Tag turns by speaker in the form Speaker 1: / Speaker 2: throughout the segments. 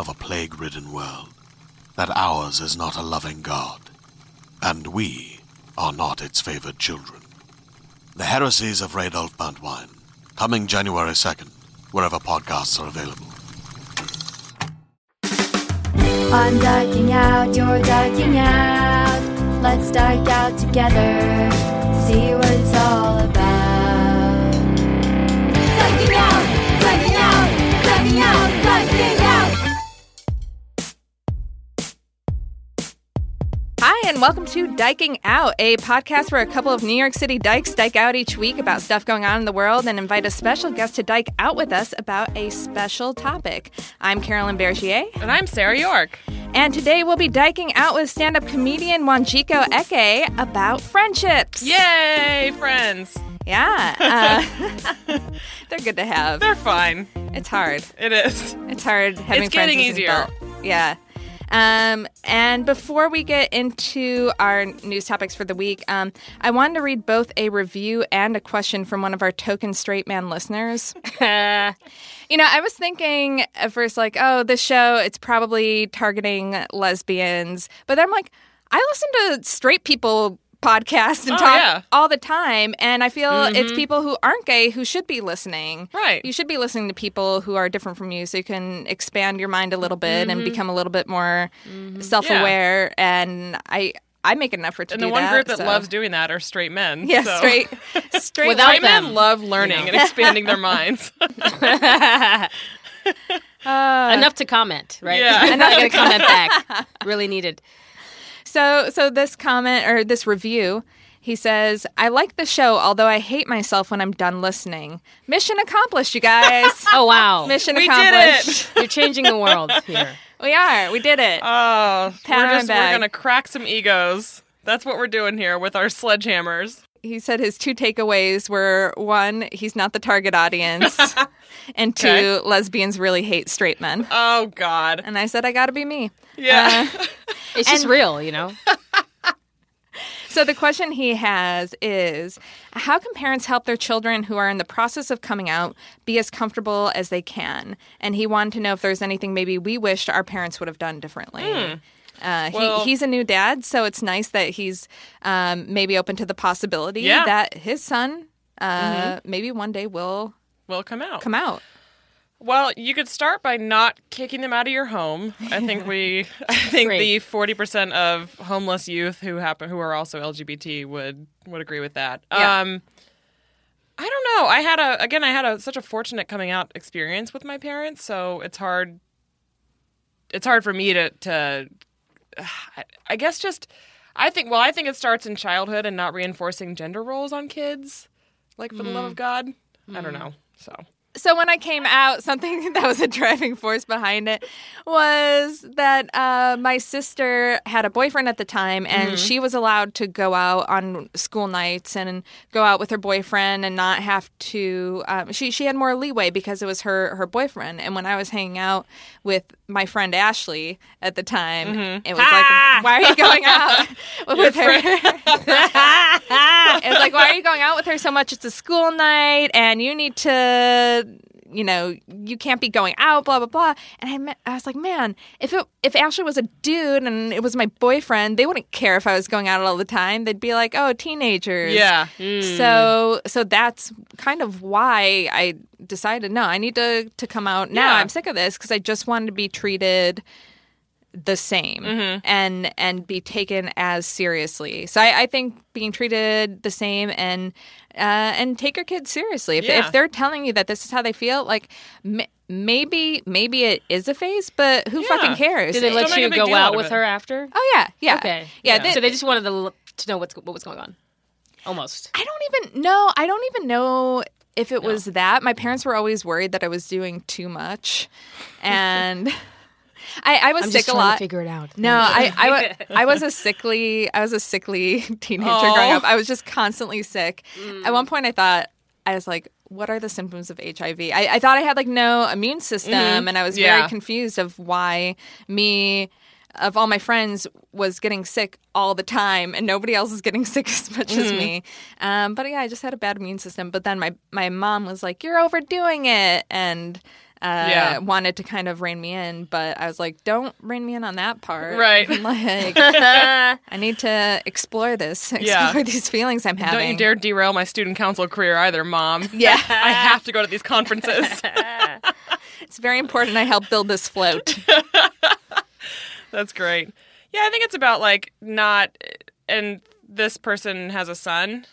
Speaker 1: of a plague ridden world that ours is not a loving God, and we are not its favored children. The Heresies of Radolf Burntwine, coming January 2nd, wherever podcasts are available.
Speaker 2: I'm ducking out, you're ducking out. Let's duck out together, see what it's all about.
Speaker 3: And welcome to Dyking Out, a podcast where a couple of New York City dykes dike out each week about stuff going on in the world and invite a special guest to dike out with us about a special topic. I'm Carolyn Bergier,
Speaker 4: And I'm Sarah York.
Speaker 3: and today we'll be diking out with stand up comedian Wanjiko Eke about friendships.
Speaker 4: Yay, friends.
Speaker 3: Yeah. Uh, they're good to have.
Speaker 4: They're fine.
Speaker 3: It's hard.
Speaker 4: It is.
Speaker 3: It's hard having
Speaker 4: It's
Speaker 3: friends
Speaker 4: getting
Speaker 3: as an
Speaker 4: easier.
Speaker 3: Yeah. Um, and before we get into our news topics for the week, um, I wanted to read both a review and a question from one of our token straight man listeners. you know, I was thinking at first, like, oh, this show, it's probably targeting lesbians. But then I'm like, I listen to straight people podcasts and
Speaker 4: Oh,
Speaker 3: talk
Speaker 4: yeah.
Speaker 3: all the time. And I feel it's mm-hmm. people who aren't gay who should be listening.
Speaker 4: Right.
Speaker 3: You should be listening to people who are different from you so you can expand your mind a little bit and mm-hmm. become a little bit more mm-hmm. self aware. And I I make an effort to
Speaker 4: And
Speaker 3: do
Speaker 4: the one
Speaker 3: that.
Speaker 4: group that
Speaker 3: so-
Speaker 4: loves doing that are straight men.
Speaker 3: Yeah,
Speaker 4: so.
Speaker 3: straight straight
Speaker 5: Without
Speaker 4: Straight men love learning and expanding their minds.
Speaker 5: Uh, Enough to comment, right?
Speaker 4: Yeah.
Speaker 5: I'm not going to comment back. Really needed.
Speaker 3: So, so this comment or this review, he says, "I like the show, although I hate myself when I'm done listening. Mission accomplished, you guys.
Speaker 5: Oh wow,
Speaker 3: Mission
Speaker 4: we did
Speaker 3: accomplished.
Speaker 4: it.
Speaker 5: you're changing the world here.
Speaker 3: We are. We did it.
Speaker 4: Oh,
Speaker 3: Pat on
Speaker 4: we're just we're gonna crack some egos. That's what we're doing here with our sledgehammers.
Speaker 3: He said his two takeaways were one, he's not the target audience, and two,
Speaker 4: Okay.
Speaker 3: lesbians really hate straight men.
Speaker 4: Oh God.
Speaker 3: And I said, I got to be me.
Speaker 4: Yeah.
Speaker 5: Uh, it's just real, you know.
Speaker 3: So the question he has is how can parents help their children who are in the process of coming out be as comfortable as they can? And he wanted to know if there's anything maybe we wished our parents would have done differently. Hmm. Uh,
Speaker 4: Well-
Speaker 3: he, he's a new dad, so it's nice that he's um, maybe open to the possibility
Speaker 4: Yeah.
Speaker 3: that his son uh, maybe one day will
Speaker 4: will come out.
Speaker 3: come out.
Speaker 4: Well, you could start by not kicking them out of your home. I think we, I think
Speaker 5: Great.
Speaker 4: the forty percent of homeless youth who happen who are also LGBT would would agree with that.
Speaker 3: Yeah.
Speaker 4: Um, I don't know. I had a again. I had a such a fortunate coming out experience with my parents, so it's hard. It's hard for me to to. I- guess just. I think. Well, I think it starts in childhood and not reinforcing gender roles on kids, like for the love mm. of God. I don't mm. know. So
Speaker 3: so when I came out, something that was a driving force behind it was that uh, my sister had a boyfriend at the time, and she was allowed to go out on school nights and go out with her boyfriend and not have to. Um, she she had more leeway because it was her her boyfriend. And when I was hanging out with my friend Ashley at the time, it was like, "Why are you going out with her?" it was like, why are you going out with her so much? It's a school night, and you need to, you know, you can't be going out, blah blah blah. And I, me- I was like, man, if it if Ashley was a dude and it was my boyfriend, they wouldn't care if I was going out all the time. They'd be like, oh, teenagers.
Speaker 4: Yeah.
Speaker 3: So so that's kind of why I decided no, I need to to come out now.
Speaker 4: Yeah.
Speaker 3: I'm sick of this because I just wanted to be treated the same
Speaker 4: Mm-hmm.
Speaker 3: and and be taken as seriously. So I, I think being treated the same and uh, and take your kids seriously. If,
Speaker 4: Yeah.
Speaker 3: if they're telling you that this is how they feel, like m- maybe maybe it is a phase, but who
Speaker 4: Yeah.
Speaker 3: fucking cares?
Speaker 5: Did they let
Speaker 4: make
Speaker 5: you go out
Speaker 4: out
Speaker 5: with
Speaker 4: it.
Speaker 5: her after?
Speaker 3: oh yeah, yeah,
Speaker 5: Okay.
Speaker 3: yeah.
Speaker 4: Yeah.
Speaker 3: they-
Speaker 5: So they just wanted to, to know what's what was going on. Almost.
Speaker 3: I don't even know. I don't even know if it was that. My parents were always worried that I was doing too much, and I, I was
Speaker 5: I'm
Speaker 3: sick
Speaker 5: just
Speaker 3: a lot.
Speaker 5: to figure it out.
Speaker 3: No, I, I, wa- I was a sickly I was a sickly teenager
Speaker 4: Aw.
Speaker 3: growing oh. up. I was just constantly sick. Mm. At one point, I thought I was like, "What are the symptoms of HIV?" I, I thought I had like no immune mm-hmm. system, and I was
Speaker 4: Yeah.
Speaker 3: very confused of why me. Of all my friends, was getting sick all the time, and nobody else is getting sick as much as me. Mm-hmm. Um, but yeah, I just had a bad immune system. But then my my mom was like, "You're overdoing it," and uh,
Speaker 4: Yeah.
Speaker 3: wanted to kind of rein me in, but I was like, "Don't rein me in on that part."
Speaker 4: Right.
Speaker 3: like, I need to explore this, explore
Speaker 4: Yeah.
Speaker 3: these feelings I'm having.
Speaker 4: Don't you dare derail my student council career either, mom.
Speaker 3: Yeah,
Speaker 4: I have to go to these conferences.
Speaker 3: it's very important. I help build this float.
Speaker 4: That's great. Yeah, I think it's about like not, and this person has a son.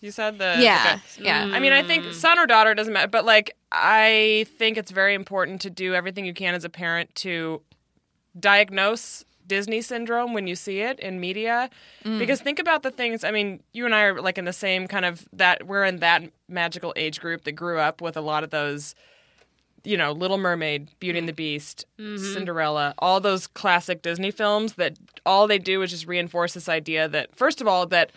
Speaker 4: You said the
Speaker 3: Yeah, yeah.
Speaker 4: I mean, I think son or daughter doesn't matter, but like I think it's very important to do everything you can as a parent to diagnose Disney syndrome when you see it in media. Mm. Because think about the things, I mean, you and I are like in the same kind of that we're in that magical age group that grew up with a lot of those you know, Little Mermaid, Beauty and the mm. Beast, mm-hmm. Cinderella, all those classic Disney films that all they do is just reinforce this idea that first of all that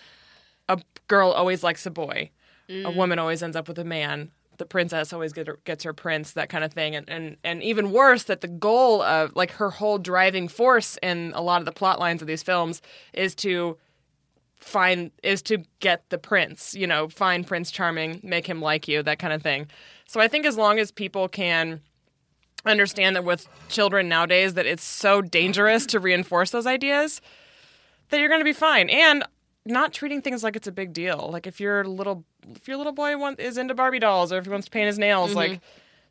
Speaker 4: a girl always likes a boy, a woman always ends up with a man, the princess always get her, gets her prince, that kind of thing, and, and and even worse that the goal of like her whole driving force in a lot of the plot lines of these films is to find is to get the prince you know find prince charming make him like you that kind of thing. So i think as long as people can understand that with children nowadays that it's so dangerous to reinforce those ideas that you're going to be fine. And not treating things like it's a big deal. Like if your little if your little boy want, is into barbie dolls or if he wants to paint his nails mm-hmm. like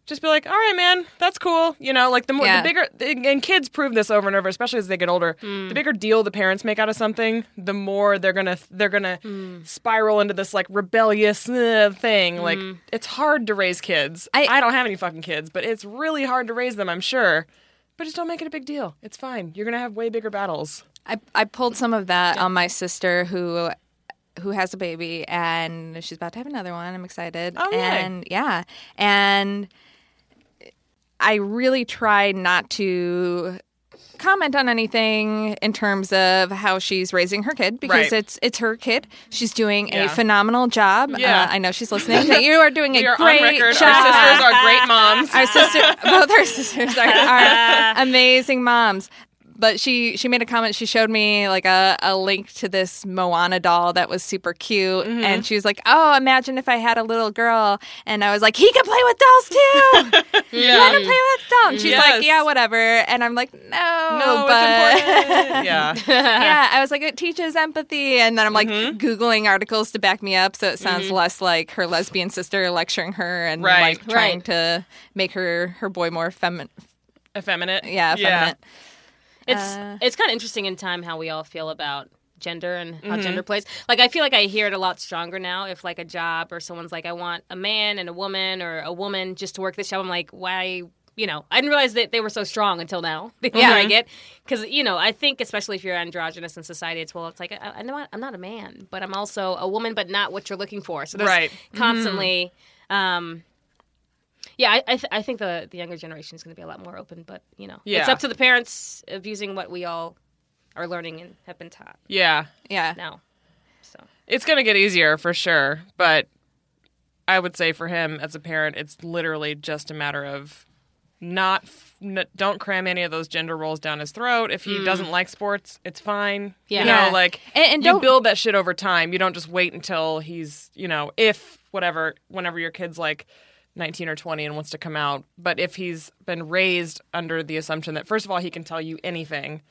Speaker 4: just be like all right man that's cool you know like the more
Speaker 3: Yeah.
Speaker 4: the bigger and kids prove this over and over especially as they get older. Hmm. The bigger deal the parents make out of something the more they're gonna they're gonna hmm. spiral into this like rebellious uh, thing. Like hmm. it's hard to raise kids.
Speaker 3: I-
Speaker 4: I don't have any fucking kids but it's really hard to raise them i'm sure. But just don't make it a big deal. It's fine. You're gonna have way bigger battles
Speaker 3: I, I pulled some of that on my sister who who has a baby and she's about to have another one. I'm excited.
Speaker 4: Oh, yay.
Speaker 3: and yeah. And I really try not to comment on anything in terms of how she's raising her kid because
Speaker 4: Right.
Speaker 3: it's it's her kid. She's doing
Speaker 4: Yeah.
Speaker 3: a phenomenal job.
Speaker 4: Yeah.
Speaker 3: Uh, I know she's listening. You are doing a
Speaker 4: are
Speaker 3: great
Speaker 4: on record
Speaker 3: job.
Speaker 4: our sisters are great moms
Speaker 3: Our sister, both our sisters are, are amazing moms. But she she made a comment. She showed me like a, a link to this Moana doll that was super cute,
Speaker 4: Mm-hmm.
Speaker 3: and she was like, "Oh, imagine if I had a little girl." And I was like, "He can play with dolls too.
Speaker 4: yeah
Speaker 3: Let him play with dolls." She's
Speaker 4: Yes.
Speaker 3: like, "Yeah, whatever." And I'm like, "No,
Speaker 4: no
Speaker 3: but
Speaker 4: it's important yeah
Speaker 3: yeah." I was like, "It teaches empathy," and then I'm like
Speaker 4: Mm-hmm.
Speaker 3: googling articles to back me up, so it sounds less like her lesbian sister lecturing her and
Speaker 4: Right.
Speaker 3: like trying
Speaker 5: Right.
Speaker 3: to make her her boy more feminine.
Speaker 4: effeminate
Speaker 3: Yeah, effeminate.
Speaker 5: It's
Speaker 3: Uh,
Speaker 5: it's kind of interesting in time how we all feel about gender and how
Speaker 4: Mm-hmm.
Speaker 5: gender plays. Like I feel like I hear it a lot stronger now. If like a job or someone's like, I want a man and a woman or a woman just to work this job. I'm like, why? You know, I didn't realize that they were so strong until now. The older
Speaker 3: Yeah.
Speaker 5: I get, because you know, I think especially if you're androgynous in society, it's well, it's like I, I'm not, I'm not a man, but I'm also a woman, but not what you're looking for. So there's
Speaker 4: Right.
Speaker 5: constantly. Um, Yeah, I I, th- I think the the younger generation is going to be a lot more open, but you know, it's up to the parents of using what we all are learning and have been taught
Speaker 4: Yeah.
Speaker 3: Yeah.
Speaker 5: now. So
Speaker 4: It's going to get easier for sure, but I would say for him as a parent, it's literally just a matter of not f- n- don't cram any of those gender roles down his throat. If he mm. doesn't like sports, it's fine.
Speaker 5: Yeah.
Speaker 4: you know,
Speaker 3: Yeah.
Speaker 4: like
Speaker 3: And- and
Speaker 4: you
Speaker 3: don't-
Speaker 4: build that shit over time. You don't just wait until he's you know if whatever whenever your kid's like. 19 or 20 and wants to come out. But if he's been raised under the assumption that, first of all, he can tell you anything,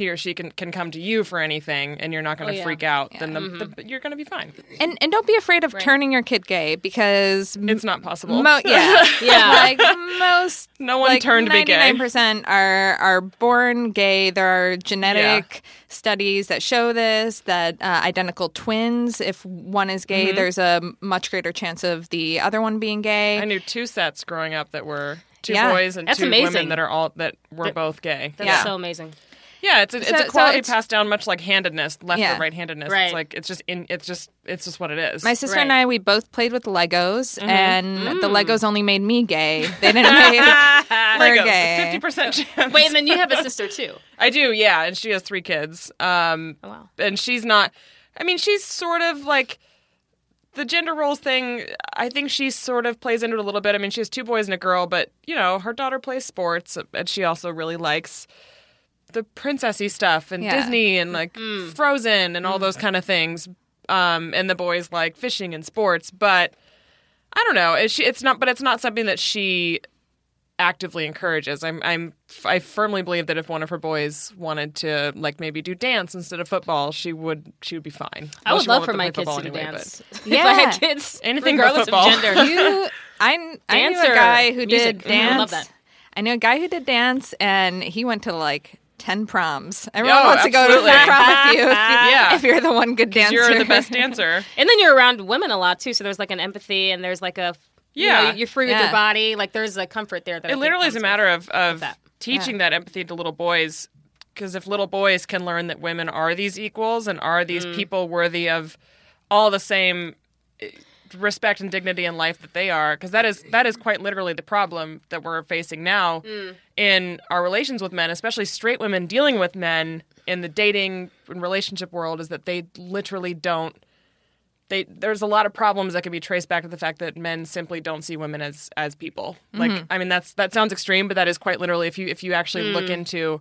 Speaker 4: he or she can, can come to you for anything, and you're not going to
Speaker 5: Oh, yeah.
Speaker 4: freak out, then the, the, you're going to be fine.
Speaker 3: And and don't be afraid of turning your kid gay because
Speaker 4: It's not possible.
Speaker 3: Mo- yeah,
Speaker 5: Yeah.
Speaker 3: Like most,
Speaker 4: No one
Speaker 3: like
Speaker 4: turned to be gay.
Speaker 3: Ninety-nine percent are are born gay. There are genetic studies that show this. That uh, identical twins, if one is
Speaker 4: Mm-hmm.
Speaker 3: gay, there's a much greater chance of the other one being gay.
Speaker 4: I knew two sets growing up that were two
Speaker 3: Yeah.
Speaker 4: boys and
Speaker 5: That's
Speaker 4: two
Speaker 5: amazing.
Speaker 4: women that are all that were both gay.
Speaker 5: that's
Speaker 3: Yeah.
Speaker 5: so amazing.
Speaker 4: Yeah, it's a, it's
Speaker 3: So-
Speaker 4: a
Speaker 3: so
Speaker 4: quality
Speaker 3: it's-
Speaker 4: passed down, much like handedness, left
Speaker 3: Yeah.
Speaker 4: or right handedness.
Speaker 5: Right.
Speaker 4: It's like it's just in it's just it's just what it is.
Speaker 3: My sister
Speaker 5: Right.
Speaker 3: and I, we both played with Legos,
Speaker 4: Mm-hmm.
Speaker 3: and the
Speaker 4: Mm.
Speaker 3: Legos only made me gay. They didn't make her gay.
Speaker 4: Fifty percent chance.
Speaker 5: Wait, and then you have a sister too.
Speaker 4: I do, yeah, and she has three kids. Um,
Speaker 5: Oh, wow.
Speaker 4: and she's not. I mean, she's sort of like the gender roles thing. I think she sort of plays into it a little bit. I mean, she has two boys and a girl, but you know, her daughter plays sports, and she also really likes the princessy stuff and
Speaker 3: Yeah.
Speaker 4: Disney and like Frozen and all those kind of things. Um, and the boys like fishing and sports, but I don't know. It's, it's not, but it's not something that she actively encourages. I'm, I'm, I firmly believe that if one of her boys wanted to like maybe do dance instead of football, she would, she would be fine.
Speaker 5: I
Speaker 4: Well,
Speaker 5: would love for my kids to
Speaker 4: football
Speaker 5: do
Speaker 4: anyway,
Speaker 3: Yeah.
Speaker 5: If I had kids,
Speaker 4: Anything
Speaker 5: regardless
Speaker 4: football.
Speaker 5: of gender.
Speaker 3: You, I, I knew a guy who
Speaker 5: Music.
Speaker 3: did
Speaker 5: Mhm, I
Speaker 3: dance.
Speaker 5: love that.
Speaker 3: I knew a guy who did dance, and he went to like ten proms. Everyone
Speaker 4: Oh,
Speaker 3: wants to go to
Speaker 4: absolutely.
Speaker 3: the prom with you if, you
Speaker 4: Yeah.
Speaker 3: if you're the one good dancer.
Speaker 4: You're the best dancer.
Speaker 5: And then you're around women a lot too, so there's like an empathy and there's like a you
Speaker 4: Yeah.
Speaker 5: know, you're free with
Speaker 3: Yeah.
Speaker 5: your body. Like there's a comfort there that
Speaker 4: it
Speaker 5: think
Speaker 4: literally is a matter of, of
Speaker 5: that.
Speaker 4: teaching that empathy to little boys because if little boys can learn that women are these equals and are these
Speaker 5: Mm.
Speaker 4: people worthy of all the same eh, respect and dignity in life that they are because that is that is quite literally the problem that we're facing now
Speaker 5: Mm.
Speaker 4: in our relations with men especially straight women dealing with men in the dating and relationship world is that they literally don't they there's a lot of problems that can be traced back to the fact that men simply don't see women as as people. Like I mean that's that sounds extreme, but that is quite literally if you if you actually look into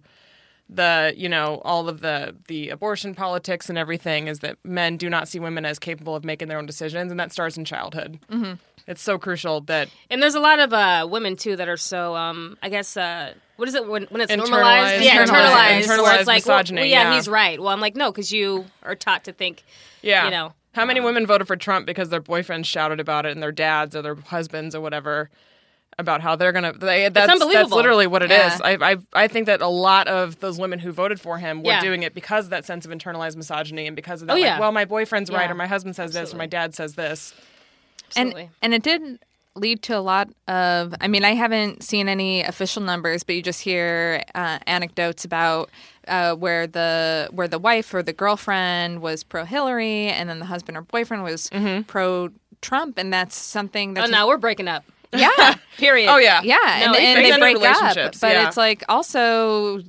Speaker 4: the you know all of the the abortion politics and everything is that men do not see women as capable of making their own decisions and that starts in childhood. Mm-hmm. It's so crucial that
Speaker 5: And there's a lot of uh, women too that are so um, I guess uh, what is it when, when it's
Speaker 4: Internalized-
Speaker 5: normalized? Yeah,
Speaker 3: internalized-
Speaker 5: internalized. where it's like, well,
Speaker 4: misogyny,
Speaker 5: well, yeah,
Speaker 4: yeah.
Speaker 5: he's right. Well, I'm like, no, because you are taught to think.
Speaker 4: yeah,
Speaker 5: You know,
Speaker 4: how many women voted for Trump because their boyfriends shouted about it and their dads or their husbands or whatever about how they're gonna. They, that's, That's
Speaker 5: unbelievable.
Speaker 4: literally what it is.
Speaker 3: Yeah.
Speaker 4: I, I I think that a lot of those women who voted for him were
Speaker 5: Yeah.
Speaker 4: doing it because of that sense of internalized misogyny and because of that.
Speaker 5: Oh,
Speaker 4: like,
Speaker 5: yeah.
Speaker 4: well, my boyfriend's right or my husband says this or my dad says this.
Speaker 5: absolutely.
Speaker 3: and and it did lead to a lot of i mean i haven't seen any official numbers but you just hear uh, anecdotes about uh, where the where the wife or the girlfriend was pro hillary and then the husband or boyfriend was pro trump and that's something
Speaker 5: oh,
Speaker 3: that's
Speaker 5: no, we're breaking up.
Speaker 3: Yeah
Speaker 5: Period.
Speaker 4: Oh yeah,
Speaker 3: yeah and,
Speaker 5: No,
Speaker 3: and
Speaker 4: they
Speaker 3: they break up
Speaker 4: relationships,
Speaker 3: but
Speaker 4: yeah.
Speaker 3: it's like also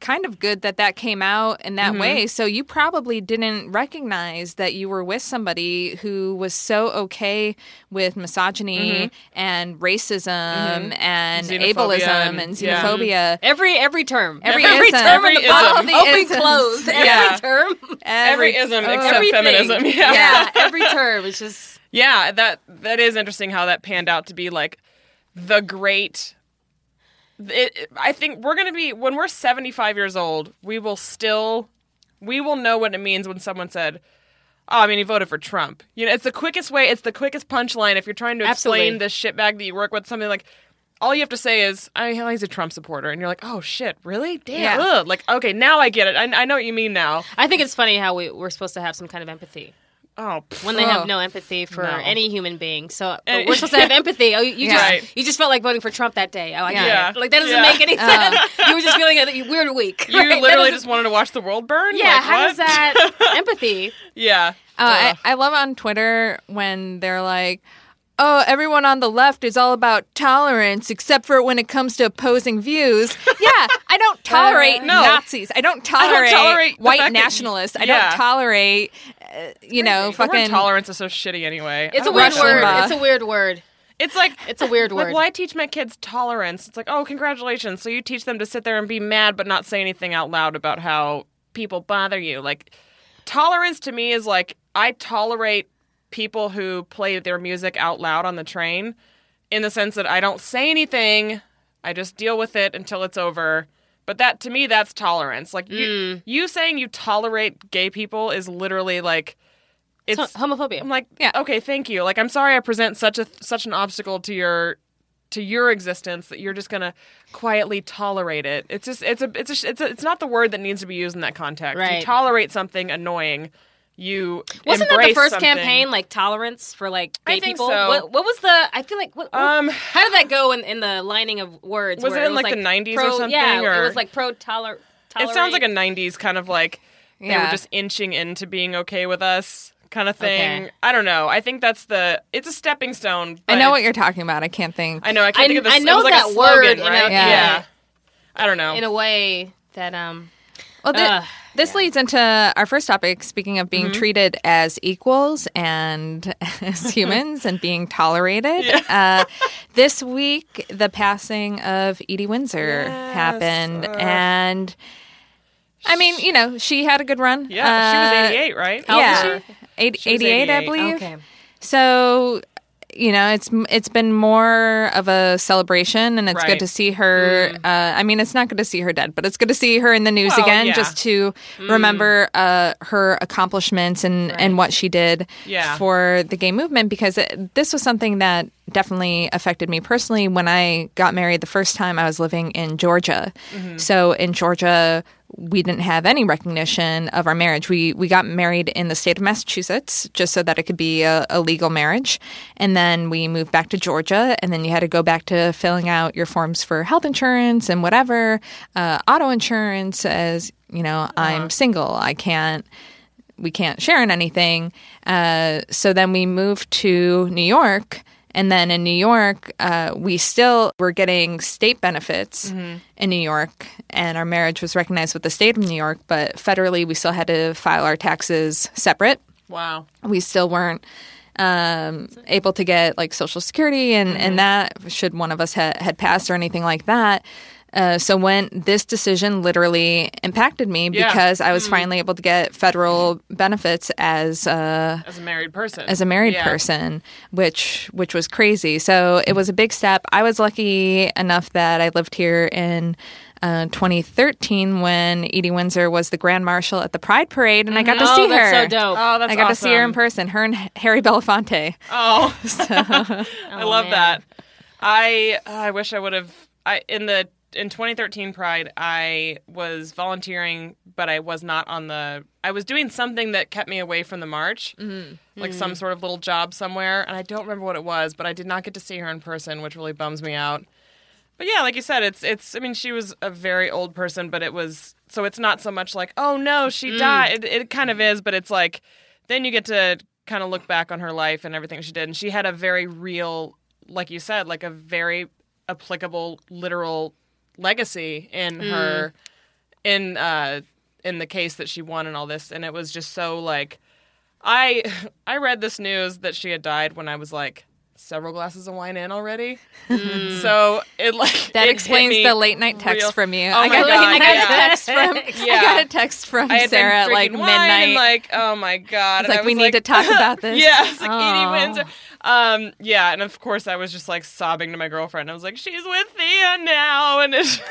Speaker 3: kind of good that that came out in that
Speaker 4: Mm-hmm.
Speaker 3: way so you probably didn't recognize that you were with somebody who was so okay with misogyny and racism and
Speaker 4: Mm-hmm. Xenophobia
Speaker 3: ableism
Speaker 4: and-
Speaker 3: and
Speaker 4: yeah.
Speaker 3: xenophobia
Speaker 5: Every every term.
Speaker 3: Every
Speaker 5: every
Speaker 3: ism.
Speaker 5: term in the
Speaker 4: Every ism.
Speaker 3: All the
Speaker 5: Open
Speaker 3: isms.
Speaker 5: close. Every
Speaker 4: Yeah.
Speaker 5: term.
Speaker 4: every ism
Speaker 3: oh,
Speaker 4: except
Speaker 5: Everything.
Speaker 4: feminism. Yeah.
Speaker 5: Yeah, every term. It's just
Speaker 4: Yeah, that that is interesting how that panned out to be like the great. It, I think we're gonna be when we're seventy five years old. We will still, we will know what it means when someone said, "Oh, I mean, he voted for Trump." You know, it's the quickest way. It's the quickest punchline if you're trying to explain
Speaker 5: Absolutely.
Speaker 4: this shitbag that you work with. Something like. All you have to say is, "I he's a Trump supporter," and you're like, "Oh shit, really? Damn!"
Speaker 3: Yeah.
Speaker 4: Ugh. Like, okay, now I get it. I, I know what you mean now.
Speaker 5: I think it's funny how we, we're supposed to have some kind of empathy
Speaker 4: Oh, pff.
Speaker 5: when they have no empathy for
Speaker 4: No.
Speaker 5: any human being. So but we're supposed to have empathy. Oh, you, you just
Speaker 4: Right.
Speaker 5: you just felt like voting for Trump that day. Oh, I get
Speaker 4: Yeah.
Speaker 5: it. Like that doesn't
Speaker 4: Yeah.
Speaker 5: make any sense. you were just feeling a weird week.
Speaker 4: you
Speaker 5: right? That
Speaker 4: literally
Speaker 5: doesn't-
Speaker 4: just wanted to watch the world burn.
Speaker 5: yeah.
Speaker 4: Like,
Speaker 5: how
Speaker 4: what?
Speaker 5: does that empathy?
Speaker 4: Yeah.
Speaker 3: Uh, I,
Speaker 4: Ugh.
Speaker 3: I love on Twitter when they're like, oh, everyone on the left is all about tolerance, except for when it comes to opposing views. yeah, I don't tolerate
Speaker 4: No.
Speaker 3: Nazis. I don't tolerate,
Speaker 4: tolerate
Speaker 3: white
Speaker 4: fact that-
Speaker 3: nationalists. I don't tolerate, uh, you know,
Speaker 4: The word
Speaker 3: fucking.
Speaker 4: tolerance is so shitty anyway.
Speaker 5: It's a weird
Speaker 4: know.
Speaker 5: word.
Speaker 3: Limbaugh.
Speaker 5: It's a weird word.
Speaker 4: It's like
Speaker 5: It's a weird word.
Speaker 4: like
Speaker 5: word.
Speaker 4: why teach my kids tolerance? It's like, oh, congratulations. So you teach them to sit there and be mad but not say anything out loud about how people bother you. Like tolerance to me is like I tolerate people who play their music out loud on the train in the sense that I don't say anything. I just deal with it until it's over. But that to me that's tolerance. Like you mm. you saying you tolerate gay people is literally like it's
Speaker 5: It's homophobia.
Speaker 4: I'm like,
Speaker 3: Yeah.
Speaker 4: okay, thank you. Like, I'm sorry I present such a such an obstacle to your to your existence that you're just gonna quietly tolerate it. It's just it's a it's a, it's a, it's not the word that needs to be used in that context.
Speaker 5: Right.
Speaker 4: You tolerate something annoying. You
Speaker 5: Wasn't that the first
Speaker 4: something.
Speaker 5: campaign like tolerance for like
Speaker 4: I
Speaker 5: gay
Speaker 4: think
Speaker 5: people?
Speaker 4: so.
Speaker 5: What, what was the? I feel like what, what-
Speaker 4: Um,
Speaker 5: how did that go in, in the lining of words?
Speaker 4: Was
Speaker 5: where
Speaker 4: it in, like, the 90s or something,
Speaker 5: Yeah,
Speaker 4: or-
Speaker 5: it was like pro toler. Tolerance.
Speaker 4: It sounds like a '90s kind of like they were just inching into being okay with us kind of thing.
Speaker 5: Okay.
Speaker 4: I don't know. I think that's the it's a stepping stone.
Speaker 3: I know what you're talking about. I can't think.
Speaker 4: I know. I can't
Speaker 5: I-
Speaker 4: think of this.
Speaker 5: I know
Speaker 4: it was like
Speaker 5: that
Speaker 4: a slogan,
Speaker 5: word in a-
Speaker 4: right?
Speaker 3: Yeah.
Speaker 4: yeah. I don't know.
Speaker 5: in a way that um.
Speaker 3: Well, thi-
Speaker 5: Ugh,
Speaker 3: this leads into our first topic. Speaking of being treated as equals and as humans and being tolerated, uh, this week the passing of Edie Windsor happened, and I mean, you know, she had a good run.
Speaker 4: Yeah, she
Speaker 3: Uh,
Speaker 4: was 88, right?
Speaker 5: How
Speaker 3: yeah,
Speaker 5: she?
Speaker 3: Eight-
Speaker 4: She was
Speaker 3: 88, I believe.
Speaker 5: Okay.
Speaker 3: So, you know, it's it's been more of a celebration, and it's
Speaker 4: Right.
Speaker 3: good to see her. Uh, I mean, it's not good to see her dead, but it's good to see her in the news
Speaker 4: Well,
Speaker 3: again,
Speaker 4: yeah.
Speaker 3: just to remember uh, her accomplishments and and what she did
Speaker 4: Yeah.
Speaker 3: for the gay movement. Because it, this was something that definitely affected me personally. When I got married the first time, I was living in Georgia. So in Georgia, we didn't have any recognition of our marriage. We we got married in the state of Massachusetts just so that it could be a, a legal marriage, and then we moved back to Georgia, and then you had to go back to filling out your forms for health insurance and whatever, uh, auto insurance. As you know, I'm single. I can't we can't share in anything. Uh, so then we moved to New York. And then in New York, uh, we still were getting state benefits in New York, and our marriage was recognized with the state of New York. But federally, we still had to file our taxes separate.
Speaker 4: Wow.
Speaker 3: We still weren't um, able to get like Social Security and, and that should one of us ha- had passed or anything like that. Uh, so when this decision literally impacted me
Speaker 4: Yeah.
Speaker 3: because I was finally able to get federal benefits as uh,
Speaker 4: As a married person.
Speaker 3: as a married
Speaker 4: Yeah.
Speaker 3: person, which which was crazy. So it was a big step. I was lucky enough that I lived here in uh, 2013 when Edie Windsor was the Grand Marshal at the Pride Parade, and I got to
Speaker 5: Oh,
Speaker 3: see
Speaker 5: that's
Speaker 3: her.
Speaker 5: so dope.
Speaker 4: Oh, that's
Speaker 3: I got to see her in person. Her and Harry Belafonte.
Speaker 4: Oh, I love
Speaker 5: man.
Speaker 4: that. I I wish I would have. I in the in 2013 Pride, I was volunteering, but I was not on the. I was doing something that kept me away from the march,
Speaker 5: Mm-hmm.
Speaker 4: like some sort of little job somewhere, and I don't remember what it was. But I did not get to see her in person, which really bums me out. But yeah, like you said, it's it's. I mean, she was a very old person, but it was so it's not so much like oh no,
Speaker 5: Mm.
Speaker 4: she died. It, it kind of is, but it's like then you get to kind of look back on her life and everything she did, and she had a very real, like you said, like a very applicable, literal legacy in
Speaker 5: Mm.
Speaker 4: her in uh in the case that she won and all this, and it was just so like I I read this news that she had died when I was like several glasses of wine in already. So it like
Speaker 3: Mm. That
Speaker 4: it
Speaker 3: explains the late night text
Speaker 4: real-
Speaker 3: from you.
Speaker 4: Oh
Speaker 3: I got,
Speaker 4: God,
Speaker 3: I got
Speaker 4: yeah.
Speaker 3: a text from
Speaker 4: yeah.
Speaker 3: I got a text from Sarah at like midnight.
Speaker 4: and like oh my god,
Speaker 3: It's
Speaker 4: And
Speaker 3: like, we
Speaker 4: was
Speaker 3: need to talk about this.
Speaker 4: yeah, it's like. Edie Windsor. Um, yeah, and of course I was just like sobbing to my girlfriend. I was like, "She's with Thea now," and it,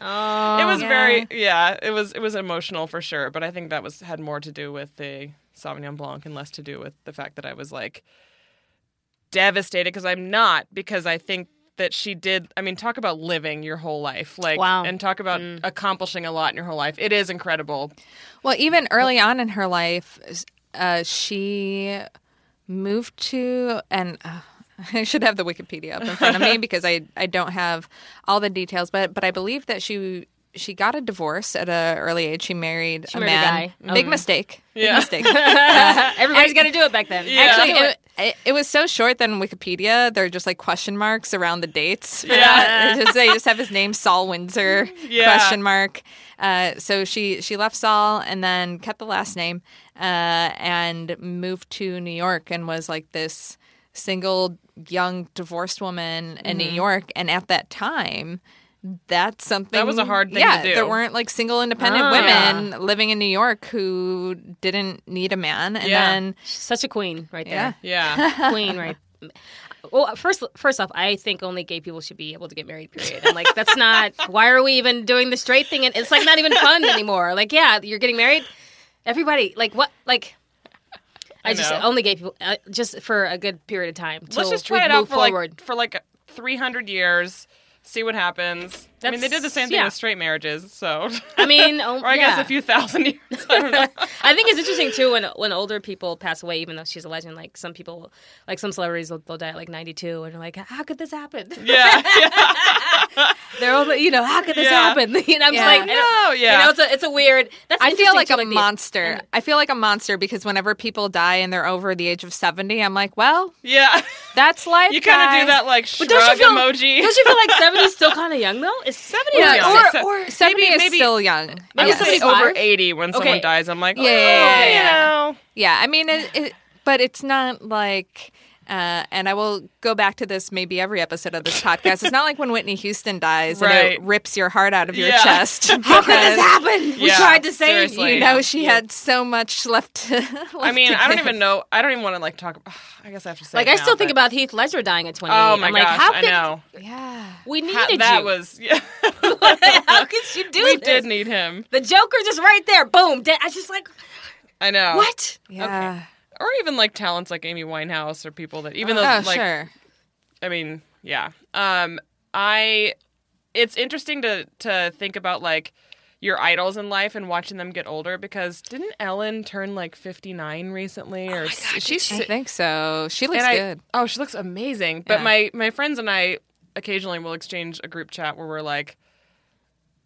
Speaker 5: Oh,
Speaker 4: it was
Speaker 3: yeah.
Speaker 4: very yeah, it was it was emotional for sure. But I think that was had more to do with the Sauvignon Blanc and less to do with the fact that I was like devastated because I'm not because I think that she did. I mean, talk about living your whole life, like,
Speaker 5: Wow.
Speaker 4: and talk about accomplishing a lot in your whole life. It is incredible.
Speaker 3: Well, even early on in her life, uh, she moved to, and uh, I should have the Wikipedia up in front of me because I, I don't have all the details, but but I believe that she she got a divorce at a early age. She married a
Speaker 5: married a
Speaker 3: man.
Speaker 5: guy.
Speaker 3: Big mistake. Big
Speaker 4: Yeah.
Speaker 3: mistake.
Speaker 5: Everybody's got to do it back then.
Speaker 4: Yeah.
Speaker 3: Actually, it, it, it was so short that in Wikipedia they're just like question marks around the dates.
Speaker 4: Yeah.
Speaker 3: just, they just have his name Saul Windsor
Speaker 4: Yeah.
Speaker 3: question mark. Uh, so she she left Saul and then kept the last name uh, and moved to New York and was like this single young divorced woman in New York. And at that time. That's something
Speaker 4: That was a hard thing to
Speaker 3: yeah,
Speaker 4: do.
Speaker 3: There weren't like single independent
Speaker 5: Oh,
Speaker 3: women living in New York who didn't need a man. And
Speaker 4: Yeah.
Speaker 3: then
Speaker 5: Such a queen right there.
Speaker 4: Yeah.
Speaker 5: queen, right? Well, first, first off, I think only gay people should be able to get married. Period. I'm like, that's not. Why are we even doing the straight thing? And it's like not even fun anymore. Like, yeah, you're getting married. Everybody, like, what? Like, I,
Speaker 4: I
Speaker 5: just only gay people, uh, just for a good period of time.
Speaker 4: Let's just try it out for
Speaker 5: forward.
Speaker 4: like for like 300 years. See what happens. I mean, they did the same thing
Speaker 5: yeah.
Speaker 4: with straight marriages, so
Speaker 5: I mean, oh,
Speaker 4: or I
Speaker 5: yeah.
Speaker 4: guess a few thousand years. I don't know.
Speaker 5: I think it's interesting too when when older people pass away, even though she's a legend. Like some people, like some celebrities, will, they'll die at like ninety two, and they're like, "How could this happen?"
Speaker 4: yeah,
Speaker 5: they're all, you know, how could this
Speaker 4: Yeah.
Speaker 5: happen? you know, I'm
Speaker 3: Yeah.
Speaker 5: just like,
Speaker 4: no, yeah.
Speaker 5: You know, it's a it's a weird. That's
Speaker 3: I feel
Speaker 5: interesting
Speaker 3: like
Speaker 5: too,
Speaker 3: a
Speaker 5: the-
Speaker 3: monster. I feel like a monster because whenever people die and they're over the age of 70, I'm like, well,
Speaker 4: yeah.
Speaker 3: that's life.
Speaker 4: You kind of do that like
Speaker 5: But
Speaker 4: shrug
Speaker 5: don't you feel
Speaker 4: emoji.
Speaker 5: Don't you feel like seventy is still kind of young though? Is seventy
Speaker 4: Yeah,
Speaker 5: young?
Speaker 3: Or, or 70
Speaker 4: maybe-
Speaker 3: is
Speaker 4: maybe-
Speaker 3: still young.
Speaker 4: I
Speaker 5: Maybe
Speaker 4: would say
Speaker 5: 75?
Speaker 4: over 80 when someone dies. I'm like,
Speaker 3: Yeah,
Speaker 4: oh,
Speaker 3: yeah, yeah,
Speaker 4: you know.
Speaker 3: Yeah, I mean, it, it, but it's not like, uh, and I will go back to this maybe every episode of this podcast. It's not like when Whitney Houston dies and it rips your heart out of your
Speaker 4: Yeah.
Speaker 3: chest.
Speaker 5: How could this happen? We
Speaker 4: Yeah,
Speaker 5: tried to say
Speaker 4: seriously.
Speaker 3: You know, she had so much left to.
Speaker 4: I mean,
Speaker 3: left
Speaker 4: I don't
Speaker 3: give.
Speaker 4: even know. I don't even want to like talk. I guess I have to say.
Speaker 5: Like
Speaker 4: it
Speaker 5: I
Speaker 4: now,
Speaker 5: still think about Heath Ledger dying at twenty eight.
Speaker 4: Oh my
Speaker 5: I'm like,
Speaker 4: gosh,
Speaker 5: how
Speaker 4: I
Speaker 5: could
Speaker 4: know.
Speaker 3: Yeah.
Speaker 5: we needed
Speaker 4: Ha- that
Speaker 5: you?
Speaker 4: was yeah.
Speaker 5: how could you do
Speaker 4: we
Speaker 5: this?
Speaker 4: did need him.
Speaker 5: The Joker just right there, boom. Dead. I just like
Speaker 4: I know.
Speaker 5: what?
Speaker 3: Yeah.
Speaker 4: Or even like talents like Amy Winehouse or people that even
Speaker 3: Oh,
Speaker 4: though like
Speaker 3: sure.
Speaker 4: I mean, yeah. Um, I. It's interesting to to think about like your idols in life and watching them get older because didn't Ellen turn like fifty nine recently or s- she's
Speaker 3: I think so. She looks
Speaker 4: I-
Speaker 3: good.
Speaker 4: oh, she looks amazing. But
Speaker 3: Yeah.
Speaker 4: my my friends and I occasionally will exchange a group chat where we're like.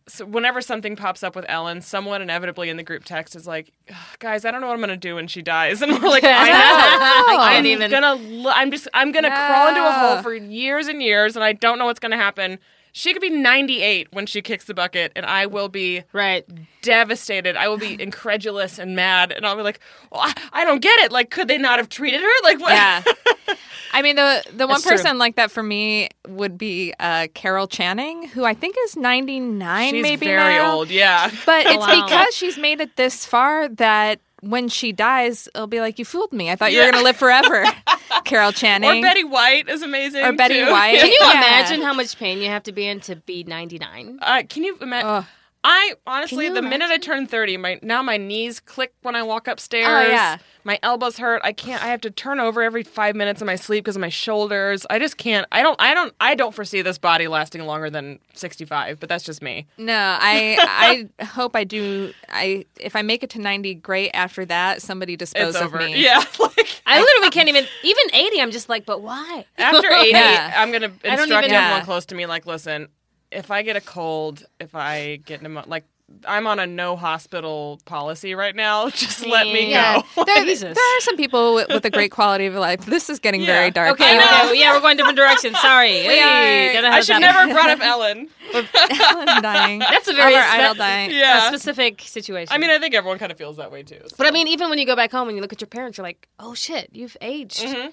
Speaker 4: So whenever something pops up with Ellen, someone inevitably in the group text is like, "Guys, I don't know what I'm gonna do when she dies," and we're like, "I know,
Speaker 5: I
Speaker 4: I'm
Speaker 5: even.
Speaker 4: gonna, I'm just, I'm gonna crawl into a hole for years and years, and I don't know what's gonna happen." She could be 98 when she kicks the bucket, and I will be
Speaker 5: Right.
Speaker 4: devastated. I will be incredulous and mad, and I'll be like, well, I, I don't get it. Like, could they not have treated her? Like, what?
Speaker 3: Yeah. I mean, the the one
Speaker 5: That's true.
Speaker 3: person like that for me would be uh, Carol Channing, who I think is 99
Speaker 4: She's
Speaker 3: maybe
Speaker 4: very
Speaker 3: now.
Speaker 4: old. Yeah.
Speaker 3: But it's because she's made it this far that when she dies, it'll be like, you fooled me. I thought you were going to live forever. Carol Channing.
Speaker 4: Or Betty White is amazing.
Speaker 3: Or Betty
Speaker 4: too.
Speaker 3: White.
Speaker 5: Can you
Speaker 3: Yeah.
Speaker 5: imagine how much pain you have to be in to be 99?
Speaker 4: Uh, can you imagine?
Speaker 3: Ugh.
Speaker 4: I honestly,
Speaker 5: you
Speaker 4: the minute I turn thirty, my now my knees click when I walk oh, upstairs.
Speaker 3: Oh, yeah.
Speaker 4: my elbows hurt. I can't. I have to turn over every five minutes in my sleep because of my shoulders. I just can't. I don't. I don't. I don't foresee this body lasting longer than sixty-five. But that's just me.
Speaker 3: No, I I hope I do. I if I make it to 90, great. After that, somebody dispose
Speaker 4: It's
Speaker 3: of me.
Speaker 4: Yeah. Like
Speaker 5: I literally can't even, even 80, I'm just like, but why?
Speaker 4: after eighty,
Speaker 3: Yeah.
Speaker 4: I'm gonna
Speaker 5: I don't
Speaker 4: instruct
Speaker 5: even-
Speaker 4: everyone
Speaker 3: Yeah.
Speaker 4: close to me. Like, listen, if I get a cold, if I get pneumonia, like. I'm on a no hospital policy right now. Just let me
Speaker 5: Yeah.
Speaker 4: go.
Speaker 3: There,
Speaker 5: Jesus.
Speaker 3: there are some people with, with a great quality of life. This is getting
Speaker 4: Yeah.
Speaker 3: very dark.
Speaker 5: Okay,
Speaker 4: I know.
Speaker 5: okay, yeah, we're going different directions. Sorry.
Speaker 3: We are-
Speaker 5: Don't know how
Speaker 4: I should never have brought up Ellen.
Speaker 3: Ellen dying.
Speaker 5: That's a very spe-
Speaker 3: idol dying.
Speaker 5: a
Speaker 4: Yeah.
Speaker 5: specific situation.
Speaker 4: I mean, I think everyone kind of feels that way too. so.
Speaker 5: But I mean, even when you go back home and you look at your parents, you're like, oh shit, you've aged.
Speaker 4: Mhm.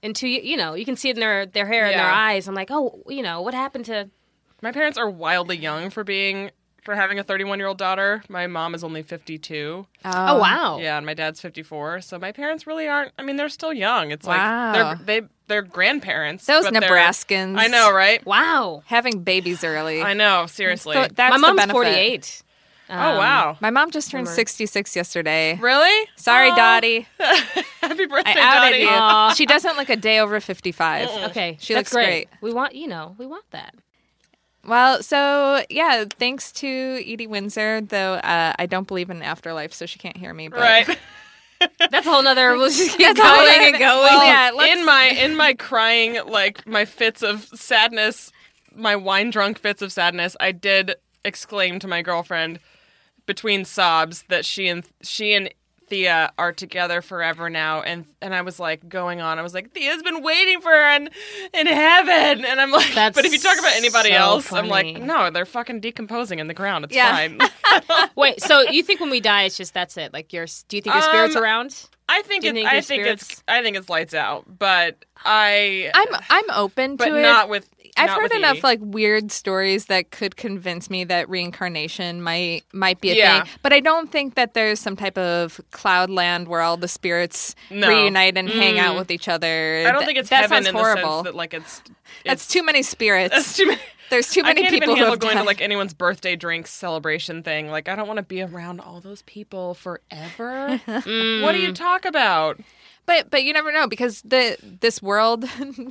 Speaker 5: Into you know, you can see it in their their hair and their eyes. I'm like, oh, you know, what happened to?
Speaker 4: My parents are wildly young for being for having a 31 year old daughter. My mom is only 52.
Speaker 5: Oh, wow.
Speaker 4: Yeah, and my dad's 54. So my parents really aren't. I mean, they're still young. It's
Speaker 3: Wow.
Speaker 4: like they're they they're grandparents.
Speaker 3: Those
Speaker 4: but
Speaker 3: Nebraskans.
Speaker 4: I know, right?
Speaker 5: Wow.
Speaker 3: Having babies early.
Speaker 4: I know. Seriously.
Speaker 3: So that's
Speaker 5: My mom's
Speaker 3: benefit.
Speaker 5: 48.
Speaker 4: oh
Speaker 5: Um,
Speaker 4: wow.
Speaker 3: My mom just turned
Speaker 5: Remember.
Speaker 3: 66 yesterday.
Speaker 4: Really?
Speaker 3: Sorry,
Speaker 4: Aw.
Speaker 3: Dottie.
Speaker 4: Happy birthday,
Speaker 3: I outed
Speaker 4: Dottie.
Speaker 3: you. She doesn't look a day over 55.
Speaker 5: Okay,
Speaker 3: She
Speaker 5: that's
Speaker 3: looks great.
Speaker 5: We want, you know, we want that.
Speaker 3: Well, so yeah, thanks to Edie Windsor, though uh, I don't believe in afterlife, so she can't hear me. But
Speaker 4: Right.
Speaker 5: That's a whole nother. We'll just keep
Speaker 3: That's
Speaker 5: going and going.
Speaker 3: Well, yeah,
Speaker 4: in my in my crying like my fits of sadness my wine drunk fits of sadness i did exclaim to my girlfriend between sobs that she and she and Thea are together forever now, and and I was like going on. I was like, Thea's been waiting for her in in heaven, and I'm like,
Speaker 5: That's
Speaker 4: but if you talk about anybody
Speaker 5: so
Speaker 4: else, I'm like, no, they're fucking decomposing in the ground. It's
Speaker 3: Yeah.
Speaker 4: fine.
Speaker 5: Wait, so you think when we die, it's just that's it? Like, your do you think your spirit's
Speaker 4: Um,
Speaker 5: around?
Speaker 4: I think
Speaker 5: Do you
Speaker 4: it,
Speaker 5: think
Speaker 4: I think it's I think it's lights out, but I
Speaker 3: I'm I'm open
Speaker 4: but
Speaker 3: to it.
Speaker 4: But not with.
Speaker 3: I've heard enough like weird stories that could convince me that reincarnation might might be a
Speaker 4: Yeah.
Speaker 3: thing, but I don't think that there's some type of cloud land where all the spirits
Speaker 4: No.
Speaker 3: reunite and hang out mm. with each other.
Speaker 4: I don't
Speaker 3: Th-
Speaker 4: think it's
Speaker 3: that
Speaker 4: heaven
Speaker 3: sounds horrible.
Speaker 4: sense that like it's.
Speaker 3: That's
Speaker 4: it's
Speaker 3: too many spirits.
Speaker 4: That's too many.
Speaker 3: There's too many
Speaker 4: I can't
Speaker 3: people
Speaker 4: even handle going to like anyone's birthday drinks celebration thing. Like I don't want to be around all those people forever. What do you talk about?
Speaker 3: But but you never know because the this world,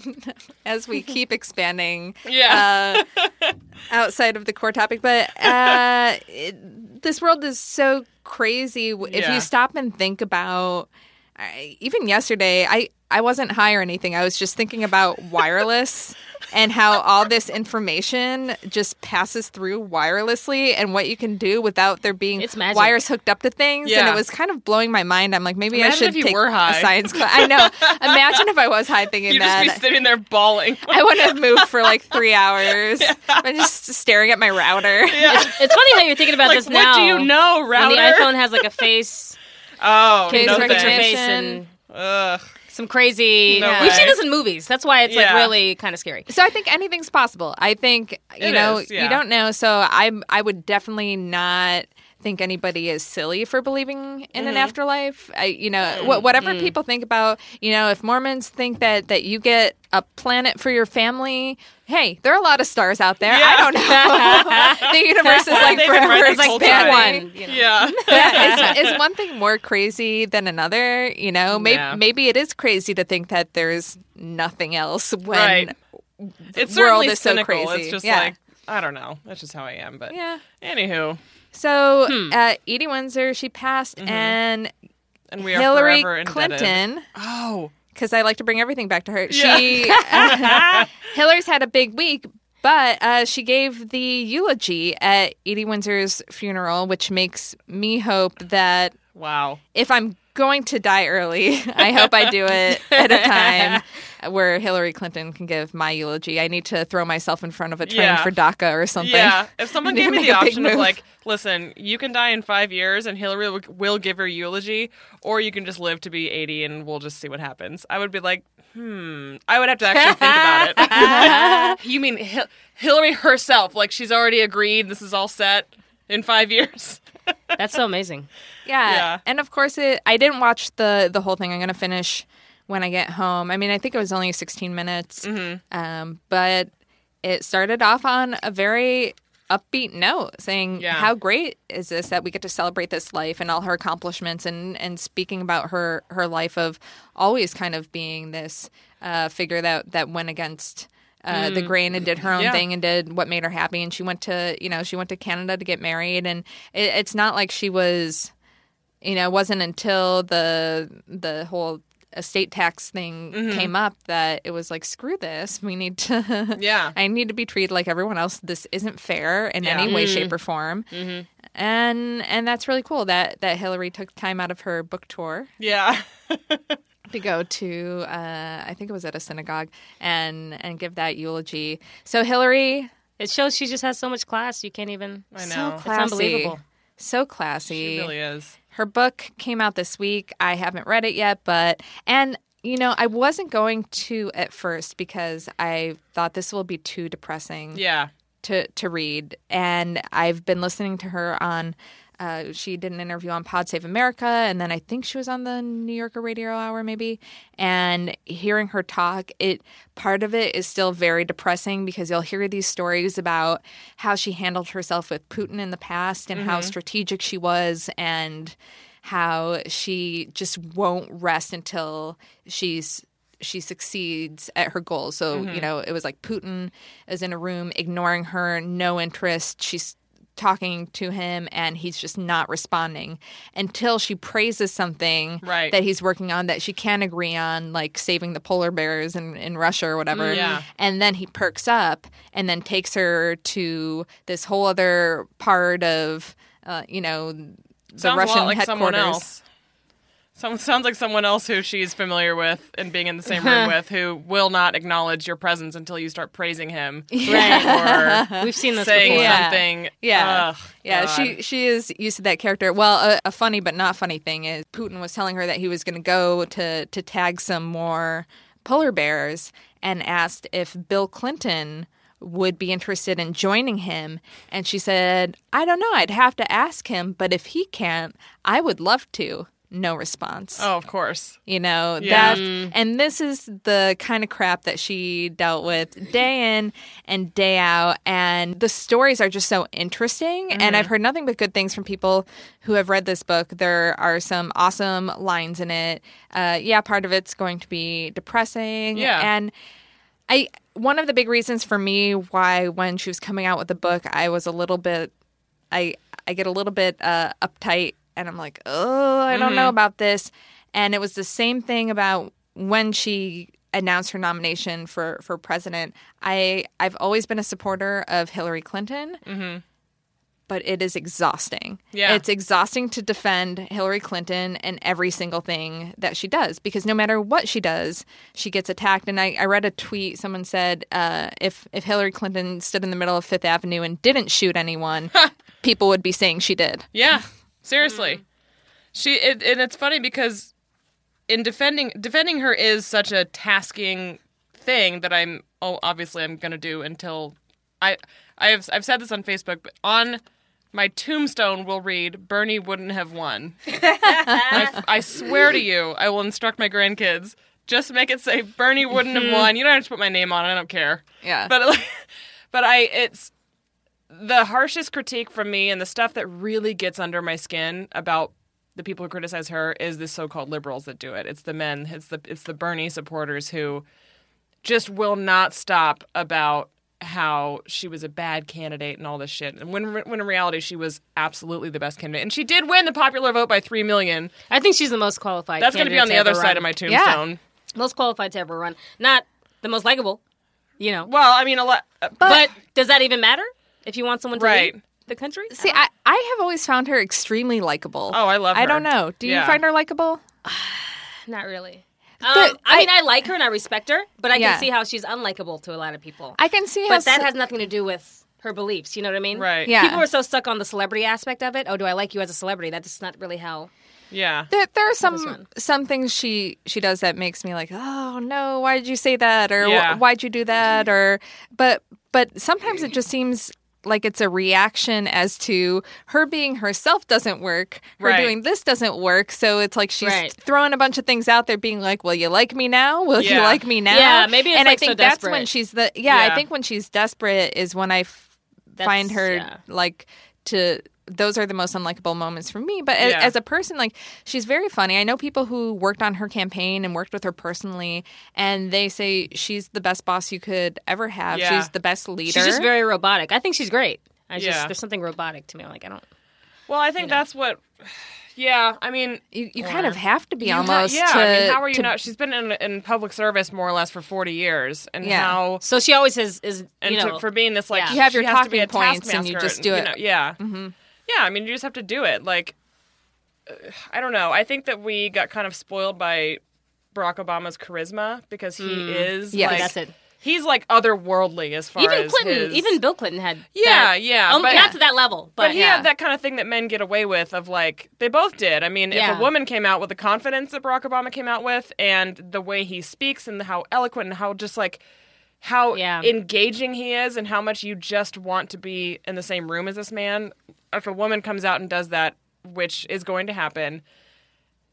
Speaker 3: as we keep expanding,
Speaker 4: Yeah.
Speaker 3: uh, outside of the core topic, but uh, it, this world is so crazy. If
Speaker 4: Yeah.
Speaker 3: you stop and think about, I, even yesterday, I I wasn't high or anything. I was just thinking about wireless. And how all this information just passes through wirelessly, and what you can do without there being wires hooked up to things.
Speaker 4: Yeah.
Speaker 3: And it was kind of blowing my mind. I'm like, maybe I should take a science class. I know. Imagine if I was high thinking
Speaker 4: You'd just be sitting there bawling.
Speaker 3: I wouldn't have moved for like three hours. I'm just staring at my router. Yeah.
Speaker 5: It's funny how you're thinking about
Speaker 4: like,
Speaker 5: this
Speaker 4: what
Speaker 5: now.
Speaker 4: do you know,
Speaker 5: When
Speaker 4: router?
Speaker 5: the iPhone has like a face,
Speaker 4: oh,
Speaker 3: Face
Speaker 4: no
Speaker 5: your face, and
Speaker 4: Ugh.
Speaker 5: Some crazy.
Speaker 4: No
Speaker 5: We've
Speaker 4: way.
Speaker 5: seen this in movies. That's why it's like
Speaker 4: Yeah.
Speaker 5: really kind of scary.
Speaker 3: So I think anything's possible. I think you
Speaker 4: It
Speaker 3: know
Speaker 4: is, yeah.
Speaker 3: you don't know. So I I would definitely not think anybody is silly for believing in
Speaker 4: Mm-hmm.
Speaker 3: an afterlife. I, you know wh- whatever
Speaker 4: Mm.
Speaker 3: people think about. You know if Mormons think that that you get a planet for your family. Hey, there are a lot of stars out there. I don't know. the universe is like forever
Speaker 4: right
Speaker 5: It's like pick one. You know?
Speaker 4: Yeah.
Speaker 3: yeah, is, is one thing more crazy than another? You know, maybe
Speaker 4: Yeah.
Speaker 3: maybe it is crazy to think that there's nothing else when
Speaker 4: Right. It's
Speaker 3: world
Speaker 4: certainly
Speaker 3: is so crazy.
Speaker 4: It's just
Speaker 3: Yeah.
Speaker 4: like I don't know. That's just how I am. But
Speaker 3: yeah.
Speaker 4: anywho,
Speaker 3: So
Speaker 4: Hmm.
Speaker 3: uh, Edie Windsor, she passed, and
Speaker 4: and we are
Speaker 3: Hillary. Clinton.
Speaker 4: Oh,
Speaker 3: Because I like to bring everything back to her.
Speaker 4: Yeah.
Speaker 3: She Hillary's had a big week, but uh, she gave the eulogy at Edie Windsor's funeral, which makes me hope that
Speaker 4: wow.
Speaker 3: if I'm going to die early, I hope I do it at a time where Hillary Clinton can give my eulogy. I need to throw myself in front of a train
Speaker 4: Yeah.
Speaker 3: for DACA or something.
Speaker 4: Yeah, if someone gave me the option of like, listen, you can die in five years and Hillary will, will give her eulogy, or you can just live to be eighty and we'll just see what happens. I would be like, hmm. I would have to actually think about it. you mean Hil- Hillary herself? Like she's already agreed. This is all set in five years.
Speaker 5: That's so amazing.
Speaker 3: Yeah.
Speaker 4: Yeah.
Speaker 3: And of course it I didn't watch the the whole thing. I'm going to finish when I get home. I mean, I think it was only 16 minutes.
Speaker 4: Mm-hmm.
Speaker 3: Um, but it started off on a very upbeat note saying
Speaker 4: Yeah.
Speaker 3: how great is this that we get to celebrate this life and all her accomplishments and and speaking about her her life of always kind of being this uh, figure that that went against uh, the grain and did her own
Speaker 4: Mm. Yeah.
Speaker 3: thing and did what made her happy and she went to you know she went to Canada to get married and it, it's not like she was you know, it wasn't until the the whole estate tax thing
Speaker 4: Mm-hmm.
Speaker 3: came up that it was like, screw this. We need to.
Speaker 4: Yeah.
Speaker 3: I need to be treated like everyone else. This isn't fair in
Speaker 4: Yeah.
Speaker 3: any way, shape, or form. And and that's really cool that that Hillary took time out of her book tour
Speaker 4: Yeah.
Speaker 3: to go to uh, I think it was at a synagogue and and give that eulogy. So Hillary,
Speaker 5: It shows she just has so much class. You can't even.
Speaker 4: I know.
Speaker 3: so
Speaker 5: It's
Speaker 3: classy,
Speaker 5: unbelievable.
Speaker 3: so classy.
Speaker 4: She really is.
Speaker 3: Her book came out this week. I haven't read it yet, but and you know, I wasn't going to at first because I thought this will be too depressing
Speaker 4: Yeah.
Speaker 3: to to read. And I've been listening to her on uh, she did an interview on Pod Save America, and then I think she was on the New Yorker Radio Hour, maybe. And hearing her talk, it part of it is still very depressing because you'll hear these stories about how she handled herself with Putin in the past and how strategic she was, and how she just won't rest until she's she succeeds at her goals. So, you know, it was like Putin is in a room ignoring her, no interest. She's talking to him and he's just not responding until she praises something
Speaker 4: Right.
Speaker 3: that he's working on that she can agree on, like saving the polar bears in, in Russia or whatever.
Speaker 4: Yeah.
Speaker 3: And then he perks up and then takes her to this whole other part of, uh, you know, the
Speaker 4: Sounds
Speaker 3: Russian
Speaker 4: like
Speaker 3: headquarters.
Speaker 4: Someone sounds like someone else who she's familiar with and being in the same room uh-huh. with, who will not acknowledge your presence until you start praising him
Speaker 5: Right.
Speaker 4: or
Speaker 5: We've seen this
Speaker 4: saying
Speaker 5: before.
Speaker 4: Something.
Speaker 3: Yeah.
Speaker 4: Ugh,
Speaker 3: Yeah,
Speaker 4: God.
Speaker 3: she she is used to that character. Well, a, a funny but not funny thing is Putin was telling her that he was going to go to to tag some more polar bears and asked if Bill Clinton would be interested in joining him and she said, "I don't know, I'd have to ask him, but if he can't, I would love to." No response.
Speaker 4: Oh, of course.
Speaker 3: You know,
Speaker 4: Yeah.
Speaker 3: that and this is the kind of crap that she dealt with day in and day out and the stories are just so interesting and I've heard nothing but good things from people who have read this book. There are some awesome lines in it. Uh, yeah, part of it's going to be depressing
Speaker 4: Yeah.
Speaker 3: and I one of the big reasons for me why when she was coming out with the book I was a little bit I I get a little bit uh, uptight and I'm like, oh, I don't know about this. And it was the same thing about when she announced her nomination for for president. I I've always been a supporter of Hillary Clinton. But it is exhausting.
Speaker 4: Yeah.
Speaker 3: It's exhausting to defend Hillary Clinton and every single thing that she does because no matter what she does, she gets attacked. And I, I read a tweet. Someone said uh, if if Hillary Clinton stood in the middle of Fifth Avenue and didn't shoot anyone, people would be saying she did.
Speaker 4: Yeah, seriously. Mm. She it, and it's funny because in defending defending her is such a tasking thing that I'm oh obviously I'm going to do until I I've I've said this on Facebook but on my tombstone will read Bernie wouldn't have won. I, I swear to you, I will instruct my grandkids just make it say Bernie wouldn't have mm-hmm. won. You don't have to put my name on it. I don't care.
Speaker 3: Yeah.
Speaker 4: But like, but I it's the harshest critique from me and the stuff that really gets under my skin about the people who criticize her is the so-called liberals that do it. It's the men, it's the it's the Bernie supporters who just will not stop about how she was a bad candidate and all this shit. And when when in reality she was absolutely the best candidate. And she did win the popular vote by 3 million.
Speaker 5: I think she's the most qualified.
Speaker 4: That's going to be on the other
Speaker 5: to
Speaker 4: side of my
Speaker 5: run.
Speaker 4: tombstone.
Speaker 5: Most qualified to ever run. Not the most likable, you know.
Speaker 4: Well, I mean a lot uh,
Speaker 5: but, does that even matter if you want someone to
Speaker 4: Right.
Speaker 5: lead the country?
Speaker 3: See, I, I have always found her extremely likable.
Speaker 4: Oh, I love her.
Speaker 3: I don't know. Do you
Speaker 4: Yeah.
Speaker 3: find her likable?
Speaker 5: Not really. Um,
Speaker 3: But
Speaker 5: I, mean,
Speaker 3: I-
Speaker 5: I like her and I respect her, but I
Speaker 3: Yeah.
Speaker 5: can see how she's unlikable to a lot of people.
Speaker 3: I can see how.
Speaker 5: but that
Speaker 3: s-
Speaker 5: has nothing to do with her beliefs. You know what I mean?
Speaker 4: Right.
Speaker 3: Yeah.
Speaker 5: People are so stuck on the celebrity aspect of it. Oh, do I like you as a celebrity? That's not really how.
Speaker 4: Yeah.
Speaker 3: there, there are some some things she she does that makes me like, oh no, why did you say that, or
Speaker 4: Yeah.
Speaker 3: Why'd you do that, or but but sometimes it just seems like it's a reaction as to her being herself doesn't work, her
Speaker 4: Right.
Speaker 3: doing this doesn't work, so it's like she's
Speaker 5: Right.
Speaker 3: throwing a bunch of things out there, being like, "Will you like me now? Will you like me now?"
Speaker 5: Yeah, maybe it's,
Speaker 3: and
Speaker 5: like,
Speaker 3: I think
Speaker 5: so
Speaker 3: that's when she's the yeah,
Speaker 4: Yeah.
Speaker 3: I think when she's desperate is when I f- find her
Speaker 5: yeah.
Speaker 3: like to those are the most unlikable moments for me but
Speaker 4: Yeah.
Speaker 3: as a person like she's very funny i know people who worked on her campaign and worked with her personally and they say she's the best boss you could ever have
Speaker 4: Yeah.
Speaker 3: she's the best leader
Speaker 5: She's just very robotic. I think she's great. I just
Speaker 4: Yeah.
Speaker 5: there's something robotic to me. I'm like I don't.
Speaker 4: Well, I think that's what Yeah, I mean,
Speaker 3: you, you kind of have to be
Speaker 4: you ha-
Speaker 3: almost
Speaker 4: yeah,
Speaker 3: to,
Speaker 4: I mean, how are you
Speaker 3: to-
Speaker 4: not? She's been in, in public service more or less for 40 years. And
Speaker 3: Yeah.
Speaker 4: how
Speaker 5: So she always has is
Speaker 4: and
Speaker 5: you
Speaker 4: to-
Speaker 5: know
Speaker 4: for being this like
Speaker 5: yeah.
Speaker 3: You have
Speaker 4: she
Speaker 3: your
Speaker 4: has to be
Speaker 3: talking
Speaker 4: a
Speaker 3: points and you just do it.
Speaker 4: know, yeah mm-hmm. Yeah i mean you just have to do it like uh, i don't know i think that we got kind of spoiled by barack obama's charisma because he is
Speaker 3: Yeah,
Speaker 4: like,
Speaker 5: that's it.
Speaker 4: he's like otherworldly as far
Speaker 5: Even
Speaker 4: as
Speaker 5: Clinton,
Speaker 4: his-
Speaker 5: even Bill Clinton had
Speaker 4: Yeah,
Speaker 5: that-
Speaker 4: yeah,
Speaker 5: um,
Speaker 4: but-
Speaker 5: not to that level, but,
Speaker 4: But he
Speaker 3: yeah.
Speaker 4: had that kind of thing that men get away with of like they both did. I mean, if a woman came out with the confidence that Barack Obama came out with and the way he speaks and how eloquent and how just like how
Speaker 5: Yeah.
Speaker 4: engaging he is and how much you just want to be in the same room as this man, if a woman comes out and does that, which is going to happen,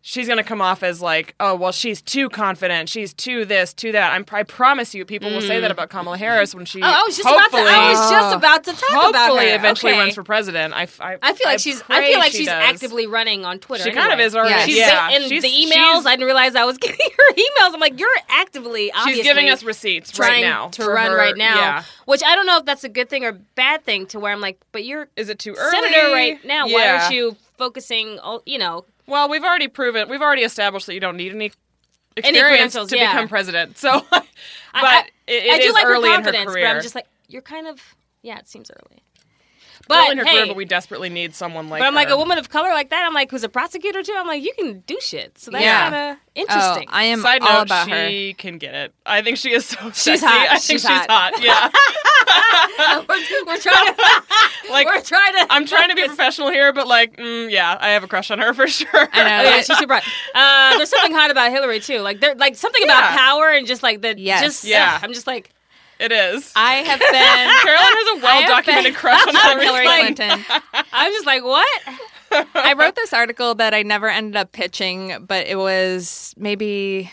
Speaker 4: she's going to come off as like, oh, well, she's too confident. She's too this, too that. I'm, I promise you, people will say that about Kamala Harris when she.
Speaker 5: Oh, I was just about to. I was just about to talk about
Speaker 4: hopefully eventually
Speaker 5: Okay.
Speaker 4: runs for president. I, I,
Speaker 5: I feel like she's. I feel like
Speaker 4: she
Speaker 5: she's
Speaker 4: does.
Speaker 5: actively running on Twitter.
Speaker 4: She kind of is already.
Speaker 5: She's
Speaker 4: yeah,
Speaker 5: in
Speaker 4: she's,
Speaker 5: the emails. I didn't realize I was getting her emails. I'm like, you're actively, obviously,
Speaker 4: She's giving us receipts right now
Speaker 5: to run
Speaker 4: her-
Speaker 5: right now.
Speaker 4: Yeah.
Speaker 5: Which I don't know if that's a good thing or bad thing. To where I'm like, but you're
Speaker 4: Is it too early?
Speaker 5: senator right now. Why aren't you focusing? oh, You know,
Speaker 4: Well, we've already proven. We've already established that you don't need any experience
Speaker 5: credentials,
Speaker 4: to
Speaker 5: yeah.
Speaker 4: become president. So, but
Speaker 5: I, I,
Speaker 4: it, it
Speaker 5: I do
Speaker 4: is
Speaker 5: like
Speaker 4: early
Speaker 5: her
Speaker 4: in her
Speaker 5: confidence,
Speaker 4: career.
Speaker 5: but I'm just like, you're kind of. Yeah, it seems early. But
Speaker 4: early in her
Speaker 5: hey,
Speaker 4: career, but we desperately need someone like.
Speaker 5: but I'm like
Speaker 4: her.
Speaker 5: a woman of color like that. I'm like who's a prosecutor too. I'm like you can do shit. So that's
Speaker 3: Yeah.
Speaker 5: kind of
Speaker 3: Oh,
Speaker 5: interesting.
Speaker 3: I am
Speaker 4: Side
Speaker 3: all
Speaker 4: note,
Speaker 3: about her.
Speaker 4: she can get it. I think she is so
Speaker 5: She's
Speaker 4: sexy.
Speaker 5: hot.
Speaker 4: I think
Speaker 5: She's
Speaker 4: she's,
Speaker 5: hot.
Speaker 4: hot. Yeah.
Speaker 5: we're, we're trying to
Speaker 4: like
Speaker 5: we're trying to.
Speaker 4: I'm trying to be professional here, but like, mm, yeah, I have a crush on her for sure.
Speaker 3: I know.
Speaker 5: Oh, yeah, she's super hot. Uh, there's something hot about Hillary too. Like there, like something about power and just like the
Speaker 3: Yes.
Speaker 5: just
Speaker 4: Yeah.
Speaker 5: I'm just like
Speaker 4: It is.
Speaker 3: I have been
Speaker 4: Carolyn has a well documented crush on Hillary Clinton.
Speaker 5: I'm just like what?
Speaker 3: I wrote this article that I never ended up pitching, but it was maybe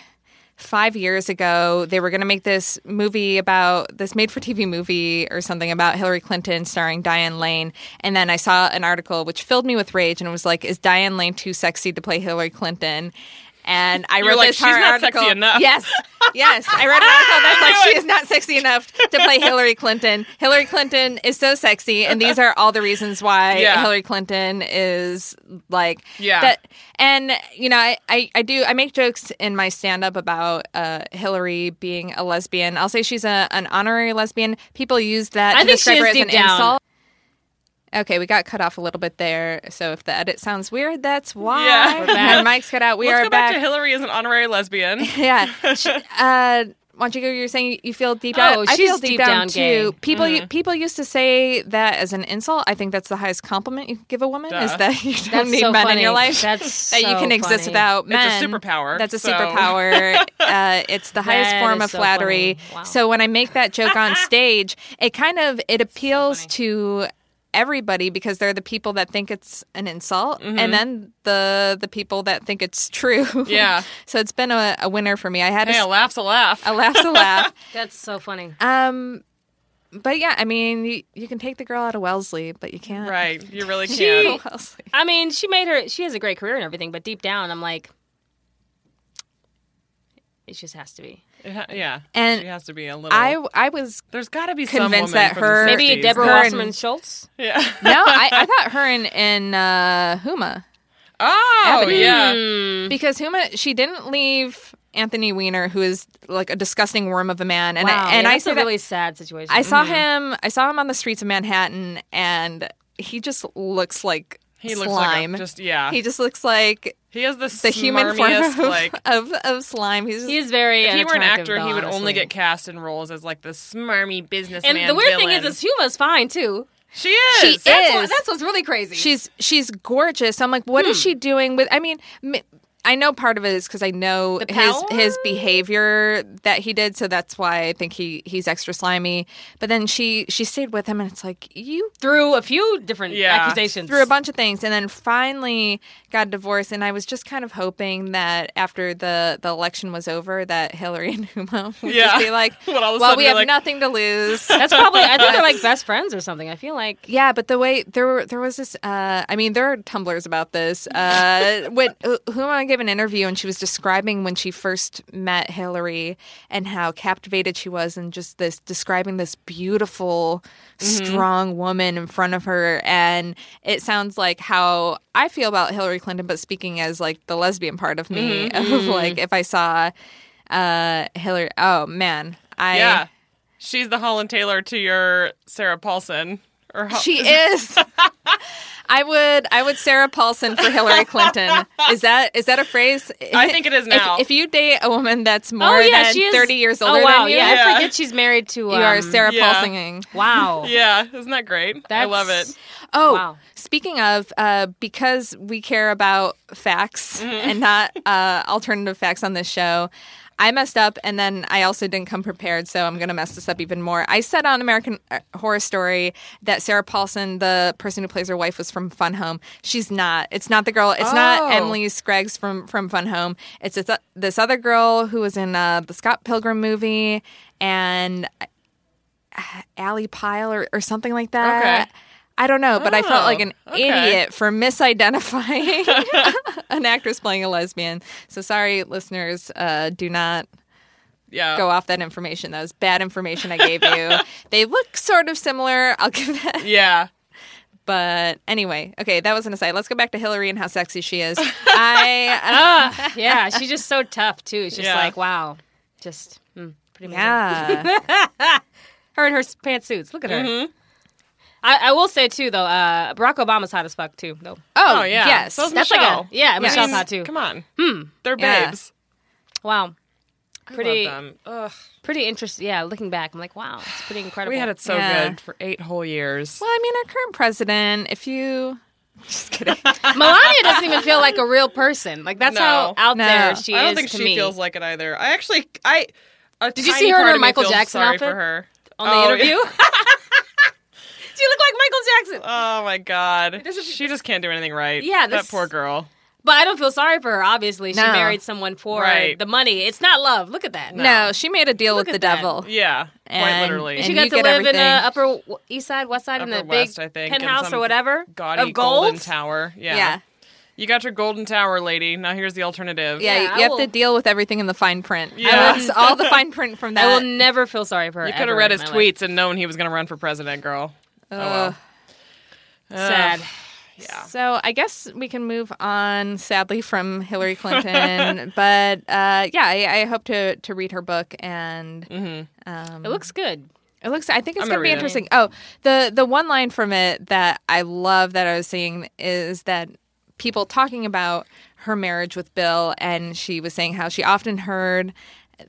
Speaker 3: five years ago. They were going to make this movie about this made for TV movie or something about Hillary Clinton starring Diane Lane. And then I saw an article which filled me with rage and it was like, Is Diane Lane too sexy to play Hillary Clinton? And I
Speaker 4: You're
Speaker 3: wrote
Speaker 4: like,
Speaker 3: this
Speaker 4: "She's not
Speaker 3: article.
Speaker 4: sexy enough.
Speaker 3: Yes, yes. I read an article that's like she is not sexy enough to play Hillary Clinton. Hillary Clinton is so sexy, and these are all the reasons why
Speaker 4: Yeah.
Speaker 3: Hillary Clinton is like
Speaker 4: Yeah.
Speaker 3: that. And you know, I, I, I do I make jokes in my stand up about uh, Hillary being a lesbian. I'll say she's a, an honorary lesbian. People use that
Speaker 5: I
Speaker 3: to describe her as
Speaker 5: deep
Speaker 3: an
Speaker 5: down.
Speaker 3: insult. Okay, we got cut off a little bit there. So if the edit sounds weird, that's why.
Speaker 4: Yeah. We're.
Speaker 3: Our mics cut out. We
Speaker 4: Let's
Speaker 3: are
Speaker 4: go back. to Hillary as an honorary lesbian.
Speaker 3: yeah. Sh- uh, why don't you go? You're saying you feel deep
Speaker 5: Oh,
Speaker 3: down. I
Speaker 5: she's
Speaker 3: feel deep,
Speaker 5: deep
Speaker 3: down,
Speaker 5: down
Speaker 3: too.
Speaker 5: gay.
Speaker 3: People, people used to say that as an insult. I think that's the highest compliment you could give a woman is that you don't
Speaker 5: That's
Speaker 3: need
Speaker 5: so
Speaker 3: men in your life.
Speaker 5: That's
Speaker 3: that you
Speaker 5: so
Speaker 3: can exist
Speaker 5: funny.
Speaker 3: without
Speaker 4: a
Speaker 3: men.
Speaker 4: superpower,
Speaker 3: That's a
Speaker 4: so-
Speaker 3: superpower. uh, it's the highest
Speaker 5: That
Speaker 3: form of
Speaker 5: so
Speaker 3: flattery.
Speaker 5: Wow.
Speaker 3: So when I make that joke on stage, it kind of it appeals
Speaker 5: funny.
Speaker 3: to everybody because they're the people that think it's an insult
Speaker 4: Mm-hmm.
Speaker 3: and then the the people that think it's true
Speaker 4: Yeah.
Speaker 3: so it's been a, a winner for me i had
Speaker 4: Hey,
Speaker 3: a,
Speaker 4: a laugh's a laugh.
Speaker 3: a laugh's a laugh
Speaker 5: That's so funny.
Speaker 3: um but yeah i mean you, you can take the girl out of wellesley but you can't
Speaker 4: right. You really
Speaker 5: She-
Speaker 4: can't.
Speaker 3: wellesley
Speaker 5: I mean, she made her. She has a great career and everything, but deep down, I'm like, it just has to be.
Speaker 4: It ha- yeah.
Speaker 3: And
Speaker 4: she has to be a little.
Speaker 3: i i was
Speaker 4: There's got to be some
Speaker 3: convinced
Speaker 4: woman
Speaker 3: that
Speaker 4: from the
Speaker 3: her-
Speaker 5: Maybe Deborah
Speaker 3: her
Speaker 4: that-
Speaker 3: and-
Speaker 5: Wasserman Schultz.
Speaker 4: Yeah.
Speaker 3: no I, I thought her in in uh huma
Speaker 4: Oh
Speaker 3: Ebony.
Speaker 4: yeah.
Speaker 5: Hmm.
Speaker 3: because huma she didn't leave anthony weiner who is like a disgusting worm of a man and
Speaker 5: wow,
Speaker 3: I, and
Speaker 5: yeah,
Speaker 3: i
Speaker 5: that's
Speaker 3: say
Speaker 5: a
Speaker 3: that-
Speaker 5: really sad situation.
Speaker 3: I saw him. I saw him on the streets of Manhattan, and he just looks like
Speaker 4: He looks
Speaker 3: slime.
Speaker 4: like a, just yeah.
Speaker 3: he just looks like
Speaker 4: he has the,
Speaker 3: the human form
Speaker 4: smarmiest,
Speaker 3: of,
Speaker 4: like.
Speaker 3: of, of slime. He's just,
Speaker 5: He very.
Speaker 4: If he were an
Speaker 5: unattractive,
Speaker 4: actor, he
Speaker 5: though,
Speaker 4: would only get cast in roles as like the smarmy businessman.
Speaker 5: And the weird thing
Speaker 4: villain.
Speaker 5: is, is Huma's fine too.
Speaker 4: she is.
Speaker 3: She
Speaker 5: That's, what,
Speaker 3: is.
Speaker 5: that's what's really crazy.
Speaker 3: she's she's gorgeous. I'm like, what is
Speaker 5: Hmm.
Speaker 3: she doing with? I mean. m- I know part of it is because I know his his behavior that he did, so that's why I think he he's extra slimy. But then she she stayed with him, and it's like you
Speaker 5: through a few different
Speaker 4: Yeah.
Speaker 5: accusations.
Speaker 3: through a bunch of things and then finally got divorced and i was just kind of hoping that after the the election was over that hillary and huma would
Speaker 4: Yeah.
Speaker 3: just be like
Speaker 4: Would all of a
Speaker 3: well we have
Speaker 4: like-
Speaker 3: nothing to lose
Speaker 5: That's probably. I think they're like best friends or something. I feel like.
Speaker 3: yeah but the way there there was this uh i mean there are Tumblrs about this uh when uh, huma gave an interview and she was describing when she first met hillary and how captivated she was and just this describing this beautiful mm-hmm. strong woman in front of her and it sounds like how i feel about hillary clinton but speaking as like the lesbian part of me mm-hmm. of mm-hmm. like if i saw uh hillary oh man i
Speaker 4: yeah. She's the Holland Taylor to your Sarah Paulson. Or Ho-
Speaker 3: She is. I would I would Sarah Paulson for Hillary Clinton. Is that is that a phrase?
Speaker 4: I think it is
Speaker 3: If-
Speaker 4: now.
Speaker 3: If, you date a woman that's more
Speaker 5: oh yeah,
Speaker 3: than thirty years older
Speaker 5: Oh wow,
Speaker 3: than you,
Speaker 5: yeah,
Speaker 4: Yeah.
Speaker 5: I forget she's married to.
Speaker 3: you are
Speaker 5: um,
Speaker 3: Sarah
Speaker 4: yeah.
Speaker 3: Paulsoning.
Speaker 5: Wow.
Speaker 4: yeah, isn't that great? I love it.
Speaker 3: Oh,
Speaker 5: Wow.
Speaker 3: speaking of, uh, because we care about facts
Speaker 4: Mm-hmm.
Speaker 3: and not uh, alternative facts on this show, I messed up, and then I also didn't come prepared, so I'm going to mess this up even more. I said on American uh, Horror Story that Sarah Paulson, the person who plays her wife, was from Fun Home. She's not. It's not the girl. It's
Speaker 4: Oh.
Speaker 3: not Emily Skeggs from from Fun Home. It's this, this other girl who was in uh, the Scott Pilgrim movie and uh, Allie Pyle or, or something like that.
Speaker 4: Okay.
Speaker 3: I don't know, but I felt
Speaker 4: Oh,
Speaker 3: like an
Speaker 4: okay.
Speaker 3: idiot for misidentifying an actress playing a lesbian. So sorry, listeners. Uh, do not
Speaker 4: Yeah.
Speaker 3: go off that information. That was bad information I gave you. they look sort of similar. I'll give that.
Speaker 4: Yeah.
Speaker 3: But anyway, okay, that was an aside. Let's go back to Hillary and how sexy she is. I
Speaker 5: Ah, yeah, she's just so tough too. It's just
Speaker 4: Yeah.
Speaker 5: like wow, just mm, pretty amazing.
Speaker 3: yeah.
Speaker 5: Her and her pantsuits. Look at her.
Speaker 4: Mm-hmm.
Speaker 5: I, I will say too though, uh, Barack Obama's hot as fuck too. Though
Speaker 3: Oh,
Speaker 4: Oh yeah,
Speaker 3: yes.
Speaker 4: So is
Speaker 5: that's
Speaker 4: Michelle.
Speaker 5: like a yeah, Michelle's
Speaker 4: I
Speaker 5: hot too.
Speaker 4: Come on, hmm. they're
Speaker 3: Yeah.
Speaker 4: babes.
Speaker 5: Wow,
Speaker 4: I
Speaker 5: pretty
Speaker 4: love them. Ugh.
Speaker 5: pretty interesting. Yeah, looking back, I'm like, wow, it's pretty incredible.
Speaker 4: We had it so
Speaker 3: Yeah.
Speaker 4: good for eight whole years.
Speaker 3: Well, I mean, our current president, if you. Just kidding.
Speaker 5: Melania doesn't even feel like a real person. Like that's how out
Speaker 3: No.
Speaker 5: there she is.
Speaker 4: I don't
Speaker 5: is
Speaker 4: think
Speaker 5: to
Speaker 4: she
Speaker 5: me.
Speaker 4: feels like it either. I actually, I. A
Speaker 5: Did you see her in her Michael Jackson outfit?
Speaker 4: for her
Speaker 5: on the
Speaker 4: Oh,
Speaker 5: interview. she looked like Michael Jackson.
Speaker 4: Oh my god, she just can't do anything right.
Speaker 5: Yeah,
Speaker 4: that
Speaker 5: this-
Speaker 4: poor girl.
Speaker 5: But I don't feel sorry for her. Obviously, she
Speaker 3: No.
Speaker 5: married someone for
Speaker 4: Right.
Speaker 5: the money. It's not love. Look at that.
Speaker 3: no. she made a deal
Speaker 5: Look
Speaker 3: with
Speaker 5: at
Speaker 3: the
Speaker 5: that.
Speaker 3: devil.
Speaker 4: Yeah, quite
Speaker 3: And-
Speaker 4: literally.
Speaker 5: And
Speaker 3: and
Speaker 5: she got
Speaker 3: you
Speaker 5: to live
Speaker 3: everything.
Speaker 5: in the upper w- east side, west side, in
Speaker 4: Upper
Speaker 5: the big
Speaker 4: West, I think, in
Speaker 5: penthouse
Speaker 4: some
Speaker 5: or whatever
Speaker 4: Gaudy
Speaker 5: of gold.
Speaker 4: golden tower. Yeah.
Speaker 3: Yeah.
Speaker 4: You got your golden tower, lady. Now here's the alternative.
Speaker 3: Yeah,
Speaker 5: Yeah,
Speaker 3: you
Speaker 5: I
Speaker 3: have
Speaker 5: will-
Speaker 3: to deal with everything in the fine print.
Speaker 4: Yeah.
Speaker 3: That's all the fine print from that.
Speaker 5: I will never feel sorry for her.
Speaker 4: You could have
Speaker 5: ever
Speaker 4: read
Speaker 5: in
Speaker 4: his
Speaker 5: my life.
Speaker 4: tweets and known he was going to run for president, girl. Oh well.
Speaker 5: Sad.
Speaker 4: Yeah.
Speaker 3: So I guess we can move on, sadly, from Hillary Clinton. but uh, yeah, I, I hope to to read her book, and um,
Speaker 5: It looks good.
Speaker 3: it looks. I think it's going to be
Speaker 4: read it.
Speaker 3: interesting. Oh, the the one line from it that I love that I was seeing is that people talking about her marriage with Bill, and she was saying how she often heard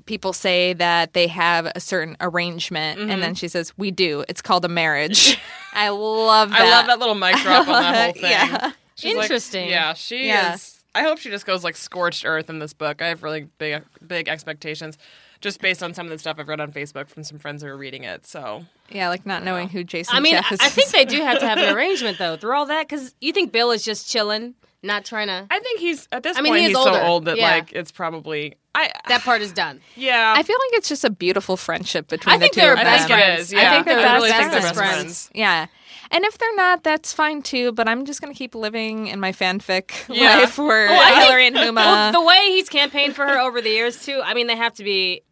Speaker 3: people say that they have a certain arrangement,
Speaker 4: Mm-hmm.
Speaker 3: and then she says, "We do. It's called a marriage." I love that.
Speaker 4: I love that little mic drop on that whole thing.
Speaker 3: Yeah.
Speaker 4: She's like-
Speaker 5: Interesting.
Speaker 4: yeah, she
Speaker 3: Yeah.
Speaker 4: is. I hope she just goes like scorched earth in this book. I have really big, big expectations, just based on some of the stuff I've read on Facebook from some friends who are reading it. So
Speaker 3: Yeah, like not knowing who Jason
Speaker 5: I mean,
Speaker 3: Jeff
Speaker 5: I,
Speaker 3: is.
Speaker 5: I think they do have to have an arrangement though through all that because you think Bill is just chilling, not trying to.
Speaker 4: I think he's at this
Speaker 5: I mean,
Speaker 4: point
Speaker 5: he
Speaker 4: he's
Speaker 5: is
Speaker 4: so
Speaker 5: older.
Speaker 4: old that
Speaker 5: Yeah.
Speaker 4: like it's probably I
Speaker 5: That part is done.
Speaker 4: yeah.
Speaker 3: I feel like it's just a beautiful friendship between
Speaker 5: I think
Speaker 3: the 2
Speaker 5: they're
Speaker 3: of
Speaker 4: I
Speaker 3: them.
Speaker 5: best friends.
Speaker 4: is.
Speaker 5: I think they're
Speaker 4: I
Speaker 5: best
Speaker 4: really think
Speaker 5: best
Speaker 4: best
Speaker 5: friends.
Speaker 4: friends.
Speaker 3: Yeah. And if they're not, that's fine too. But I'm just gonna keep living in my fanfic
Speaker 4: Yeah.
Speaker 3: life where
Speaker 5: Well, I think-
Speaker 3: Hillary and Huma.
Speaker 5: Well, the way he's campaigned for her over the years too. I mean, they have to be.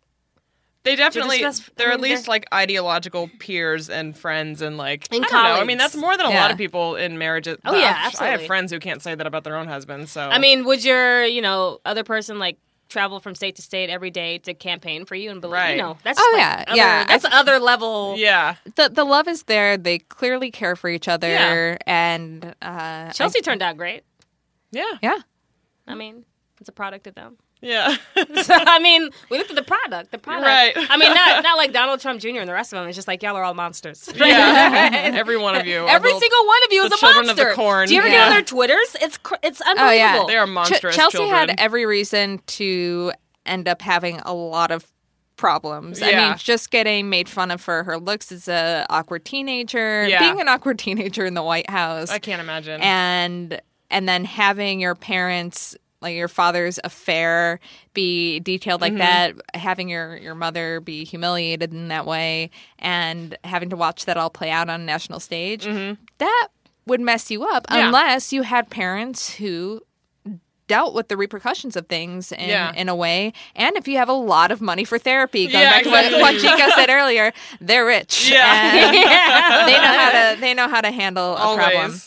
Speaker 4: They definitely
Speaker 5: just best-
Speaker 4: they're
Speaker 5: I
Speaker 4: at least
Speaker 5: they're-
Speaker 4: like ideological peers and friends and like
Speaker 5: And
Speaker 4: I don't know. I mean, that's more than a
Speaker 3: Yeah.
Speaker 4: lot of people in marriages.
Speaker 5: Oh, yeah,
Speaker 4: I have
Speaker 5: absolutely.
Speaker 4: friends who can't say that about their own husbands. So
Speaker 5: I mean, would your you know other person like travel from state to state every day to campaign for you and believe
Speaker 4: Right.
Speaker 5: you know that's
Speaker 3: Oh,
Speaker 5: like
Speaker 3: yeah,
Speaker 5: other-
Speaker 3: yeah.
Speaker 5: that's other level.
Speaker 4: yeah,
Speaker 3: the the love is there. They clearly care for each other,
Speaker 4: Yeah.
Speaker 3: and uh,
Speaker 5: Chelsea turned out great.
Speaker 4: yeah,
Speaker 3: yeah.
Speaker 5: I mean, it's a product of them.
Speaker 4: Yeah.
Speaker 5: So, I mean, we looked at the product. The product.
Speaker 4: Right.
Speaker 5: I mean, not not like Donald Trump Jr. and the rest of them. It's just like y'all are all monsters.
Speaker 4: yeah. Every one of you.
Speaker 5: Every
Speaker 4: little-
Speaker 5: single one of you is a
Speaker 4: children of the
Speaker 5: monster.
Speaker 4: corn.
Speaker 5: Do you ever get on their Twitters? It's cr- it's
Speaker 3: Oh
Speaker 5: unbelievable.
Speaker 3: yeah,
Speaker 4: They are
Speaker 3: Ch-
Speaker 4: monstrous
Speaker 3: Chelsea
Speaker 4: children.
Speaker 3: had every reason to end up having a lot of problems. I mean, just getting made fun of for her looks as a awkward teenager,
Speaker 4: Yeah.
Speaker 3: being an awkward teenager in the White House,
Speaker 4: I can't imagine.
Speaker 3: and and then having your parents like your father's affair be detailed
Speaker 4: Mm-hmm.
Speaker 3: like that having your your mother be humiliated in that way and having to watch that all play out on a national stage that would mess you up
Speaker 4: Mm-hmm. Yeah.
Speaker 3: unless you had parents who dealt with the repercussions of things in,
Speaker 4: Yeah.
Speaker 3: in a way and if you have a lot of money for therapy going
Speaker 4: Yeah,
Speaker 3: back to what,
Speaker 4: exactly.
Speaker 3: what chico said earlier they're rich
Speaker 4: Yeah.
Speaker 3: and they know how to they know how to handle a problem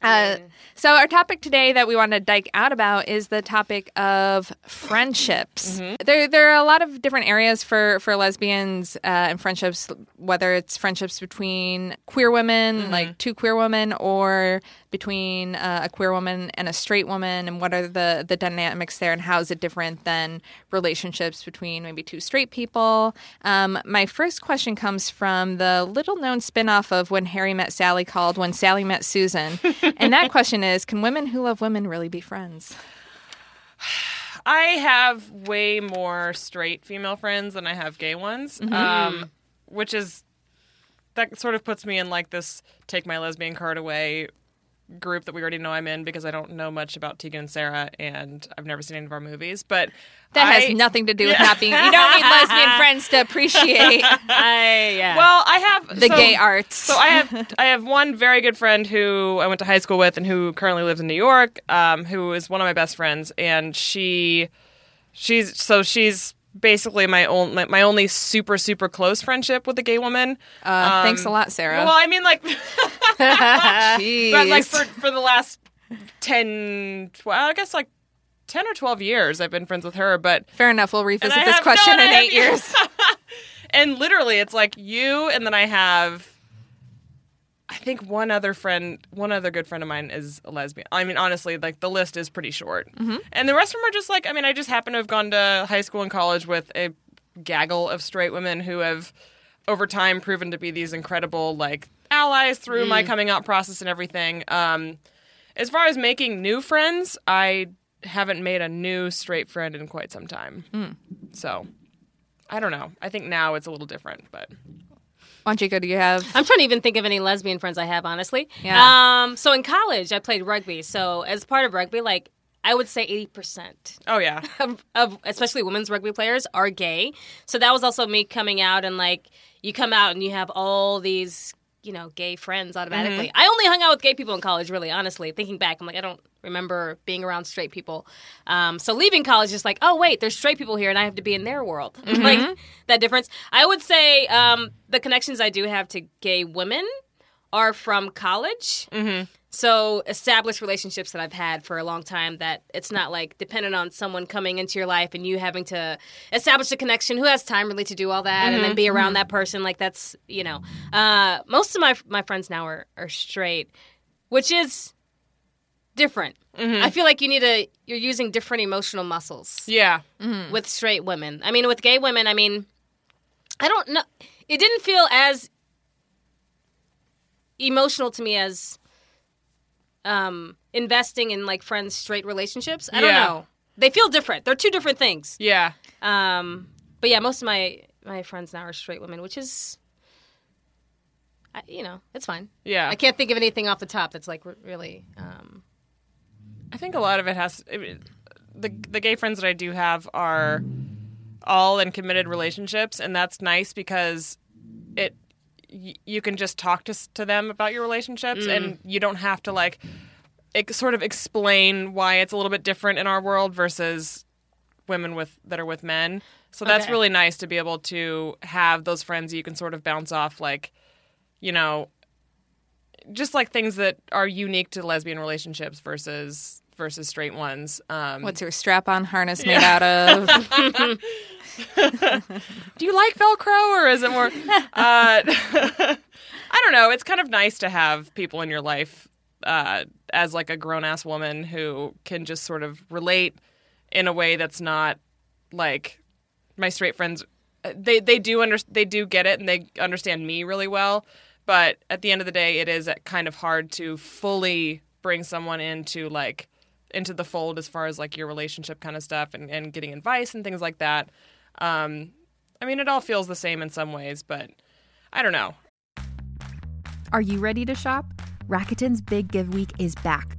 Speaker 3: uh, so our topic today that we want to dyke out about is the topic of friendships. There, there are a lot of different areas for for lesbians uh, and friendships, whether it's friendships between queer women, like two queer women, or between uh, a queer woman and a straight woman, and what are the the dynamics there, and how is it different than relationships between maybe two straight people? Um, my first question comes from the little known spin off of When Harry Met Sally called When Sally Met Susan. and that question is Can women who love women really be friends?
Speaker 4: I have way more straight female friends than I have gay ones,
Speaker 5: Mm-hmm.
Speaker 4: um, which is that sort of puts me in like this take my lesbian card away group that we already know I'm in because I don't know much about Tegan and Sara and I've never seen any of our movies. But
Speaker 3: That
Speaker 4: I-
Speaker 3: has nothing to do with not being. You don't need lesbian friends to appreciate
Speaker 5: I yeah.
Speaker 4: Well, I have
Speaker 3: the
Speaker 4: so-
Speaker 3: gay arts.
Speaker 4: So I have I have one very good friend who I went to high school with and who currently lives in New York, um, who is one of my best friends, and she she's so she's basically my only my only super super close friendship with a gay woman.
Speaker 3: uh, thanks a
Speaker 4: Um,
Speaker 3: lot, Sarah.
Speaker 4: Well, I mean like but like for for the last 10 12, I guess like 10 or 12 years I've been friends with her, but
Speaker 3: Fair enough. We'll revisit this
Speaker 4: have-
Speaker 3: question
Speaker 4: no,
Speaker 3: in eight
Speaker 4: uh,
Speaker 3: years.
Speaker 4: and literally it's like you and then I have I think one other friend, one other good friend of mine is a lesbian. I mean, honestly, like the list is pretty short, mm-hmm. and the rest of them are just like. I mean, I just happen to have gone to high school and college with a gaggle of straight women who have, over time, proven to be these incredible like allies through my mm. coming out process and everything. Um, as far as making new friends, I haven't made a new straight friend in quite some time. Hmm. So, I don't know. I think now it's a little different, but
Speaker 3: Wanchiko, do you have?
Speaker 5: I'm trying to even think of any lesbian friends I have, honestly.
Speaker 3: Yeah.
Speaker 5: Um, so in college, I played rugby. So as part of rugby, like I would say 80%
Speaker 4: oh yeah,
Speaker 5: of, of especially women's rugby players are gay. So that was also me coming out and like you come out and you have all these you know gay friends automatically. I only hung out with gay people in college, really. Honestly, thinking back, I'm like I don't remember being around straight people. Um, so leaving college, is like oh wait, there's straight people here, and I have to be in their world. like that difference. I would say um, the connections I do have to gay women are from college. So established relationships that I've had for a long time that it's not like dependent on someone coming into your life and you having to establish a connection. Who has time really to do all that and then be around that person? Like that's you know, uh, most of my my friends now are are straight, which is different. I feel like you need to you're using different emotional muscles
Speaker 4: yeah.
Speaker 5: with straight women. I mean, with gay women, I mean, I don't know. It didn't feel as emotional to me as um, investing in like friends' straight relationships. I don't
Speaker 4: Yeah.
Speaker 5: know. They feel different. They're two different things.
Speaker 4: Yeah.
Speaker 5: Um, but yeah, most of my my friends now are straight women, which is, I, you know, it's fine.
Speaker 4: Yeah.
Speaker 5: I can't think of anything off the top that's like re- really. Um,
Speaker 4: I think a lot of it has I mean, the the gay friends that I do have are all in committed relationships, and that's nice because it y- you can just talk to to them about your relationships, and mm. you don't have to like ex- sort of explain why it's a little bit different in our world versus women with that are with men. So that's
Speaker 5: Okay.
Speaker 4: really nice to be able to have those friends you can sort of bounce off, like you know, just like things that are unique to lesbian relationships versus versus straight ones. Um,
Speaker 3: What's your strap-on harness made out of?
Speaker 4: do you like Velcro or is it more? uh, I don't know. It's kind of nice to have people in your life uh, as like a grown ass woman who can just sort of relate in a way that's not like my straight friends. uh, They they do under they do get it and they understand me really well. But at the end of the day, it is kind of hard to fully bring someone into like into the fold as far as like your relationship kind of stuff and, and getting advice and things like that. Um, I mean, it all feels the same in some ways, but I don't know.
Speaker 6: Are you ready to shop? Rakuten's Big Give Week is back.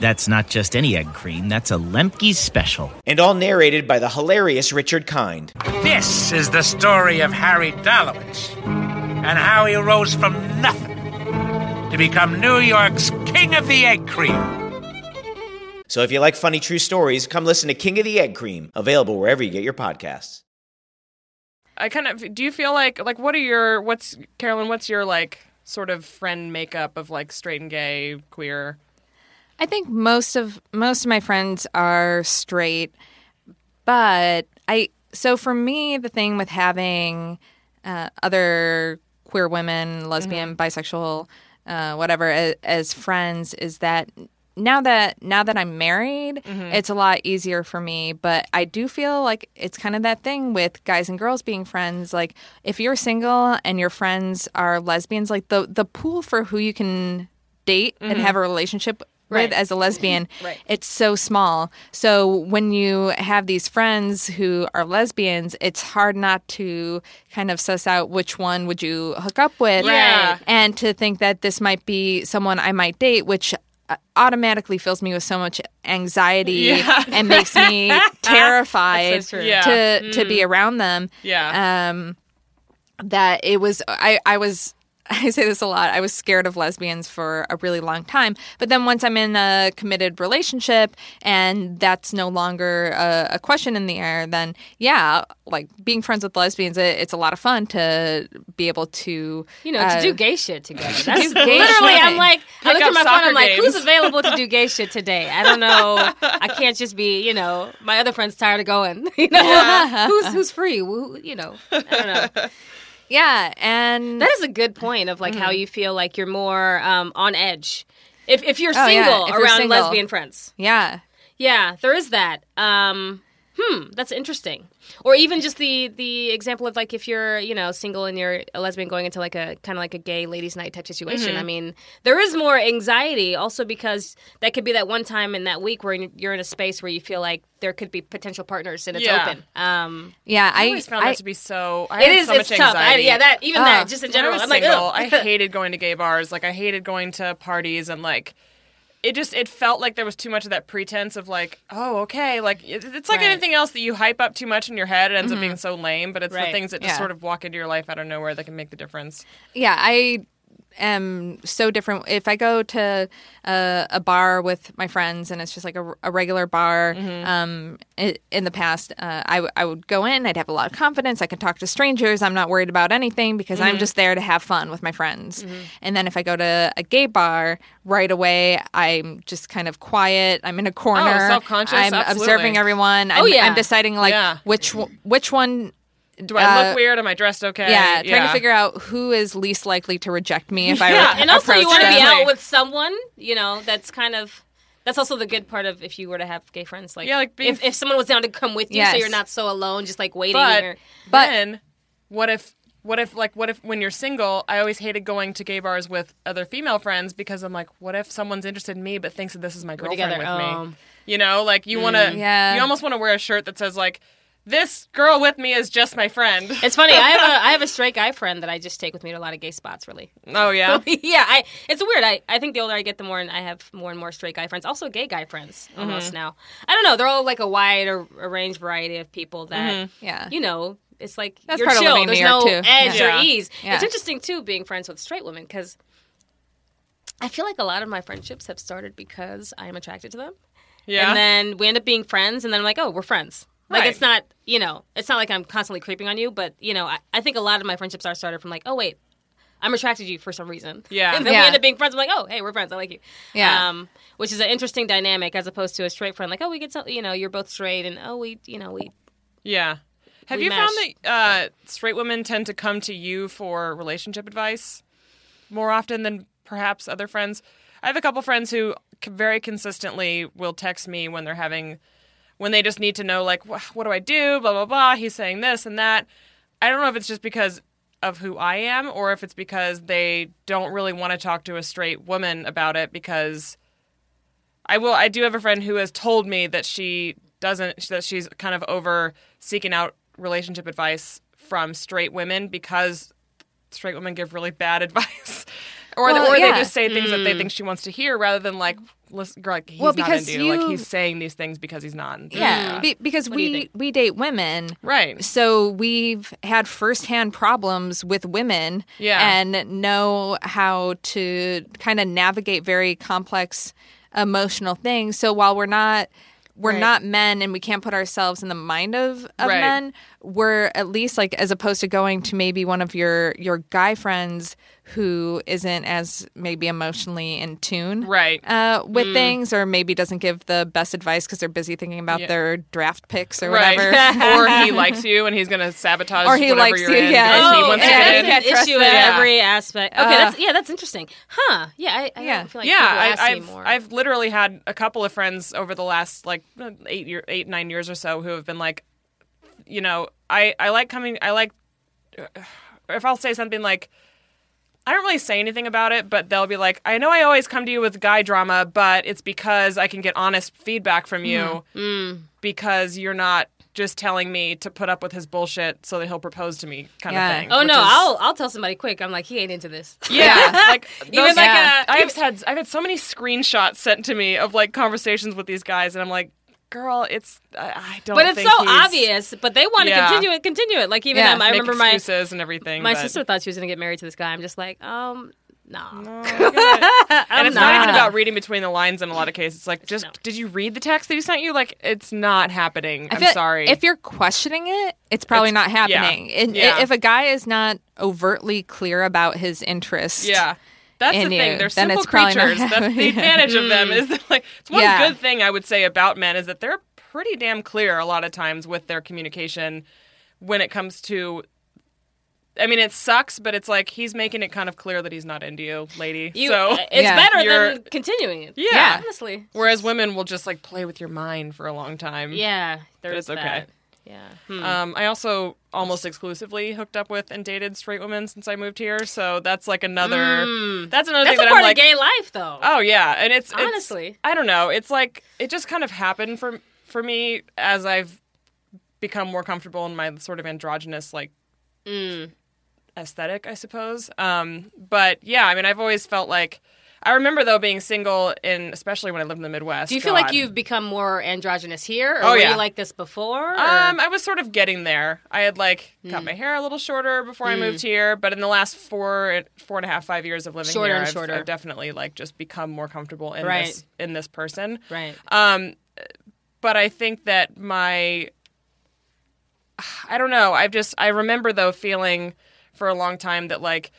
Speaker 7: That's not just any egg cream, that's a Lemke's special.
Speaker 8: and all narrated by the hilarious Richard Kind.
Speaker 9: This is the story of Harry Dalowitz and how he rose from nothing to become New York's King of the Egg Cream.
Speaker 8: So if you like funny true stories, come listen to King of the Egg Cream, available wherever you get your podcasts.
Speaker 4: I kind of do you feel like like what are your what's Carolyn? What's your like sort of friend makeup of like straight and gay, queer?
Speaker 3: I think most of most of my friends are straight, but I so for me the thing with having uh, other queer women, lesbian, bisexual, uh, whatever as, as friends is that now that now that I'm married, it's a lot easier for me. But I do feel like it's kind of that thing with guys and girls being friends. Like if you're single and your friends are lesbians, like the the pool for who you can date and
Speaker 4: Mhm.
Speaker 3: have a relationship
Speaker 5: Right.
Speaker 3: with as a lesbian,
Speaker 5: Right.
Speaker 3: it's so small. So when you have these friends who are lesbians, it's hard not to kind of suss out which one would you hook up with,
Speaker 4: Yeah.
Speaker 3: and to think that this might be someone I might date, which uh, automatically fills me with so much anxiety
Speaker 4: Yeah.
Speaker 3: and makes me terrified
Speaker 5: so.
Speaker 4: Yeah.
Speaker 3: to to
Speaker 4: Mm.
Speaker 3: be around them.
Speaker 4: Yeah.
Speaker 3: Um, that it was I I was I say this a lot. I was scared of lesbians for a really long time. But then once I'm in a committed relationship and that's no longer a, a question in the air, then yeah, like being friends with lesbians, it, it's a lot of fun to be able to,
Speaker 5: You know,
Speaker 3: uh,
Speaker 5: to do gay shit together. That's
Speaker 3: do gay
Speaker 5: literally.
Speaker 3: shit.
Speaker 5: I'm like, I look at my phone. I'm like, who's available to do gay shit today? I don't know. I can't just be, you know, my other friend's tired of going. You know, who's who's free? Who, you know, I don't know.
Speaker 3: Yeah, and
Speaker 5: That is a good point of like how you feel like you're more um, on edge. If if you're
Speaker 3: Oh, yeah,
Speaker 5: single
Speaker 3: if you're
Speaker 5: around
Speaker 3: single.
Speaker 5: lesbian friends.
Speaker 3: yeah,
Speaker 5: Yeah, there is that. Um, hmm, that's interesting. Or even just the the example of like if you're you know single and you're a lesbian going into like a kind of like a gay ladies' night type situation. I mean, there is more anxiety also because that could be that one time in that week where you're in a space where you feel like there could be potential partners and it's
Speaker 4: Yeah.
Speaker 5: open. Um,
Speaker 3: yeah.
Speaker 4: I
Speaker 3: I,
Speaker 4: always found
Speaker 3: I
Speaker 4: that to be so. I
Speaker 5: it
Speaker 4: had
Speaker 5: is
Speaker 4: so much
Speaker 5: it's tough. I, yeah, that even
Speaker 3: Oh.
Speaker 5: that just in
Speaker 4: When
Speaker 5: general.
Speaker 4: I was
Speaker 5: I'm like,
Speaker 4: single,
Speaker 5: ugh.
Speaker 4: I hated going to gay bars. Like I hated going to parties and like it just it felt like there was too much of that pretense of like, oh, okay, like it's like
Speaker 5: Right.
Speaker 4: anything else that you hype up too much in your head. It ends up mm-hmm. being so lame. But it's
Speaker 5: Right.
Speaker 4: the things that just
Speaker 3: Yeah.
Speaker 4: sort of walk into your life out of nowhere that can make the difference.
Speaker 3: yeah, I am so different. If I go to a, a bar with my friends and it's just like a, a regular bar, um, i in the past, uh, I, w- I would go in, I'd have a lot of confidence. I could talk to strangers. I'm not worried about anything because I'm just there to have fun with my friends. And then if I go to a gay bar, right away, I'm just kind of quiet. I'm in a corner.
Speaker 4: self-conscious?
Speaker 3: I'm
Speaker 4: Absolutely.
Speaker 3: observing everyone. I'm,
Speaker 5: Oh, yeah.
Speaker 3: I'm deciding like
Speaker 4: Yeah.
Speaker 3: which which one.
Speaker 4: Do I
Speaker 3: Uh,
Speaker 4: look weird? Am I dressed okay?
Speaker 3: Yeah, trying to figure out who is least likely to reject me if I
Speaker 5: Yeah,
Speaker 3: re-
Speaker 5: and also you want to be out with someone, you know, that's kind of that's also the good part of if you were to have gay friends. Like,
Speaker 4: Yeah, like being-
Speaker 5: if, if someone was down to come with you,
Speaker 3: Yes.
Speaker 5: so you're not so alone, just like waiting.
Speaker 4: But,
Speaker 5: or,
Speaker 3: But-
Speaker 4: then, what if? What if, like, what if when you're single? I always hated going to gay bars with other female friends because I'm like, what if someone's interested in me but thinks that this is my girlfriend with
Speaker 5: Oh.
Speaker 4: me? You know, like you want to,
Speaker 3: Yeah.
Speaker 4: you almost want to wear a shirt that says like, this girl with me is just my friend.
Speaker 5: it's funny. I have a I have a straight guy friend that I just take with me to a lot of gay spots. Really,
Speaker 4: oh yeah,
Speaker 5: yeah. I it's weird. I, I think the older I get, the more I have more and more straight guy friends. Also, gay guy friends mm-hmm. almost now. I don't know. They're all like a wide or a range variety of people that mm-hmm.
Speaker 3: Yeah.
Speaker 5: you know. It's like
Speaker 3: That's
Speaker 5: you're
Speaker 3: part of
Speaker 5: chill.
Speaker 3: living
Speaker 5: There's
Speaker 3: New York,
Speaker 5: no
Speaker 3: too.
Speaker 5: edge
Speaker 4: Yeah.
Speaker 5: or ease.
Speaker 3: Yeah.
Speaker 5: It's interesting too being friends with straight women because I feel like a lot of my friendships have started because I am attracted to them.
Speaker 4: yeah.
Speaker 5: And then we end up being friends, and then I'm like, oh, we're friends. Like,
Speaker 4: Right.
Speaker 5: it's not, you know, it's not like I'm constantly creeping on you, but, you know, I, I think a lot of my friendships are started from like, oh, wait, I'm attracted to you for some reason.
Speaker 4: Yeah.
Speaker 5: And then
Speaker 3: Yeah.
Speaker 5: we end up being friends. I'm like, oh, hey, we're friends. I like you.
Speaker 3: Yeah.
Speaker 5: Um, which is an interesting dynamic as opposed to a straight friend. Like, oh, we get some, you know, you're both straight, and oh, we, you know, we.
Speaker 4: yeah. Have
Speaker 5: We
Speaker 4: you
Speaker 5: mesh.
Speaker 4: found that uh, straight women tend to come to you for relationship advice more often than perhaps other friends? I have a couple friends who very consistently will text me when they're having, when they just need to know, like, what do I do? Blah, blah, blah. He's saying this and that. I don't know if it's just because of who I am or if it's because they don't really want to talk to a straight woman about it because I will. I do have a friend who has told me that she doesn't. That she's kind of over seeking out relationship advice from straight women because straight women give really bad advice, or
Speaker 3: Well,
Speaker 4: or
Speaker 3: yeah.
Speaker 4: they just say things that they mm. think she wants to hear rather than like, listen, like he's
Speaker 3: Well,
Speaker 4: not
Speaker 3: because
Speaker 4: into you. Like he's saying these things because he's not. into
Speaker 3: Yeah,
Speaker 4: you.
Speaker 3: be, because
Speaker 5: What
Speaker 3: we we date women,
Speaker 4: Right.
Speaker 3: So we've had firsthand problems with women,
Speaker 4: Yeah.
Speaker 3: and know how to kind of navigate very complex emotional things. So while we're not we're
Speaker 5: Right.
Speaker 3: not men and we can't put ourselves in the mind of, of
Speaker 4: Right.
Speaker 3: men, we're at least like as opposed to going to maybe one of your your guy friends who isn't as maybe emotionally in tune
Speaker 4: right
Speaker 3: uh, with
Speaker 4: Mm.
Speaker 3: things or maybe doesn't give the best advice because they're busy thinking about
Speaker 4: Yeah.
Speaker 3: their draft picks or
Speaker 4: right
Speaker 3: whatever
Speaker 4: or he likes you and he's gonna sabotage
Speaker 3: Or he likes
Speaker 4: you're
Speaker 3: you,
Speaker 4: in
Speaker 3: yeah.
Speaker 4: because he
Speaker 5: Oh,
Speaker 4: wants to
Speaker 5: yeah,
Speaker 4: get in.
Speaker 5: that's an issue in
Speaker 4: Yeah.
Speaker 5: every aspect. Okay,
Speaker 3: Uh,
Speaker 5: that's yeah, that's interesting, huh? Yeah, I, I
Speaker 3: Yeah.
Speaker 5: feel like
Speaker 4: yeah, I,
Speaker 5: ask
Speaker 4: I've
Speaker 5: more.
Speaker 4: I've literally had a couple of friends over the last like eight year eight nine years or so who have been like, you know, I I like coming. I like if I'll say something like. I don't really say anything about it, but they'll be like, I know I always come to you with guy drama, but it's because I can get honest feedback from you
Speaker 5: Mm.
Speaker 4: because you're not just telling me to put up with his bullshit so that he'll propose to me kind
Speaker 5: Yeah.
Speaker 4: of thing.
Speaker 5: Oh no,
Speaker 4: is-
Speaker 5: I'll I'll tell somebody quick. I'm like, he ain't into this.
Speaker 4: yeah, like
Speaker 5: Even like
Speaker 4: yeah.
Speaker 5: a-
Speaker 4: I've had I've had so many screenshots sent to me of like conversations with these guys, and I'm like, girl, it's I, I don't.
Speaker 5: but it's
Speaker 4: think
Speaker 5: so
Speaker 4: he's-
Speaker 5: obvious. But they want to
Speaker 4: Yeah.
Speaker 5: continue it, continue it. Like even
Speaker 4: Yeah,
Speaker 5: um, I
Speaker 4: make
Speaker 5: remember my
Speaker 4: excuses and everything.
Speaker 5: My
Speaker 4: but-
Speaker 5: sister thought she was gonna get married to this guy. I'm just like, um, no.
Speaker 4: and it's not even about reading between the lines in a lot of cases. It's like, just did you read the text that he sent you? Like, it's not happening.
Speaker 3: I
Speaker 4: I'm sorry.
Speaker 3: If you're questioning it, it's probably
Speaker 4: It's-
Speaker 3: not happening.
Speaker 4: yeah.
Speaker 3: And
Speaker 4: Yeah.
Speaker 3: If a guy is not overtly clear about his interest,
Speaker 4: Yeah. That's the
Speaker 3: in
Speaker 4: thing.
Speaker 3: you,
Speaker 4: They're simple
Speaker 3: it's
Speaker 4: creatures. That's the advantage of them hmm. is that, like it's one
Speaker 3: Yeah.
Speaker 4: good thing I would say about men is that they're pretty damn clear a lot of times with their communication when it comes to I mean it sucks, but it's like he's making it kind of clear that he's not into you, lady.
Speaker 5: You,
Speaker 4: so uh,
Speaker 5: it's better
Speaker 4: you're-
Speaker 5: than continuing it.
Speaker 4: yeah.
Speaker 5: honestly.
Speaker 4: Whereas women will just like play with your mind for a long time.
Speaker 5: Yeah,
Speaker 4: but
Speaker 5: there's
Speaker 4: it's okay.
Speaker 5: that. Yeah. Hmm.
Speaker 4: Um, I also almost exclusively hooked up with and dated straight women since I moved here, so that's like another.
Speaker 5: Mm.
Speaker 4: That's another
Speaker 5: That's
Speaker 4: thing that
Speaker 5: part
Speaker 4: I'm
Speaker 5: of
Speaker 4: like.
Speaker 5: gay life, though.
Speaker 4: Oh yeah, and it's, it's
Speaker 5: Honestly.
Speaker 4: I don't know. It's like it just kind of happened for for me as I've become more comfortable in my sort of androgynous like
Speaker 5: Mm.
Speaker 4: aesthetic, I suppose. Um, but yeah, I mean, I've always felt like I remember though being single in especially when I lived in the Midwest.
Speaker 5: Do you feel like you've become more androgynous here, or
Speaker 4: Oh,
Speaker 5: were
Speaker 4: yeah.
Speaker 5: you like this before? or-
Speaker 4: Um, I was sort of getting there. I had like cut
Speaker 5: Mm.
Speaker 4: my hair a little shorter before I
Speaker 5: Mm.
Speaker 4: moved here, but in the last four four and a half five years of living
Speaker 5: Shorter
Speaker 4: here,
Speaker 5: and
Speaker 4: I've. I've definitely like just become more comfortable in
Speaker 5: Right.
Speaker 4: this in this person.
Speaker 5: Right.
Speaker 4: Um, but I think that my I don't know. I've just I remember though feeling for a long time that like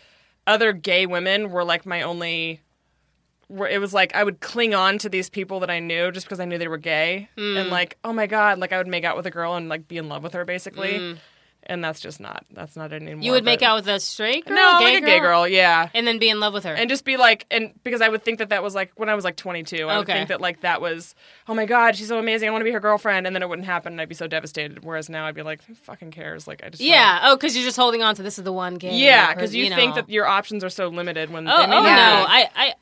Speaker 4: other gay women were like my only it was like I would cling on to these people that I knew just because I knew they were gay
Speaker 5: Mm.
Speaker 4: and like oh my god like I would make out with a girl and like be in love with her basically
Speaker 5: Mm.
Speaker 4: and that's just not that's not anymore.
Speaker 5: you would make out with a straight girl,
Speaker 4: no
Speaker 5: gay
Speaker 4: like a gay girl yeah
Speaker 5: and then be in love with her.
Speaker 4: and just be like and because I would think that that was like when I was like 22 I would think that like that was oh my god she's so amazing I want to be her girlfriend and then it wouldn't happen and I'd be so devastated whereas now I'd be like who fucking cares like I just
Speaker 5: yeah. Oh, because you're just holding on to this is the one gay.
Speaker 4: yeah because you, think
Speaker 5: know.
Speaker 4: that your options are so limited when
Speaker 5: Oh, oh no. I, I,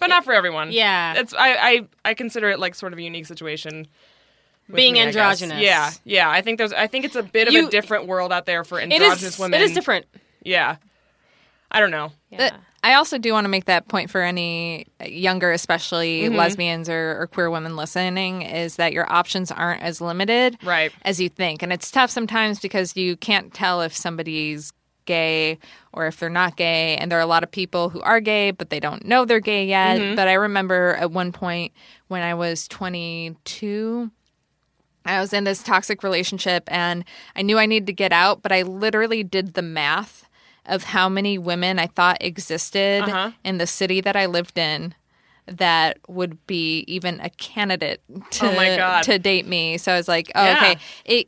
Speaker 4: but not for everyone
Speaker 5: Yeah.
Speaker 4: it's I, I I consider it like sort of a unique situation
Speaker 5: Being
Speaker 4: me,
Speaker 5: androgynous.
Speaker 4: yeah yeah I think there's I think it's a bit of
Speaker 5: You-
Speaker 4: a different world out there for androgynous
Speaker 5: is.
Speaker 4: women
Speaker 5: It is different.
Speaker 4: yeah I don't know
Speaker 3: But I also do want to make that point for any younger, especially
Speaker 4: Mhm.
Speaker 3: lesbians or, or queer women listening, is that your options aren't as limited
Speaker 4: right.
Speaker 3: as you think. And it's tough sometimes because you can't tell if somebody's gay or if they're not gay. And there are a lot of people who are gay, but they don't know they're gay yet.
Speaker 4: Mhm.
Speaker 3: But I remember at one point when I was 22, I was in this toxic relationship and I knew I needed to get out, but I literally did the math of how many women I thought existed
Speaker 4: Uh-huh.
Speaker 3: in the city that I lived in that would be even a candidate to
Speaker 4: Oh my God.
Speaker 3: to date me. So I was like, oh,
Speaker 4: Yeah.
Speaker 3: okay, it,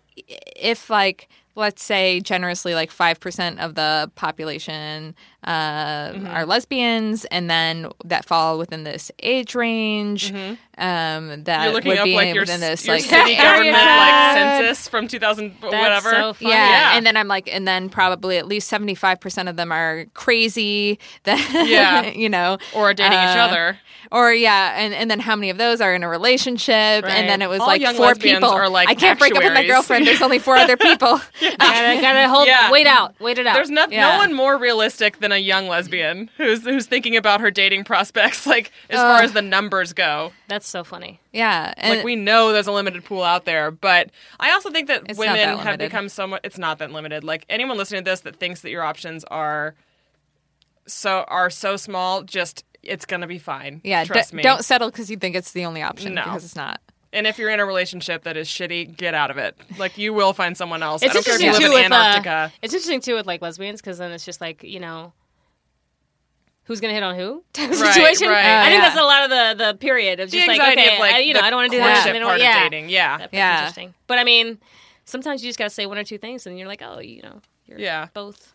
Speaker 3: if like let's say generously like 5% of the population uh,
Speaker 4: Mm-hmm.
Speaker 3: are lesbians and then that fall within this age range um, that
Speaker 4: Mm-hmm. You're looking
Speaker 3: would
Speaker 4: up
Speaker 3: be
Speaker 4: like your,
Speaker 3: this
Speaker 4: your
Speaker 3: like
Speaker 4: city government like census from 2000 whatever.
Speaker 5: so funny.
Speaker 3: Yeah.
Speaker 4: Yeah.
Speaker 3: and then I'm like, and then probably at least seventy five percent of them are crazy. That
Speaker 4: Yeah.
Speaker 3: you know,
Speaker 4: Or dating each
Speaker 3: uh,
Speaker 4: other.
Speaker 3: or yeah, and and then how many of those are in a relationship?
Speaker 5: Right.
Speaker 3: And then it was
Speaker 4: All
Speaker 3: like
Speaker 4: young
Speaker 3: four people.
Speaker 4: are, like,
Speaker 3: I can't break up with my girlfriend. There's only four other people.
Speaker 5: gotta, gotta hold.
Speaker 4: Yeah.
Speaker 5: Wait out. Wait it out.
Speaker 4: There's no,
Speaker 3: Yeah.
Speaker 4: no one more realistic than a young lesbian who's who's thinking about her dating prospects, like as far as the numbers go.
Speaker 5: That's so funny.
Speaker 3: yeah, and
Speaker 4: like we know there's a limited pool out there, but I also think that women
Speaker 3: that
Speaker 4: have become so much. It's not that limited. Like anyone listening to this that thinks that your options are so are so small, just it's gonna be fine.
Speaker 3: yeah,
Speaker 4: trust
Speaker 3: d-
Speaker 4: me.
Speaker 3: don't settle because you think it's the only option
Speaker 4: No.
Speaker 3: because it's not.
Speaker 4: And if you're in a relationship that is shitty, get out of it. Like you will find someone else.
Speaker 5: It's
Speaker 4: I don't care if
Speaker 5: interesting
Speaker 4: you
Speaker 5: too
Speaker 4: in
Speaker 5: with uh,
Speaker 4: Antarctica.
Speaker 5: it's interesting too with like lesbians because then it's just like you know. Who's gonna hit on who? Type of
Speaker 4: Right,
Speaker 5: situation.
Speaker 4: right.
Speaker 5: I think
Speaker 3: yeah.
Speaker 5: that's a lot of the the period of
Speaker 4: The
Speaker 5: just like okay,
Speaker 4: of, like,
Speaker 5: I, you know, I don't want to do that. and then,
Speaker 4: part of
Speaker 5: yeah,
Speaker 4: dating, yeah.
Speaker 5: That- that's
Speaker 3: Yeah.
Speaker 5: interesting. But I mean, sometimes you just gotta say one or two things, and you're like, oh, you know, you're
Speaker 4: Yeah.
Speaker 5: both.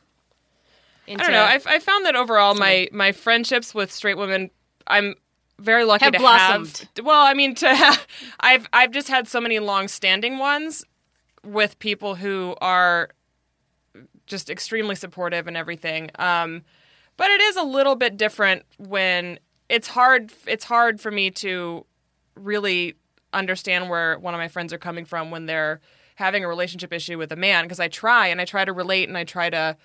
Speaker 4: I don't know. I've, I found that overall, my my friendships with straight women, I'm very lucky
Speaker 5: Have
Speaker 4: to
Speaker 5: blossomed.
Speaker 4: have. Well, I mean, to have, I've I've just had so many long-standing ones with people who are just extremely supportive and everything. Um, but it is a little bit different when it's hard. It's hard for me to really understand where one of my friends are coming from when they're having a relationship issue with a man because I try and I try to relate and I try to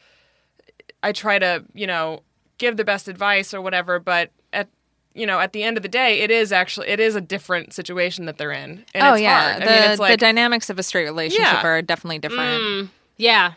Speaker 4: I try to, you know, give the best advice or whatever, but at you know, at the end of the day, it is actually it is a different situation that they're in. And
Speaker 3: oh
Speaker 4: it's
Speaker 3: yeah,
Speaker 4: hard.
Speaker 3: the
Speaker 4: I mean, it's like,
Speaker 3: the dynamics of a straight relationship
Speaker 4: Yeah.
Speaker 3: are definitely different.
Speaker 5: Mm, yeah.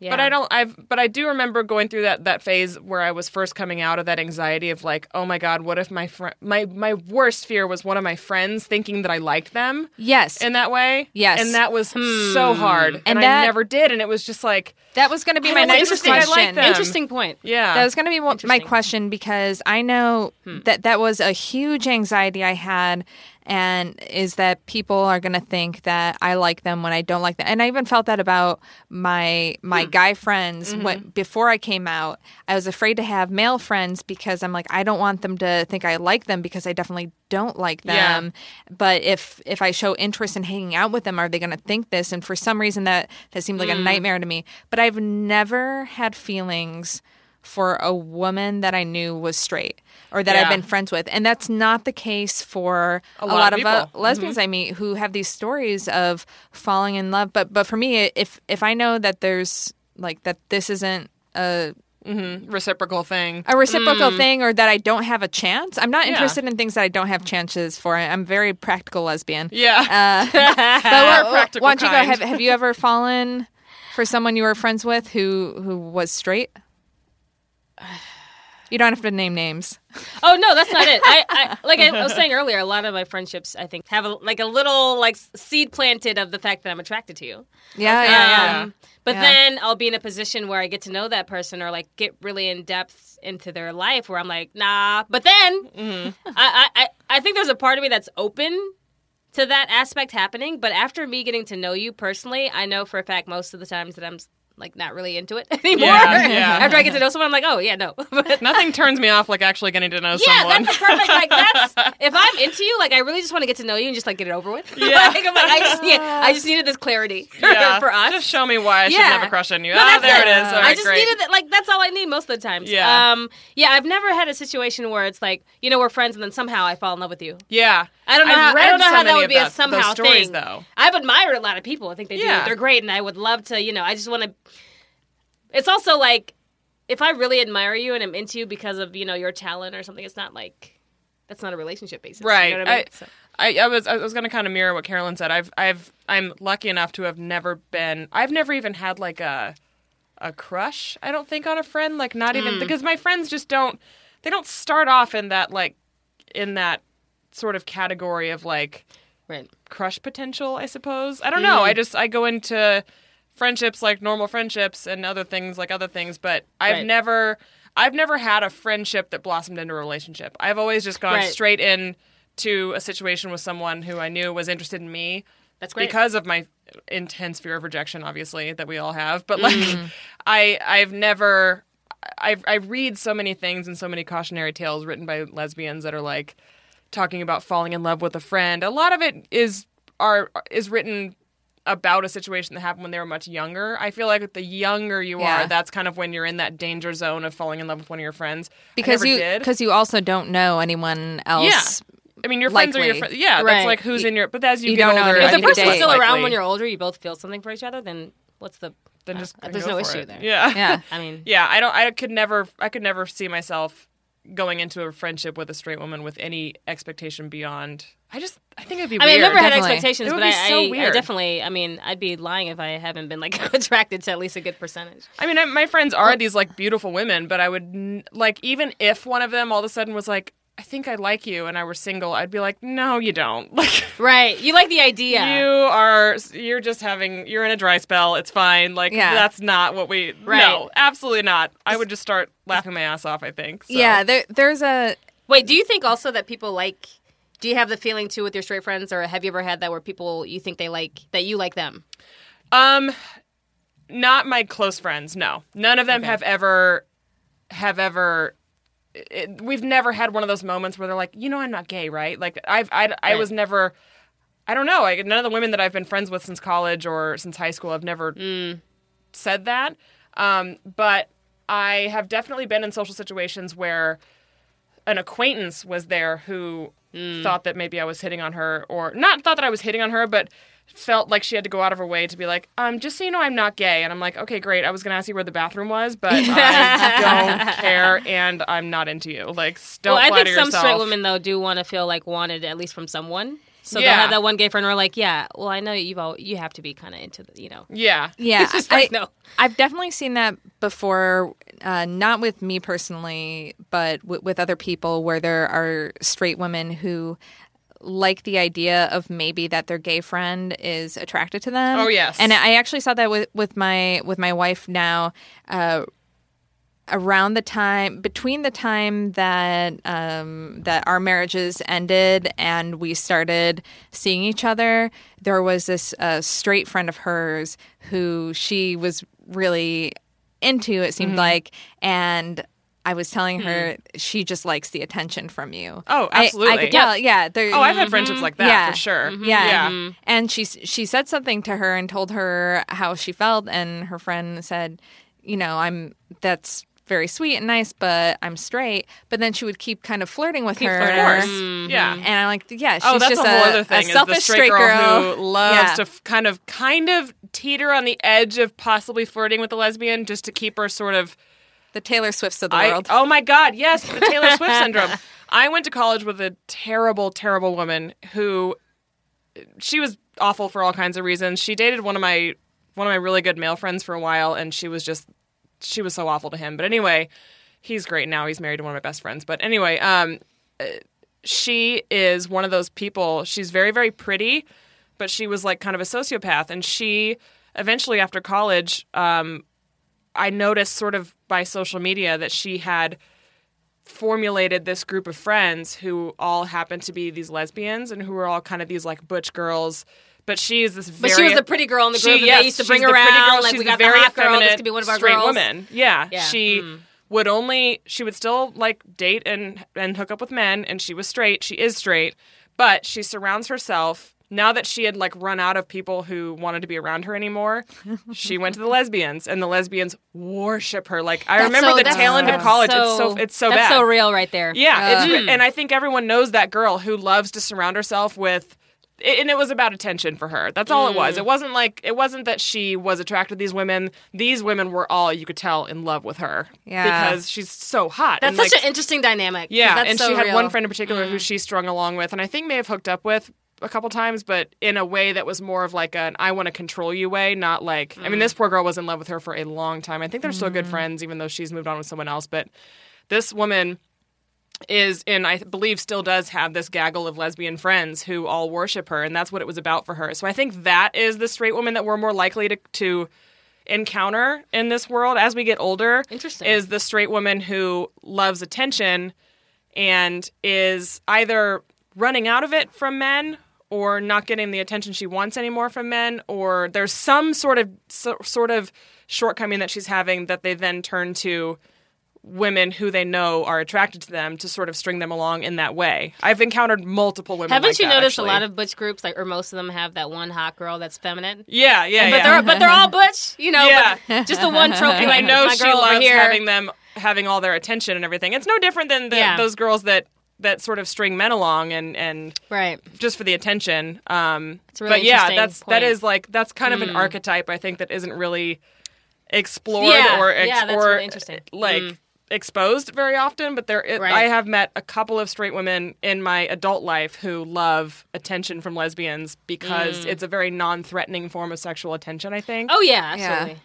Speaker 5: Yeah.
Speaker 4: But I don't. I've. But I do remember going through that that phase where I was first coming out of that anxiety of like, oh my god, what if my friend, my my worst fear was one of my friends thinking that I liked them
Speaker 3: Yes,
Speaker 4: in that way.
Speaker 3: Yes.
Speaker 4: and that was so hmm. hard, and,
Speaker 3: And
Speaker 4: I never did, and it was just like,
Speaker 3: that was going to be my
Speaker 4: don't
Speaker 3: next
Speaker 4: interesting. I like
Speaker 3: question.
Speaker 4: them.
Speaker 5: Interesting point.
Speaker 4: yeah,
Speaker 3: That was going to be my question because I know hmm. that that was a huge anxiety I had, and is that people are going to think that I like them when I don't like them, and I even felt that about my my hmm. guy friends mm-hmm. when before I came out. I was afraid to have male friends because I'm like I don't want them to think I like them because I definitely don't like
Speaker 4: Yeah.
Speaker 3: them. But if if I show interest in hanging out with them, are they going to think this? And for some reason that that seemed like a hmm. nightmare to me. But I've never had feelings for a woman that I knew was straight or that I've been friends with. And that's not the case for a,
Speaker 4: lot
Speaker 3: lot,
Speaker 4: of
Speaker 3: uh,
Speaker 4: people.
Speaker 3: lesbians I meet who have these stories of falling in love. But but for me, if if I know that there's like that this isn't a
Speaker 4: reciprocal thing.
Speaker 3: a reciprocal thing or that I don't have a chance. I'm not
Speaker 4: Yeah.
Speaker 3: interested in things that I don't have chances for. I'm very practical lesbian.
Speaker 4: Yeah,
Speaker 3: Uh, but
Speaker 4: We're practical
Speaker 3: why don't you go? Have, have you ever fallen for someone you were friends with who who was straight? You don't have to name names.
Speaker 5: Oh no, that's not it. I, I like I was saying earlier. A lot of my friendships, I think, have a, like a little like seed planted of the fact that I'm attracted to you.
Speaker 3: Yeah, yeah, yeah.
Speaker 5: Um, but
Speaker 3: Yeah.
Speaker 5: then I'll be in a position where I get to know that person or like get really in depth into their life where I'm like, nah. But then
Speaker 3: Mm-hmm.
Speaker 5: I, I, I, I think there's a part of me that's open to that aspect happening. But after me getting to know you personally, I know for a fact most of the times that I'm like not really into it anymore.
Speaker 4: Yeah, yeah.
Speaker 5: after I get to know someone, I'm like, oh yeah, no. But
Speaker 4: nothing turns me off like actually getting to know
Speaker 5: yeah,
Speaker 4: someone.
Speaker 5: Yeah, that's perfect. Like that's if I'm into you, like I really just want to get to know you and just like get it over with.
Speaker 4: Yeah.
Speaker 5: like, I'm like, I just yeah, I just needed this clarity
Speaker 4: yeah,
Speaker 5: for us.
Speaker 4: Just show me why I should
Speaker 5: Yeah.
Speaker 4: never crush on you.
Speaker 5: No,
Speaker 4: ah, there it is. All
Speaker 5: I
Speaker 4: right,
Speaker 5: just
Speaker 4: great.
Speaker 5: needed it. Like that's all I need most of the times.
Speaker 4: Yeah.
Speaker 5: Um. Yeah. I've never had a situation where it's like you know we're friends and then somehow I fall in love with you.
Speaker 4: Yeah,
Speaker 5: I don't know. How, I don't know
Speaker 4: so
Speaker 5: how that would be a somehow
Speaker 4: stories,
Speaker 5: thing.
Speaker 4: though.
Speaker 5: I've admired a lot of people. I think they do.
Speaker 4: Yeah.
Speaker 5: They're great, and I would love to. You know, I just want to. It's also like if I really admire you and I'm into you because of you know your talent or something. It's not like that's not a relationship basis.
Speaker 4: Right.
Speaker 5: You know I mean?
Speaker 4: I-
Speaker 5: So-
Speaker 4: I, I was I was going to kind of mirror what Carolyn said. I've I've I'm lucky enough to have never been. I've never even had like a a crush. I don't think on a friend. Like not even
Speaker 5: Mm.
Speaker 4: because my friends just don't. They don't start off in that like in that sort of category of like
Speaker 5: right.
Speaker 4: crush potential. I suppose. I don't know.
Speaker 5: Mm.
Speaker 4: I just I go into friendships like normal friendships and other things like other things, but I've
Speaker 5: Right.
Speaker 4: never I've never had a friendship that blossomed into a relationship. I've always just gone
Speaker 5: Right.
Speaker 4: straight in to a situation with someone who I knew was interested in me
Speaker 5: That's great.
Speaker 4: because of my intense fear of rejection obviously that we all have but like
Speaker 5: Mm.
Speaker 4: i i've never I, I read so many things and so many cautionary tales written by lesbians that are like talking about falling in love with a friend a lot of it is are is written about a situation that happened when they were much younger i feel like the younger you
Speaker 3: Yeah.
Speaker 4: are that's kind of when you're in that danger zone of falling in love with one of your friends I
Speaker 3: Because
Speaker 4: never
Speaker 3: you
Speaker 4: did.
Speaker 3: because you also don't know anyone else. Yeah.
Speaker 4: I mean, your friends are your friends. Yeah,
Speaker 5: Right.
Speaker 4: that's like who's in your. But as you,
Speaker 3: You
Speaker 4: get
Speaker 3: don't know
Speaker 4: older,
Speaker 3: their
Speaker 5: If the person's still
Speaker 4: less
Speaker 5: around when you're older, you both feel something for each other. Then what's the?
Speaker 4: then just
Speaker 5: uh, there's no issue
Speaker 4: it.
Speaker 5: there.
Speaker 4: Yeah,
Speaker 3: Yeah.
Speaker 5: I mean,
Speaker 4: yeah. I don't. I could never. I could never see myself going into a friendship with a straight woman with any expectation beyond. I just. I think it'd be.
Speaker 5: I mean,
Speaker 4: weird.
Speaker 5: I never had expectations,
Speaker 4: It would
Speaker 5: but
Speaker 4: be
Speaker 5: I,
Speaker 4: so
Speaker 5: I, I definitely. I mean, I'd be lying if I haven't been like attracted to at least a good percentage.
Speaker 4: I mean, I, my friends are these like beautiful women, but I would like even if one of them all of a sudden was like, I think I like you and I were single, I'd be like, no, you don't. Like,
Speaker 5: Right. You like the idea.
Speaker 4: you are, you're just having, you're in a dry spell. It's fine. Like,
Speaker 3: Yeah.
Speaker 4: that's not what we,
Speaker 5: Right.
Speaker 4: no, absolutely not. I would just start laughing my ass off, I think. So.
Speaker 3: Yeah, there, there's a
Speaker 5: Wait, do you think also that people like? Do you have the feeling too with your straight friends, or have you ever had that where people you think they like that you like them?
Speaker 4: Um, not my close friends. No, none of them
Speaker 5: Okay.
Speaker 4: have ever have ever. It, we've never had one of those moments where they're like, you know, I'm not gay, right? Like I've I, I was never. I don't know. Like none of the women that I've been friends with since college or since high school have never said that. Um, but I have definitely been in social situations where an acquaintance was there who thought that maybe I was hitting on her, or not thought that I was hitting on her, but felt like she had to go out of her way to be like, um, just so you know, I'm not gay. And I'm like, okay, great. I was going to ask you where the bathroom was, but I don't care, and I'm not into you. Like, don't
Speaker 5: well, I
Speaker 4: flatter
Speaker 5: think some
Speaker 4: yourself.
Speaker 5: straight women though do want to feel like wanted at least from someone. So
Speaker 4: Yeah.
Speaker 5: they'll have that one gay friend who are like, yeah, well, I know you've all, you have to be kind of into the, you know.
Speaker 4: Yeah.
Speaker 3: Yeah,
Speaker 5: It's just like,
Speaker 3: I,
Speaker 5: no.
Speaker 3: I've definitely seen that before. Uh, not with me personally, but w- with other people, where there are straight women who like the idea of maybe that their gay friend is attracted to them.
Speaker 4: Oh, yes.
Speaker 3: and I actually saw that with with my with my wife now. Uh, around the time between the time that um, that our marriages ended and we started seeing each other, there was this uh, straight friend of hers who she was really into. It seemed
Speaker 4: Mhm.
Speaker 3: like, and I was telling hmm. her she just likes the attention from you.
Speaker 4: Oh,
Speaker 3: I- I,
Speaker 4: absolutely.
Speaker 3: could tell. Yeah. there-
Speaker 4: Oh, I've had mm-hmm. friendships like that,
Speaker 3: yeah.
Speaker 4: for sure. Mm-hmm.
Speaker 3: Yeah.
Speaker 4: Yeah. Mm-hmm.
Speaker 3: And she she said something to her and told her how she felt, and her friend said, "You know, I'm that's." Very sweet and nice, but I'm straight. But then she would keep kind of flirting with
Speaker 4: Keep
Speaker 3: her.
Speaker 4: Of course. Yeah.
Speaker 3: And I'm like, yeah, oh, she's
Speaker 4: oh, that's
Speaker 3: just
Speaker 4: a whole other thing. is
Speaker 3: selfish
Speaker 4: the straight, girl, who loves
Speaker 3: Yeah.
Speaker 4: to f- kind of, kind of teeter on the edge of possibly flirting with a lesbian, just to keep her sort of
Speaker 3: the Taylor Swifts of the
Speaker 4: I-
Speaker 3: world.
Speaker 4: Oh my God, yes, the Taylor Swift syndrome. I went to college with a terrible, terrible woman who she was awful for all kinds of reasons. She dated one of my one of my really good male friends for a while, and she was just she was so awful to him. But anyway, he's great now. He's married to one of my best friends. But anyway, um, uh, she is one of those people. She's very, very pretty, but she was like kind of a sociopath, and she eventually after college, um, I noticed sort of by social media that she had formulated this group of friends who all happened to be these lesbians and who were all kind of these like butch girls. But she is this very.
Speaker 5: But she was the pretty girl in the group
Speaker 4: She- yes,
Speaker 5: they used to bring around,
Speaker 4: girl.
Speaker 5: like, we got the
Speaker 4: very
Speaker 5: hot girl, this could be one of our
Speaker 4: straight
Speaker 5: girls.
Speaker 4: woman. Yeah,
Speaker 5: Yeah.
Speaker 4: she
Speaker 5: Mm.
Speaker 4: would only she would still like date and and hook up with men, and she was straight. She is straight, but she surrounds herself. Now that she had like run out of people who wanted to be around her anymore, she went to the lesbians, and the lesbians worship her. Like I
Speaker 5: That's
Speaker 4: remember
Speaker 5: so-
Speaker 4: the
Speaker 5: that's-
Speaker 4: tail end of
Speaker 5: that's
Speaker 4: college. it's
Speaker 5: so-
Speaker 4: so it's so
Speaker 5: that's
Speaker 4: bad.
Speaker 5: so real right there.
Speaker 4: Yeah, it's,
Speaker 5: Mm.
Speaker 4: and I think everyone knows that girl who loves to surround herself with. And it was about attention for her. That's all it was.
Speaker 5: Mm.
Speaker 4: It wasn't like it wasn't that she was attracted to these women. These women were all you could tell in love with her.
Speaker 5: Yeah.
Speaker 4: because she's so hot.
Speaker 5: That's
Speaker 4: and
Speaker 5: such
Speaker 4: like,
Speaker 5: an interesting dynamic.
Speaker 4: yeah,
Speaker 5: that's
Speaker 4: and
Speaker 5: so
Speaker 4: she had
Speaker 5: real.
Speaker 4: one friend in particular
Speaker 5: Mm.
Speaker 4: who she strung along with, and I think may have hooked up with a couple times, but in a way that was more of like an I want to control you way, not like I mean,
Speaker 5: Mm.
Speaker 4: this poor girl was in love with her for a long time. I think they're still good
Speaker 5: Mm.
Speaker 4: friends, even though she's moved on with someone else. But this woman is and I believe still does have this gaggle of lesbian friends who all worship her and that's what it was about for her. So I think that is the straight woman that we're more likely to to encounter in this world as we get older.
Speaker 5: Interesting.
Speaker 4: Is the straight woman who loves attention and is either running out of it from men or not getting the attention she wants anymore from men or there's some sort of so, sort of shortcoming that she's having that they then turn to women who they know are attracted to them to sort of string them along in that way. I've encountered multiple women.
Speaker 5: Haven't
Speaker 4: like
Speaker 5: you
Speaker 4: that,
Speaker 5: noticed
Speaker 4: actually.
Speaker 5: a lot of butch groups, like or most of them have that one hot girl that's feminine?
Speaker 4: Yeah, yeah,
Speaker 5: but
Speaker 4: yeah.
Speaker 5: they're but they're all butch, you know.
Speaker 4: yeah,
Speaker 5: just the one trophy.
Speaker 4: And I know
Speaker 5: my
Speaker 4: she loves
Speaker 5: here.
Speaker 4: having them having all their attention and everything. It's no different than the,
Speaker 5: Yeah.
Speaker 4: those girls that that sort of string men along and and
Speaker 5: right
Speaker 4: just for the attention. Um,
Speaker 5: really
Speaker 4: but yeah,
Speaker 5: interesting
Speaker 4: that's
Speaker 5: point.
Speaker 4: is like that's kind of an
Speaker 5: Mm.
Speaker 4: archetype I think that isn't really explored
Speaker 5: Yeah,
Speaker 4: or ex-
Speaker 5: yeah, that's
Speaker 4: or
Speaker 5: really interesting.
Speaker 4: like
Speaker 5: Mm.
Speaker 4: exposed very often. But there, it,
Speaker 5: Right.
Speaker 4: I have met a couple of straight women in my adult life who love attention from lesbians because
Speaker 5: Mm.
Speaker 4: it's a very non-threatening form of sexual attention. I think.
Speaker 5: Oh yeah, absolutely.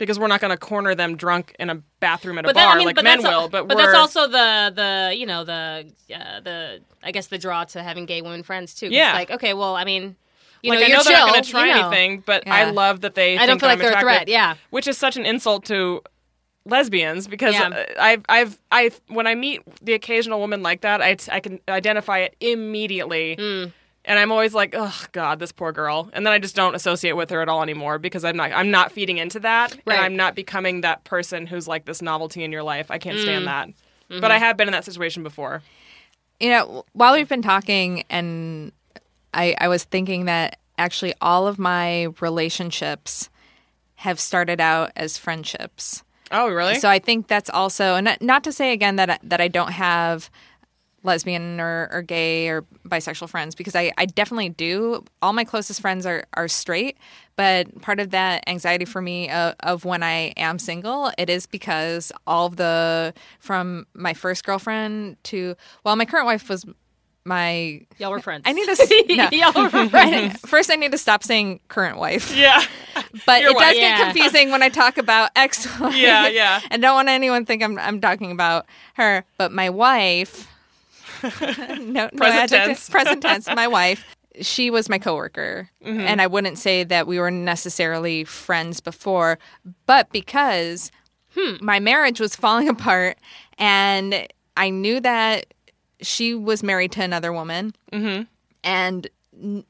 Speaker 4: Because we're not going to corner them drunk in a bathroom at a
Speaker 5: But
Speaker 4: bar
Speaker 5: that, I mean,
Speaker 4: like men will. But,
Speaker 5: but that's also the the you know the uh, the I guess the draw to having gay women friends too.
Speaker 4: Yeah.
Speaker 5: Like okay, well, I mean, you
Speaker 4: like
Speaker 5: know,
Speaker 4: I
Speaker 5: you're
Speaker 4: know they're not going to try
Speaker 5: you know.
Speaker 4: anything, but
Speaker 5: Yeah.
Speaker 4: I love that they.
Speaker 5: I don't
Speaker 4: think
Speaker 5: feel
Speaker 4: that
Speaker 5: like they're a
Speaker 4: I'm
Speaker 5: threat, yeah.
Speaker 4: which is such an insult to lesbians because
Speaker 5: Yeah.
Speaker 4: I've I've I when I meet the occasional woman like that, I I can identify it immediately.
Speaker 5: Hmm.
Speaker 4: And I'm always like, oh God, this poor girl. And then I just don't associate with her at all anymore because I'm not I'm not feeding into that,
Speaker 5: Right.
Speaker 4: and I'm not becoming that person who's like this novelty in your life. I can't stand
Speaker 3: Mm.
Speaker 4: that.
Speaker 3: Mhm.
Speaker 4: But I have been in that situation before.
Speaker 3: You know, while we've been talking, and I, I was thinking that actually all of my relationships have started out as friendships.
Speaker 4: Oh, really?
Speaker 3: So I think that's also, and not, not to say again that that I don't have lesbian or, or gay or bisexual friends because I, I definitely do. All my closest friends are, are straight, but part of that anxiety for me of, of when I am single, it is because all of the from my first girlfriend to well, my current wife was my
Speaker 5: Y'all were friends.
Speaker 3: I need to no.
Speaker 5: Y'all were friends.
Speaker 3: First, I need to stop saying current wife.
Speaker 4: Yeah.
Speaker 3: But
Speaker 4: Your
Speaker 3: it does
Speaker 4: wife.
Speaker 3: get confusing when I talk about ex wife.
Speaker 4: Yeah, yeah.
Speaker 3: And don't want anyone to think I'm I'm talking about her. But my wife no, no
Speaker 4: Present
Speaker 3: adjective,
Speaker 4: tense.
Speaker 3: present tense, my wife, she was my coworker.
Speaker 4: Mhm.
Speaker 3: And I wouldn't say that we were necessarily friends before, but because my marriage was falling apart and I knew that she was married to another woman
Speaker 4: Mm-hmm.
Speaker 3: and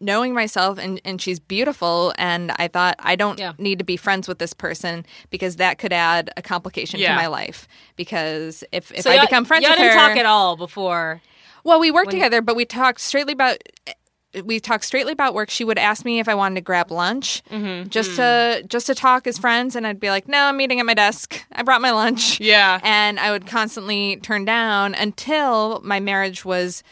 Speaker 3: knowing myself and, and she's beautiful and i thought i don't need to be friends with this person because that could add a complication
Speaker 5: Yeah.
Speaker 3: to my life because if, if
Speaker 5: So
Speaker 3: i become friends
Speaker 5: y'all
Speaker 3: with
Speaker 5: didn't
Speaker 3: her
Speaker 5: talk at all before.
Speaker 3: Well we worked
Speaker 5: when-
Speaker 3: together but we talked straightly about we talked straightly about work she would ask me if i wanted to grab lunch
Speaker 4: Mm-hmm.
Speaker 3: just to just to talk as friends and i'd be like no i'm meeting at my desk i brought my lunch
Speaker 4: Yeah.
Speaker 3: and i would constantly turn down until my marriage was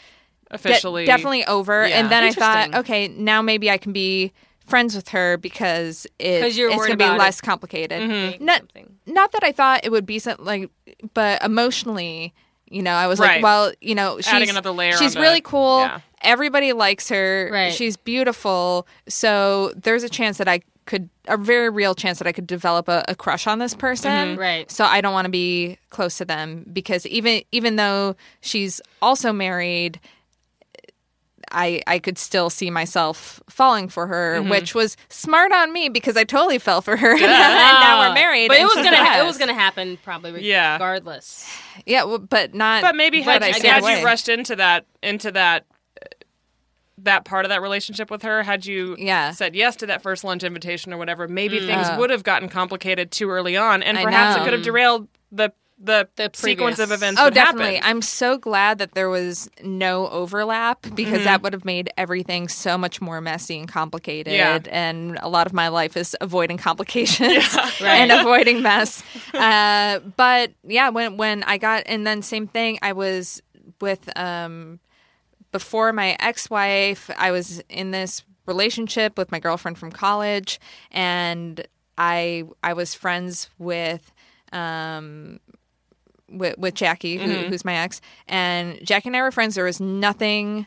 Speaker 3: de-
Speaker 4: Officially.
Speaker 3: definitely over
Speaker 4: Yeah.
Speaker 3: and then i thought okay now maybe i can be friends with her because it, it's going to be
Speaker 5: about it
Speaker 3: less complicated
Speaker 5: being
Speaker 3: not, not that i thought it would be something like but emotionally you know i was
Speaker 4: Right.
Speaker 3: like well you know she's,
Speaker 4: Adding another layer
Speaker 3: she's
Speaker 4: on
Speaker 3: really
Speaker 4: the-
Speaker 3: cool
Speaker 4: yeah.
Speaker 3: everybody likes her
Speaker 5: Right.
Speaker 3: she's beautiful so there's a chance that i could a very real chance that i could develop a, a crush on this person
Speaker 5: Mhm. Right.
Speaker 3: so i don't want to be close to them because even even though she's also married I, I could still see myself falling for her,
Speaker 5: Mhm.
Speaker 3: which was smart on me because I totally fell for her, and, now we're married.
Speaker 5: But it was gonna
Speaker 3: the
Speaker 5: it was gonna happen probably
Speaker 4: Yeah.
Speaker 5: regardless.
Speaker 3: yeah, well, but not.
Speaker 4: But maybe had,
Speaker 3: I
Speaker 4: you, had you rushed into that into that uh, that part of that relationship with her, had you
Speaker 3: Yeah.
Speaker 4: said yes to that first lunch invitation or whatever, maybe
Speaker 5: Mm.
Speaker 4: things
Speaker 3: Oh.
Speaker 4: would have gotten complicated too early on, and
Speaker 3: I
Speaker 4: perhaps
Speaker 3: know.
Speaker 4: it could have derailed the the,
Speaker 5: The
Speaker 4: sequence of events.
Speaker 3: Oh,
Speaker 4: that
Speaker 3: definitely.
Speaker 4: happened.
Speaker 3: I'm so glad that there was no overlap because
Speaker 4: Mhm.
Speaker 3: that would have made everything so much more messy and complicated.
Speaker 4: Yeah.
Speaker 3: And a lot of my life is avoiding complications
Speaker 5: Right.
Speaker 3: and avoiding mess. uh, but yeah, when when I got and then same thing, I was with um before my ex-wife, I was in this relationship with my girlfriend from college and I I was friends with um with, with Jackie, who,
Speaker 4: Mhm.
Speaker 3: who's my ex, and Jackie and I were friends. There was nothing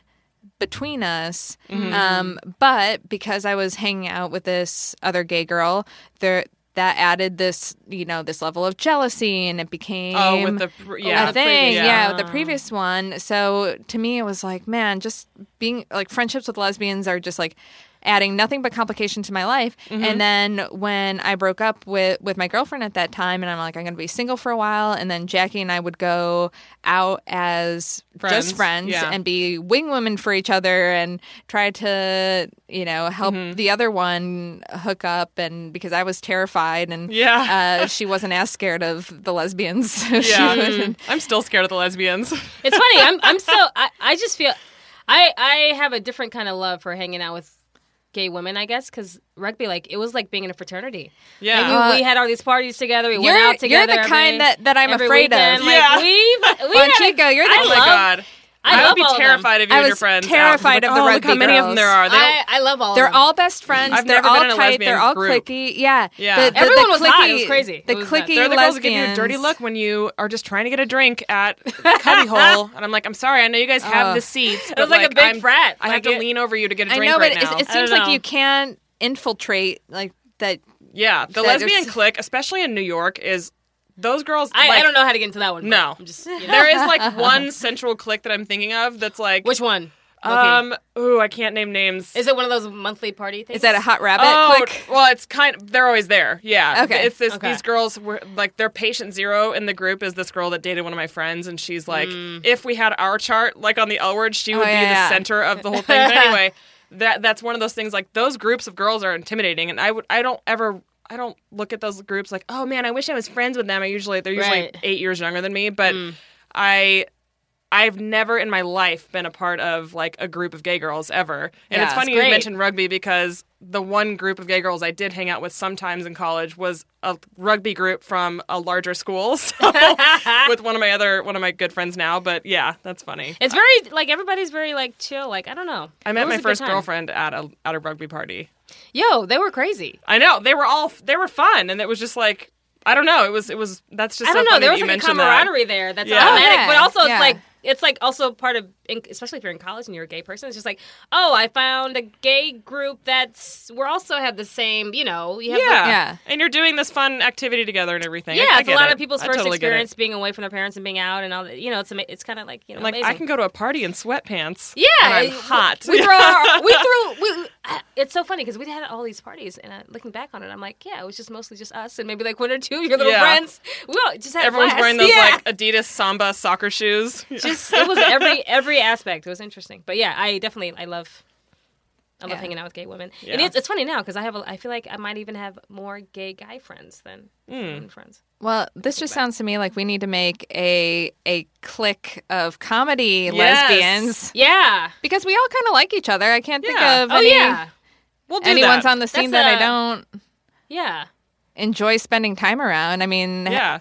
Speaker 3: between us,
Speaker 4: Mhm.
Speaker 3: um, but because I was hanging out with this other gay girl, there that added this, you know, this level of jealousy, and it became
Speaker 4: Oh, with the pr- yeah,
Speaker 3: a
Speaker 4: the
Speaker 3: thing,
Speaker 4: previous-
Speaker 3: yeah,
Speaker 4: yeah.
Speaker 3: with the previous one. So to me, it was like, man, just being like friendships with lesbians are just like adding nothing but complication to my life.
Speaker 4: Mhm.
Speaker 3: And then when I broke up with with my girlfriend at that time, and I'm like, I'm going to be single for a while, and then Jackie and I would go out as
Speaker 4: Friends,
Speaker 3: just friends
Speaker 4: yeah.
Speaker 3: and be wing women for each other, and try to you know help
Speaker 4: Mhm.
Speaker 3: the other one hook up, and because I was terrified, and
Speaker 4: Yeah.
Speaker 3: uh, she wasn't as scared of the lesbians. so she
Speaker 4: Yeah, I'm still scared of the lesbians.
Speaker 5: It's funny. I'm I'm so I, I just feel I I have a different kind of love for hanging out with gay women, I guess, because rugby like it was like being in a fraternity.
Speaker 4: Yeah.
Speaker 5: Like, we,
Speaker 3: Uh,
Speaker 5: we had all these parties together. We went out together.
Speaker 3: you're
Speaker 5: together.
Speaker 3: the kind
Speaker 5: every-
Speaker 3: that- that I'm
Speaker 5: every
Speaker 3: afraid of.
Speaker 5: Like,
Speaker 4: Yeah.
Speaker 5: we we
Speaker 3: Well,
Speaker 5: had a-
Speaker 3: Chico, you're the
Speaker 5: I
Speaker 4: oh my
Speaker 5: love-
Speaker 4: god.
Speaker 5: I
Speaker 4: would
Speaker 5: love
Speaker 4: be
Speaker 5: all of them.
Speaker 4: terrified of you
Speaker 3: I
Speaker 4: and your
Speaker 3: was
Speaker 4: friends.
Speaker 3: terrified
Speaker 4: Like,
Speaker 3: of the
Speaker 4: oh, look
Speaker 3: rugby
Speaker 4: how many of them
Speaker 3: girls.
Speaker 4: there are. They
Speaker 5: I, I love all. Of them. They're them.
Speaker 3: all best friends.
Speaker 4: I've
Speaker 3: they're
Speaker 4: never
Speaker 3: all
Speaker 4: been in a
Speaker 3: tight.
Speaker 4: lesbian
Speaker 3: They're all
Speaker 4: group.
Speaker 3: clicky. Yeah.
Speaker 4: Yeah.
Speaker 3: The, the,
Speaker 5: Everyone
Speaker 3: the
Speaker 5: was
Speaker 3: clicky,
Speaker 5: hot. It was crazy.
Speaker 3: The
Speaker 5: was
Speaker 3: clicky
Speaker 4: They're the girls that give you a dirty look when you are just trying to get a drink at the Cubbyhole, and I'm like, I'm sorry, I know you guys have
Speaker 3: Oh.
Speaker 4: the seats.
Speaker 5: It was like, a big
Speaker 4: I'm-
Speaker 5: frat.
Speaker 4: I
Speaker 5: Like
Speaker 4: have to lean over you to get a drink
Speaker 3: I
Speaker 4: know,
Speaker 3: but it, it
Speaker 5: I don't
Speaker 3: seems like you can't infiltrate like that.
Speaker 4: Yeah, the lesbian
Speaker 5: is-
Speaker 4: clique, especially in New York, is those girls.
Speaker 5: I,
Speaker 4: like,
Speaker 5: I don't know how to get into that one.
Speaker 4: No,
Speaker 5: I'm just, you know.
Speaker 4: there is like one central clique that I'm thinking of. That's like
Speaker 5: Which one?
Speaker 4: Um, ooh, I can't name names.
Speaker 5: Is it one of those monthly party things?
Speaker 3: Is that a hot rabbit
Speaker 4: Oh,
Speaker 3: click?
Speaker 4: well, it's kind. of... They're always there. Yeah.
Speaker 3: Okay.
Speaker 4: It's this.
Speaker 5: Okay.
Speaker 4: These girls were like their patient zero in the group is this girl that dated one of my friends, and she's like, if we had our chart like on the L word, she would
Speaker 3: Mm. Oh,
Speaker 4: be
Speaker 3: yeah, yeah.
Speaker 4: the center of the whole thing. But anyway, that that's one of those things. Like those groups of girls are intimidating, and I would I don't ever. I don't look at those groups like, oh man, I wish I was friends with them. I usually they're usually
Speaker 5: Right.
Speaker 4: eight years younger than me, but
Speaker 5: Mm.
Speaker 4: I I've never in my life been a part of like a group of gay girls ever. And
Speaker 3: Yeah,
Speaker 4: it's funny
Speaker 5: it's
Speaker 4: you mentioned rugby because the one group of gay girls I did hang out with sometimes in college was a rugby group from a larger school. So with one of my other one of my good friends now, but yeah, that's funny.
Speaker 5: It's very like everybody's very like chill. Like I don't know.
Speaker 4: I met my first girlfriend at a at a rugby party.
Speaker 5: Yo, they were crazy.
Speaker 4: I know they were all they were fun, and it was just like I don't know. It was it was that's just
Speaker 5: I don't know.
Speaker 4: funny
Speaker 5: There was like a
Speaker 4: mentioned that.
Speaker 5: camaraderie there. That's
Speaker 4: Yeah.
Speaker 5: Oh, automatic.
Speaker 3: Yeah,
Speaker 5: But also,
Speaker 3: yeah.
Speaker 5: it's like it's like also part of, especially if you're in college and you're a gay person. It's just like, oh, I found a gay group that's we also have the same. You know, you have the-
Speaker 4: Yeah.
Speaker 3: Yeah.
Speaker 4: and you're doing this fun activity together and everything.
Speaker 5: Yeah,
Speaker 4: I
Speaker 5: it's a
Speaker 4: get
Speaker 5: lot
Speaker 4: it.
Speaker 5: of people's
Speaker 4: I
Speaker 5: first
Speaker 4: totally
Speaker 5: experience being away from their parents and being out and all that. You know, it's it's kind of like you know,
Speaker 4: Like I can go to a party in sweatpants.
Speaker 5: Yeah,
Speaker 4: and I'm hot.
Speaker 5: We throw our, we threw. We, uh, it's so funny because we had all these parties, and uh, looking back on it, I'm like, yeah, it was just mostly just us and maybe like one or two of your little
Speaker 4: Yeah.
Speaker 5: friends. We all just had
Speaker 4: Everyone's
Speaker 5: blast.
Speaker 4: wearing those
Speaker 5: yeah.
Speaker 4: like Adidas Samba soccer shoes.
Speaker 5: just it was every every aspect. It was interesting, but yeah, I definitely I love. I love
Speaker 3: Yeah.
Speaker 5: hanging out with gay women.
Speaker 4: Yeah.
Speaker 5: And it's, it's funny now because I have a, I feel like I might even have more gay guy friends than
Speaker 4: hmm.
Speaker 5: women friends.
Speaker 3: Well, this just sounds to me like we need to make a a clique of comedy
Speaker 4: Yes.
Speaker 3: lesbians
Speaker 5: Yeah.
Speaker 3: because we all kind of like each other. I can't think
Speaker 4: Yeah.
Speaker 3: of
Speaker 5: Oh
Speaker 3: any,
Speaker 5: yeah.
Speaker 4: We'll do
Speaker 3: anyone's
Speaker 4: that.
Speaker 3: on the scene
Speaker 5: That's
Speaker 3: that I
Speaker 5: a-
Speaker 3: don't
Speaker 5: Yeah.
Speaker 3: enjoy spending time around. I mean,
Speaker 4: Yeah.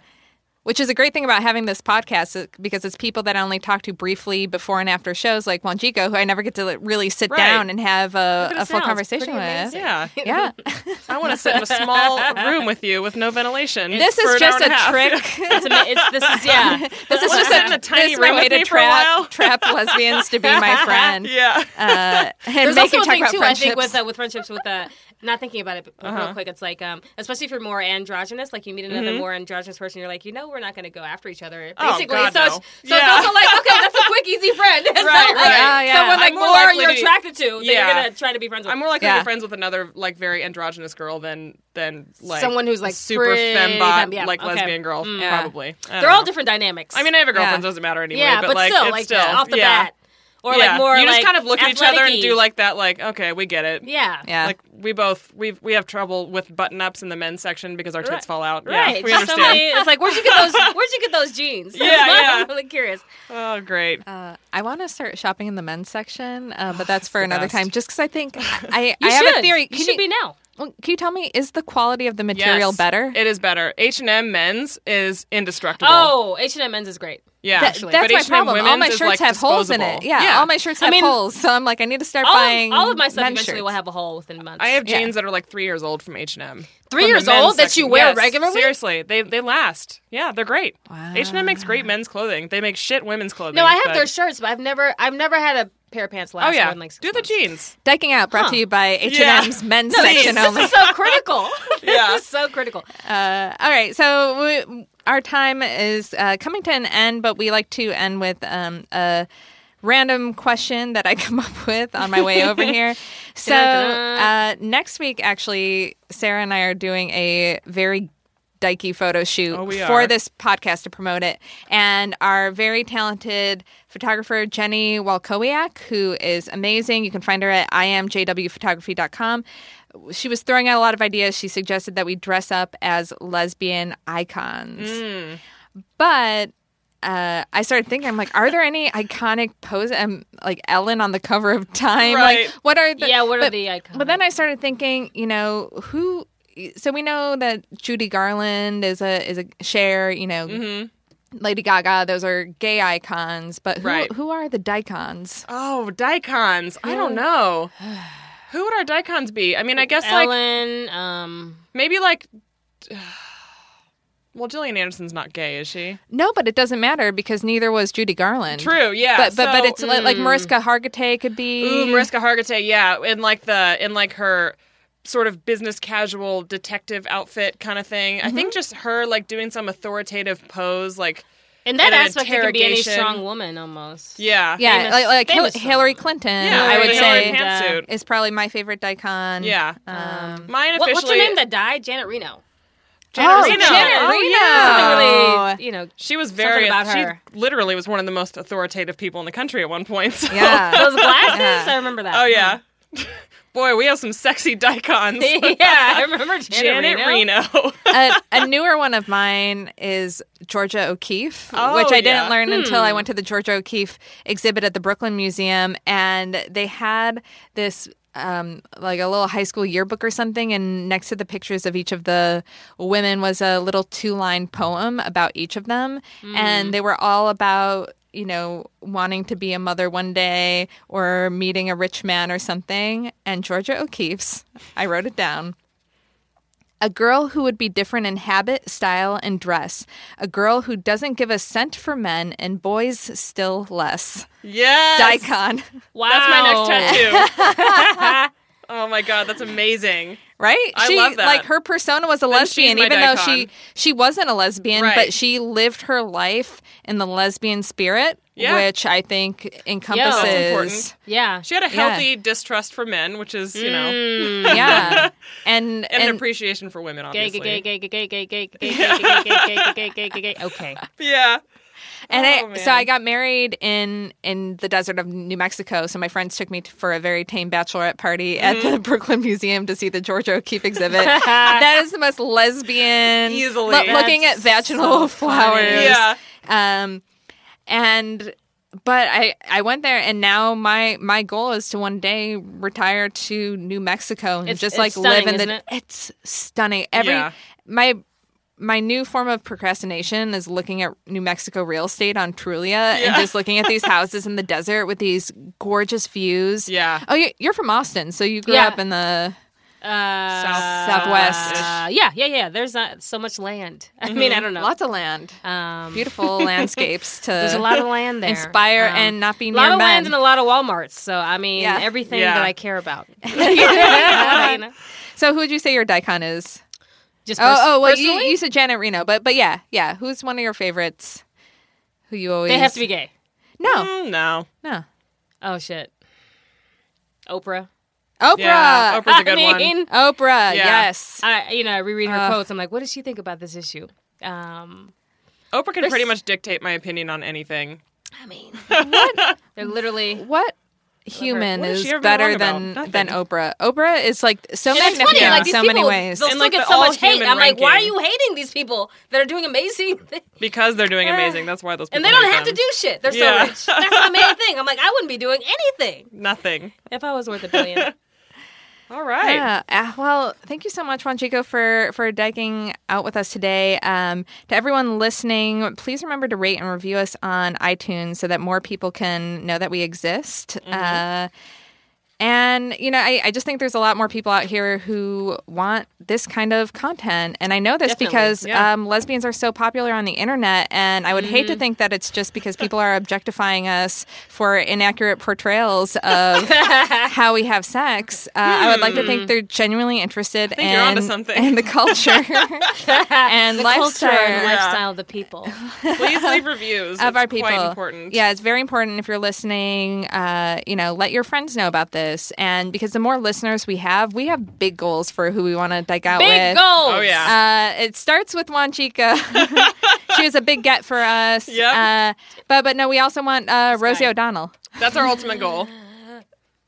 Speaker 3: Which is a great thing about having this podcast uh, because it's people that I only talk to briefly before and after shows, like Wanjiko, who I never get to really sit
Speaker 4: Right.
Speaker 3: down and have a, a full conversation with.
Speaker 5: amazing.
Speaker 4: Yeah.
Speaker 3: Yeah,
Speaker 4: I want to sit in a small room with you with no ventilation.
Speaker 3: this
Speaker 4: for
Speaker 3: is
Speaker 4: an
Speaker 3: just
Speaker 4: hour and
Speaker 3: a
Speaker 4: half.
Speaker 3: trick.
Speaker 5: It's, ama- it's this is yeah.
Speaker 3: this is
Speaker 4: Wanna
Speaker 3: just a,
Speaker 4: in a tiny
Speaker 3: this
Speaker 4: room
Speaker 3: way
Speaker 4: with
Speaker 3: to
Speaker 4: me for a while?
Speaker 3: trap trap lesbians to be my friend.
Speaker 4: Yeah.
Speaker 3: Uh, and
Speaker 5: There's
Speaker 3: make
Speaker 5: also
Speaker 3: you
Speaker 5: a
Speaker 3: talk
Speaker 5: thing
Speaker 3: about
Speaker 5: too. I
Speaker 3: friendships.
Speaker 5: think with uh, with friendships with uh, not thinking about it
Speaker 4: Uh-huh.
Speaker 5: real quick. It's like um, especially if you're more androgynous, like you meet another more androgynous person, you're like, you know, we're not going to go after each other.
Speaker 4: Mm-hmm. Oh,
Speaker 5: Basically,
Speaker 4: God,
Speaker 5: so
Speaker 4: no.
Speaker 5: it's, so
Speaker 4: Yeah.
Speaker 5: it's also like okay, that's a quick, easy friend. So,
Speaker 4: Right,
Speaker 5: like,
Speaker 4: right.
Speaker 3: Yeah, yeah.
Speaker 5: Someone like
Speaker 4: I'm more
Speaker 5: more, you're
Speaker 4: to-
Speaker 5: attracted to, that
Speaker 4: Yeah.
Speaker 5: you're going to try to be friends with.
Speaker 4: I'm more likely to
Speaker 3: Yeah.
Speaker 4: be friends with another like very androgynous girl than than like
Speaker 5: Someone who's, like,
Speaker 4: super fembot
Speaker 5: femme- yeah,
Speaker 4: like
Speaker 5: okay.
Speaker 4: lesbian girl
Speaker 5: Mm.
Speaker 4: Probably. I
Speaker 5: They're all different dynamics.
Speaker 4: I mean, I have a girlfriend,
Speaker 5: Yeah.
Speaker 4: doesn't matter anymore.
Speaker 5: yeah,
Speaker 4: but,
Speaker 5: but,
Speaker 4: like
Speaker 5: still, like
Speaker 4: still
Speaker 5: off the bat, or
Speaker 4: yeah.
Speaker 5: like more.
Speaker 4: you just
Speaker 5: like,
Speaker 4: kind of look at each other and do like that, like okay, we get it.
Speaker 5: yeah,
Speaker 3: yeah.
Speaker 4: Like we both we we have trouble with button ups in the men's section because our tits
Speaker 5: Right.
Speaker 4: fall out.
Speaker 5: Right.
Speaker 4: Yeah, we understand.
Speaker 5: somebody- it's like where'd you get those? Where'd you get those jeans?
Speaker 4: Yeah,
Speaker 5: That's what
Speaker 4: yeah.
Speaker 5: I'm really curious.
Speaker 4: Oh, great.
Speaker 3: Uh, I want to start shopping in the men's section, uh, but that's for another
Speaker 4: best.
Speaker 3: time. Just because I think I, I have a theory.
Speaker 5: You should be now.
Speaker 3: Well, can you tell me is the quality of the material
Speaker 4: Yes,
Speaker 3: better?
Speaker 4: It is better. H and M men's is indestructible.
Speaker 5: Oh, H and M men's is great.
Speaker 4: yeah.
Speaker 3: That-
Speaker 5: actually.
Speaker 3: that's
Speaker 4: But
Speaker 3: my
Speaker 4: H&M
Speaker 3: problem. All my shirts
Speaker 4: like,
Speaker 3: have holes in it. Yeah,
Speaker 4: Yeah.
Speaker 3: all my shirts
Speaker 5: I
Speaker 3: have
Speaker 5: mean,
Speaker 3: holes. So I'm like, I need to start
Speaker 5: All,
Speaker 3: buying.
Speaker 5: of, all of my stuff
Speaker 3: men's
Speaker 5: eventually
Speaker 3: shirts.
Speaker 5: will have a hole within months.
Speaker 4: I have
Speaker 3: Yeah.
Speaker 4: jeans that are like three years old from H and M.
Speaker 5: Three years old that you wear regularly?
Speaker 4: Seriously, they they last. Yeah, they're great. H and M makes great men's clothing. They make shit women's clothing.
Speaker 5: no, I have
Speaker 4: but-
Speaker 5: their shirts, but I've never, I've never had a pair of pants last.
Speaker 4: Oh yeah,
Speaker 5: more than like six
Speaker 4: do the jeans.
Speaker 3: Dyking Out brought
Speaker 5: Huh.
Speaker 3: to you by H and M's men's
Speaker 5: No,
Speaker 3: section
Speaker 5: is,
Speaker 3: only.
Speaker 5: this is so critical.
Speaker 4: Yeah.
Speaker 5: this is so critical.
Speaker 3: Uh, all right, so we, our time is uh, coming to an end, but we like to end with um, a random question that I come up with on my way over here. So uh, next week, actually, Sarah and I are doing a very dykey photo shoot
Speaker 4: Oh,
Speaker 3: for this podcast to promote it. And our very talented photographer, Jenny Walkowiak, who is amazing. You can find her at imjwphotography.com. She was throwing out a lot of ideas. She suggested that we dress up as lesbian icons.
Speaker 4: Mm.
Speaker 3: But uh, I started thinking, I'm like, are there any iconic poses? Um, like Ellen on the cover of Time.
Speaker 4: Right.
Speaker 3: Like, what are the
Speaker 5: Yeah, what are
Speaker 3: but-
Speaker 5: the iconic?
Speaker 3: But then I started thinking, you know, who? So we know that Judy Garland is a is a Cher. You know,
Speaker 4: Mm-hmm.
Speaker 3: Lady Gaga. Those are gay icons. But who,
Speaker 4: Right.
Speaker 3: who are the dykons?
Speaker 4: Oh, dykons. I don't know. Who would our dykons be? I mean, I guess like
Speaker 5: Ellen, um,
Speaker 4: maybe like. Well, Gillian Anderson's not gay, is she?
Speaker 3: No, but it doesn't matter because neither was Judy Garland.
Speaker 4: True. Yeah.
Speaker 3: But but, but
Speaker 4: so-
Speaker 3: it's like, like Mariska Hargitay could be.
Speaker 4: Ooh, Mariska Hargitay, yeah, in like the in like her sort of business casual detective outfit kind of thing. I
Speaker 5: Mm-hmm.
Speaker 4: think just her like doing some authoritative pose, like
Speaker 5: In that
Speaker 4: in an
Speaker 5: aspect, it can be any strong woman almost.
Speaker 4: Yeah,
Speaker 3: Yeah,
Speaker 5: Famous-
Speaker 3: like, like Hil-
Speaker 5: famous strong
Speaker 3: Hillary. Clinton,
Speaker 4: Yeah,
Speaker 3: I would say,
Speaker 4: pantsuit.
Speaker 3: is probably my favorite dykon.
Speaker 4: Yeah.
Speaker 3: Um,
Speaker 4: Mine
Speaker 5: What, what's her name that died? Janet Reno.
Speaker 4: Janet
Speaker 3: Oh,
Speaker 4: Reno.
Speaker 3: Janet
Speaker 4: Oh,
Speaker 3: Reno.
Speaker 4: yeah.
Speaker 5: Really, you know,
Speaker 4: She was very.
Speaker 5: about
Speaker 4: she literally was one of the most authoritative people in the country at one point. so-
Speaker 3: Yeah.
Speaker 5: Those glasses,
Speaker 3: Yeah.
Speaker 5: I remember that.
Speaker 4: Oh yeah. Boy, we have some sexy dykons.
Speaker 5: yeah, I remember Janet,
Speaker 4: Janet
Speaker 5: Reno.
Speaker 4: Reno.
Speaker 3: a, a newer one of mine is Georgia O'Keeffe,
Speaker 4: Oh,
Speaker 3: which I didn't
Speaker 4: yeah.
Speaker 3: learn until I went to the Georgia O'Keeffe exhibit at the Brooklyn Museum, and they had this. Um, like a little high school yearbook or something, and next to the pictures of each of the women was a little two line poem about each of them. And they were all about, you know, wanting to be a mother one day or meeting a rich man or something. And Georgia O'Keeffe's, I wrote it down. A girl who would be different in habit, style, and dress. A girl who doesn't give a cent for men and boys still less.
Speaker 4: yes.
Speaker 3: Dykon.
Speaker 5: Wow,
Speaker 4: That's my next tattoo. oh my god, that's amazing.
Speaker 3: Right?
Speaker 4: I
Speaker 3: she,
Speaker 4: love that.
Speaker 3: Like her persona was a
Speaker 4: Then
Speaker 3: lesbian,
Speaker 4: my
Speaker 3: even though she she wasn't a lesbian,
Speaker 4: Right.
Speaker 3: but she lived her life in the lesbian spirit,
Speaker 4: Yeah.
Speaker 3: which I think encompasses.
Speaker 4: That's important.
Speaker 5: Yeah,
Speaker 4: She had a
Speaker 3: Yeah.
Speaker 4: healthy distrust for men, which is, you know,
Speaker 3: Yeah, and
Speaker 4: and, an appreciation for women,
Speaker 5: Gay,
Speaker 4: obviously.
Speaker 5: gay, gay, gay, gay, gay, gay, gay, gay, gay, gay, gay, gay, gay, gay, gay. Okay.
Speaker 4: Yeah.
Speaker 3: And
Speaker 4: Oh,
Speaker 3: I, so. I got married in in the desert of New Mexico. So my friends took me to, for a very tame bachelorette party at
Speaker 4: Mm-hmm.
Speaker 3: the Brooklyn Museum to see the Georgia O'Keeffe exhibit. that is the most lesbian.
Speaker 4: Easily.
Speaker 3: lo- looking at vaginal
Speaker 5: so
Speaker 3: flowers.
Speaker 5: funny.
Speaker 4: Yeah.
Speaker 3: Um, and but I I went there and now my my goal is to one day retire to New Mexico and
Speaker 5: It's-
Speaker 3: just
Speaker 5: it's
Speaker 3: like
Speaker 5: stunning,
Speaker 3: live in the.
Speaker 5: it?
Speaker 3: It's stunning. Every
Speaker 4: Yeah.
Speaker 3: my my new form of procrastination is looking at New Mexico real estate on Trulia and just looking at these houses in the desert with these gorgeous views.
Speaker 4: Yeah.
Speaker 3: Oh, you- you're from Austin, so you grew
Speaker 5: Yeah.
Speaker 3: up in the
Speaker 5: Uh,
Speaker 3: Southwest.
Speaker 5: Uh, yeah, yeah, yeah. There's not so much land. I mean, I don't know.
Speaker 3: lots of land,
Speaker 5: Um,
Speaker 3: beautiful landscapes to.
Speaker 5: There's a lot of land there.
Speaker 3: Inspire
Speaker 5: Um,
Speaker 3: and not be near
Speaker 5: a
Speaker 3: near
Speaker 5: lot of
Speaker 3: men.
Speaker 5: land and a lot of WalMarts. So I mean,
Speaker 3: Yeah.
Speaker 5: everything
Speaker 4: Yeah.
Speaker 5: that I care about.
Speaker 3: So, who would you say your dykon is?
Speaker 5: Just
Speaker 3: Oh,
Speaker 5: pers-
Speaker 3: oh, well, you,
Speaker 5: personally,
Speaker 3: you said Janet Reno, but but yeah, yeah. Who's one of your favorites? Who you always?
Speaker 5: they have to be gay.
Speaker 3: No,
Speaker 4: Mm, no.
Speaker 3: no.
Speaker 5: Oh shit. Oprah.
Speaker 3: Oprah.
Speaker 4: Yeah, Oprah's a good
Speaker 5: I
Speaker 4: one.
Speaker 3: Oprah.
Speaker 4: Yeah.
Speaker 3: Yes.
Speaker 5: I you know I reread her
Speaker 3: Uh.
Speaker 5: quotes. I'm like, what does she think about this issue? Um,
Speaker 4: Oprah can pretty much dictate my opinion on anything.
Speaker 5: I mean, what? they're literally.
Speaker 3: What human
Speaker 4: What has
Speaker 3: is
Speaker 4: she ever been
Speaker 3: better than
Speaker 4: Nothing.
Speaker 3: than Oprah? Oprah is like so
Speaker 5: And it's
Speaker 3: magnificent
Speaker 5: funny, like these
Speaker 3: so
Speaker 5: people,
Speaker 3: many ways.
Speaker 5: they'll
Speaker 4: In,
Speaker 5: still
Speaker 4: like,
Speaker 5: get so much hate. I'm like, why are you hating these people that are doing amazing things?
Speaker 4: Because they're doing eh. amazing. That's why those people
Speaker 5: And they don't
Speaker 4: hate
Speaker 5: have to do shit. They're
Speaker 4: Yeah.
Speaker 5: so rich. That's the main thing. I'm like, I wouldn't be doing anything
Speaker 4: Nothing.
Speaker 5: if I was worth a billion.
Speaker 4: All right.
Speaker 3: Yeah. Uh, well, thank you so much, Wanjiko, for for dyking out with us today. Um, to everyone listening, please remember to rate and review us on iTunes so that more people can know that we exist. Uh, and you know, I, I just think there's a lot more people out here who want this kind of content, and I know this
Speaker 5: Definitely,
Speaker 3: because
Speaker 4: yeah.
Speaker 3: um, lesbians are so popular on the internet, and I would hate to think that it's just because people are objectifying us for inaccurate portrayals of how we have sex. Uh, I would like to think they're genuinely interested
Speaker 4: think
Speaker 3: in, in the culture and
Speaker 5: the
Speaker 3: lifestyle.
Speaker 5: culture and lifestyle of the people.
Speaker 4: Please leave reviews.
Speaker 3: of
Speaker 4: It's
Speaker 3: our people.
Speaker 4: Quite important.
Speaker 3: Yeah, it's very important if you're listening. Uh, you know, let your friends know about this, and because the more listeners we have, we have big goals for who we want to dyke out
Speaker 5: Big
Speaker 3: with.
Speaker 5: goals.
Speaker 4: Oh yeah.
Speaker 3: Uh, it starts with Wanjiko. she was a big get for us.
Speaker 4: Yep.
Speaker 3: Uh, but but no, we also want uh, Rosie
Speaker 5: guy.
Speaker 3: O'Donnell.
Speaker 4: That's our ultimate goal.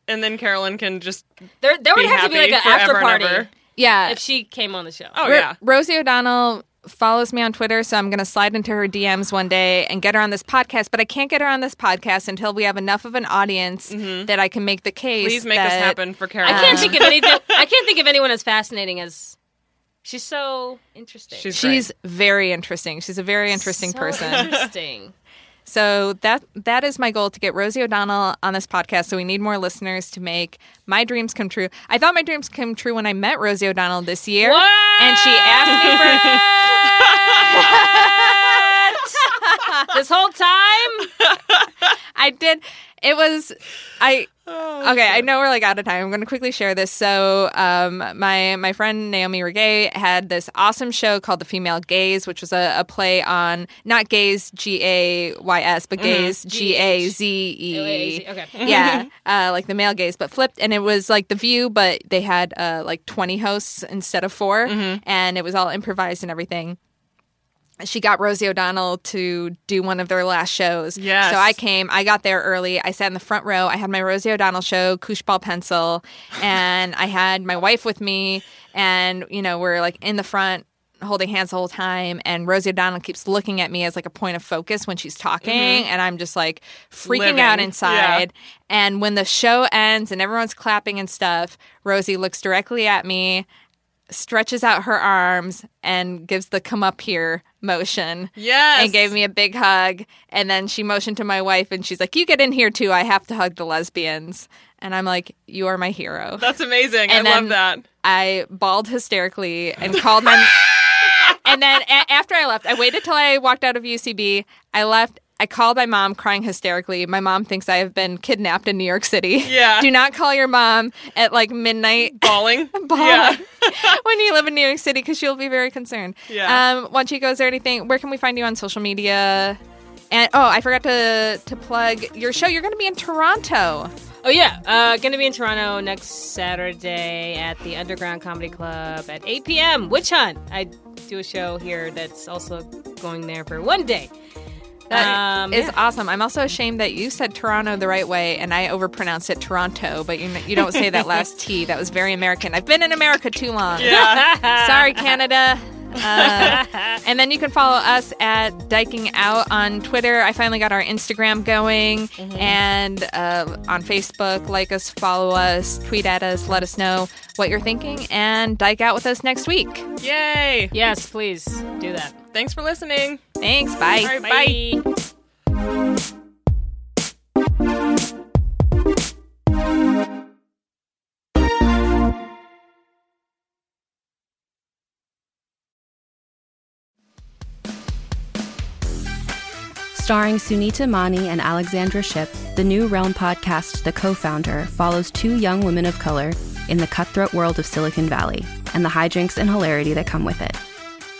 Speaker 4: And then Carolyn can just
Speaker 5: There, there would
Speaker 4: be
Speaker 5: have to be like an after party.
Speaker 3: Yeah.
Speaker 5: if she came on the show.
Speaker 4: Oh
Speaker 3: Ro-
Speaker 4: yeah.
Speaker 3: Rosie O'Donnell follows me on Twitter, so I'm going to slide into her DMs one day and get her on this podcast. But I can't get her on this podcast until we have enough of an audience that I can make the case.
Speaker 4: Mm-hmm. Please make
Speaker 3: that,
Speaker 4: this happen for
Speaker 5: I can't think of anything. I can't think of anyone as fascinating as she's so interesting.
Speaker 4: She's
Speaker 3: She's very interesting. She's a very interesting
Speaker 5: So
Speaker 3: person.
Speaker 5: Interesting.
Speaker 3: So that that is my goal to get Rosie O'Donnell on this podcast. So we need more listeners to make my dreams come true. I thought my dreams come true when I met Rosie O'Donnell this year,
Speaker 5: What?
Speaker 3: and she asked me for.
Speaker 5: this whole time,
Speaker 3: I did. It was I okay, I know we're like out of time. I'm going to quickly share this. So, um, my my friend Naomi Regay had this awesome show called The Female Gaze, which was a, a play on not gays G A Y S, but gays G A Z E.
Speaker 5: Okay.
Speaker 3: Yeah, uh, like the male gaze, but flipped, and it was like The View, but they had uh, like 20 hosts instead of 4 and it was all improvised and everything she got Rosie O'Donnell to do one of their last shows.
Speaker 4: Yes.
Speaker 3: So I came, I got there early. I sat in the front row. I had my Rosie O'Donnell show, Koosh Ball Pencil, and I had my wife with me. And, you know, we're like in the front holding hands the whole time. And Rosie O'Donnell keeps looking at me as like a point of focus when she's talking. Mm-hmm. And I'm just like freaking
Speaker 4: Living.
Speaker 3: out
Speaker 4: Yeah.
Speaker 3: inside. And when the show ends and everyone's clapping and stuff, Rosie looks directly at me stretches out her arms and gives the come up here motion.
Speaker 4: Yes.
Speaker 3: And gave me a big hug. And then she motioned to my wife and she's like, You get in here too. I have to hug the lesbians. And I'm like, You are my hero.
Speaker 4: That's amazing.
Speaker 3: And
Speaker 4: I love that.
Speaker 3: I bawled hysterically and called my. and then a- after I left, I waited till I walked out of UCB. I left. I called my mom crying hysterically. My mom thinks I have been kidnapped in New York City.
Speaker 4: Yeah.
Speaker 3: Do not call your mom at like midnight
Speaker 4: Bawling.
Speaker 3: bawling
Speaker 4: Yeah.
Speaker 3: when you live in New York City because she'll be very concerned.
Speaker 4: Yeah.
Speaker 3: Um, Wanjiko, is there anything? Where can we find you on social media? And oh, I forgot to to plug your show. You're going to be in Toronto.
Speaker 5: Oh yeah, uh, gonna be in Toronto next Saturday at the Underground Comedy Club at 8 p.m. Witch Hunt. I do a show here that's also going there for one day.
Speaker 3: That is
Speaker 5: Um, yeah.
Speaker 3: awesome. I'm also ashamed that you said Toronto the right way and I overpronounced it Toronto, but you you don't say that last T. That was very American. I've been in America too long.
Speaker 4: Yeah.
Speaker 3: Sorry, Canada. Uh, and then you can follow us at Dyking Out on Twitter. I finally got our Instagram going and uh, on Facebook. Like us, follow us, tweet at us, let us know what you're thinking, and Dyke Out with us next week.
Speaker 4: Yay.
Speaker 5: Yes, please do that.
Speaker 4: Thanks for listening.
Speaker 3: Thanks. Bye.
Speaker 4: All right, bye.
Speaker 6: Starring Sunita Mani and Alexandra Shipp, the new Realm podcast, The Co founder, follows two young women of color in the cutthroat world of Silicon Valley and the hijinks and hilarity that come with it.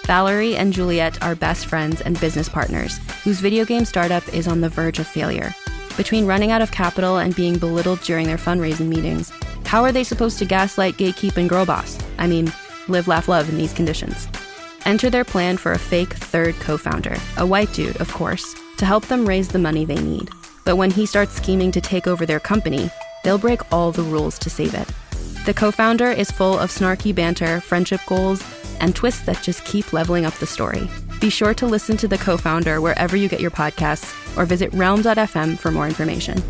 Speaker 6: Valerie and Juliet are best friends and business partners whose video game startup is on the verge of failure. Between running out of capital and being belittled during their fundraising meetings, how are they supposed to gaslight, gatekeep, and girl boss? I mean, live, laugh, love in these conditions. Enter their plan for a fake third co founder, a white dude, of course, to help them raise the money they need. But when he starts scheming to take over their company, they'll break all the rules to save it. The co founder is full of snarky banter, friendship goals, and twists that just keep leveling up the story. Be sure to listen to The Co founder wherever you get your podcasts or visit realm.fm for more information.